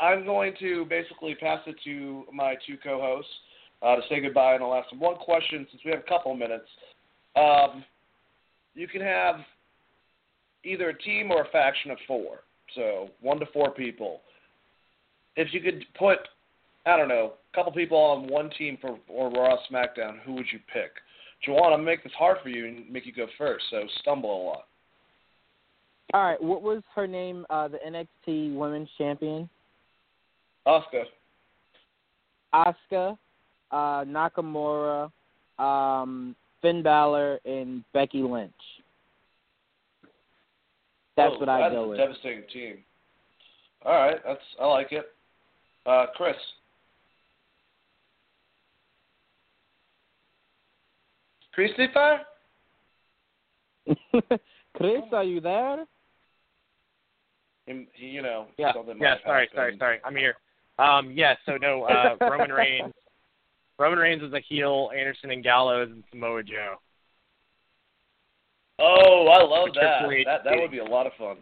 I'm going to basically pass it to my two co-hosts uh, to say goodbye, and I'll ask them one question since we have a couple of minutes. Um, you can have either a team or a faction of four, so one to four people. If you could put, I don't know, a couple people on one team for or Raw SmackDown, who would you pick? Juwaan, I'm gonna make this hard for you and make you go first, so stumble a lot. All right, what was her name? Uh, the NXT Women's Champion. Asuka. Asuka, uh, Nakamura, um, Finn Balor, and Becky Lynch. That's oh, what I that's go a with. Devastating team. All right, that's I like it. Uh, Chris. Christopher? Chris, are you there? Him, he, you know, Yeah. something Yeah. Sorry. Sorry. Sorry. I'm here. Um. Yeah. So no. Uh. Roman Reigns. Roman Reigns is a heel. Anderson and Gallows and Samoa Joe. Oh, I love that. That that would be a lot of fun.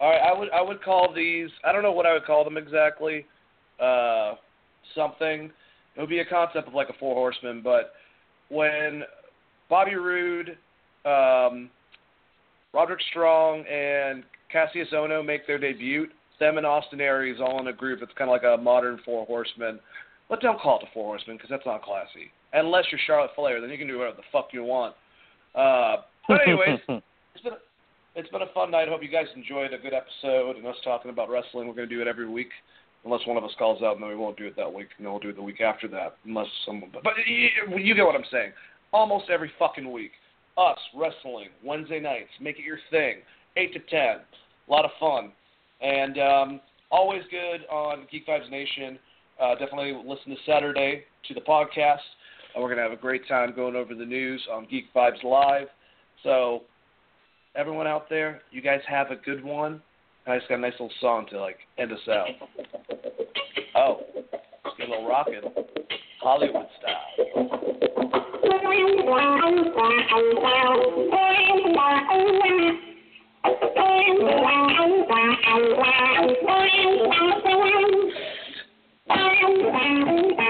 All right, I would I would call these. I don't know what I would call them exactly. Uh, something. It would be a concept of like a four horsemen, but when Bobby Roode, um, Roderick Strong, and Kassius Ohno make their debut, them and Austin Aries all in a group. It's kind of like a modern four horsemen. But don't call it the four horsemen because that's not classy. Unless you're Charlotte Flair, then you can do whatever the fuck you want. Uh, but anyways, it's been it's been a fun night. I hope you guys enjoyed a good episode and us talking about wrestling. We're going to do it every week, unless one of us calls out, and then we won't do it that week. And then we'll do it the week after that, unless someone. But, but you, you get what I'm saying. Almost every fucking week, us wrestling Wednesday nights. Make it your thing. Eight to ten. A lot of fun, and um, always good on Geek Vibes Nation. Uh, definitely listen to Saturday to the podcast. Uh, we're gonna have a great time going over the news on Geek Vibes Live. So everyone out there, you guys have a good one. I just got a nice little song to like end us out. Oh, let's get a little rockin', Hollywood style.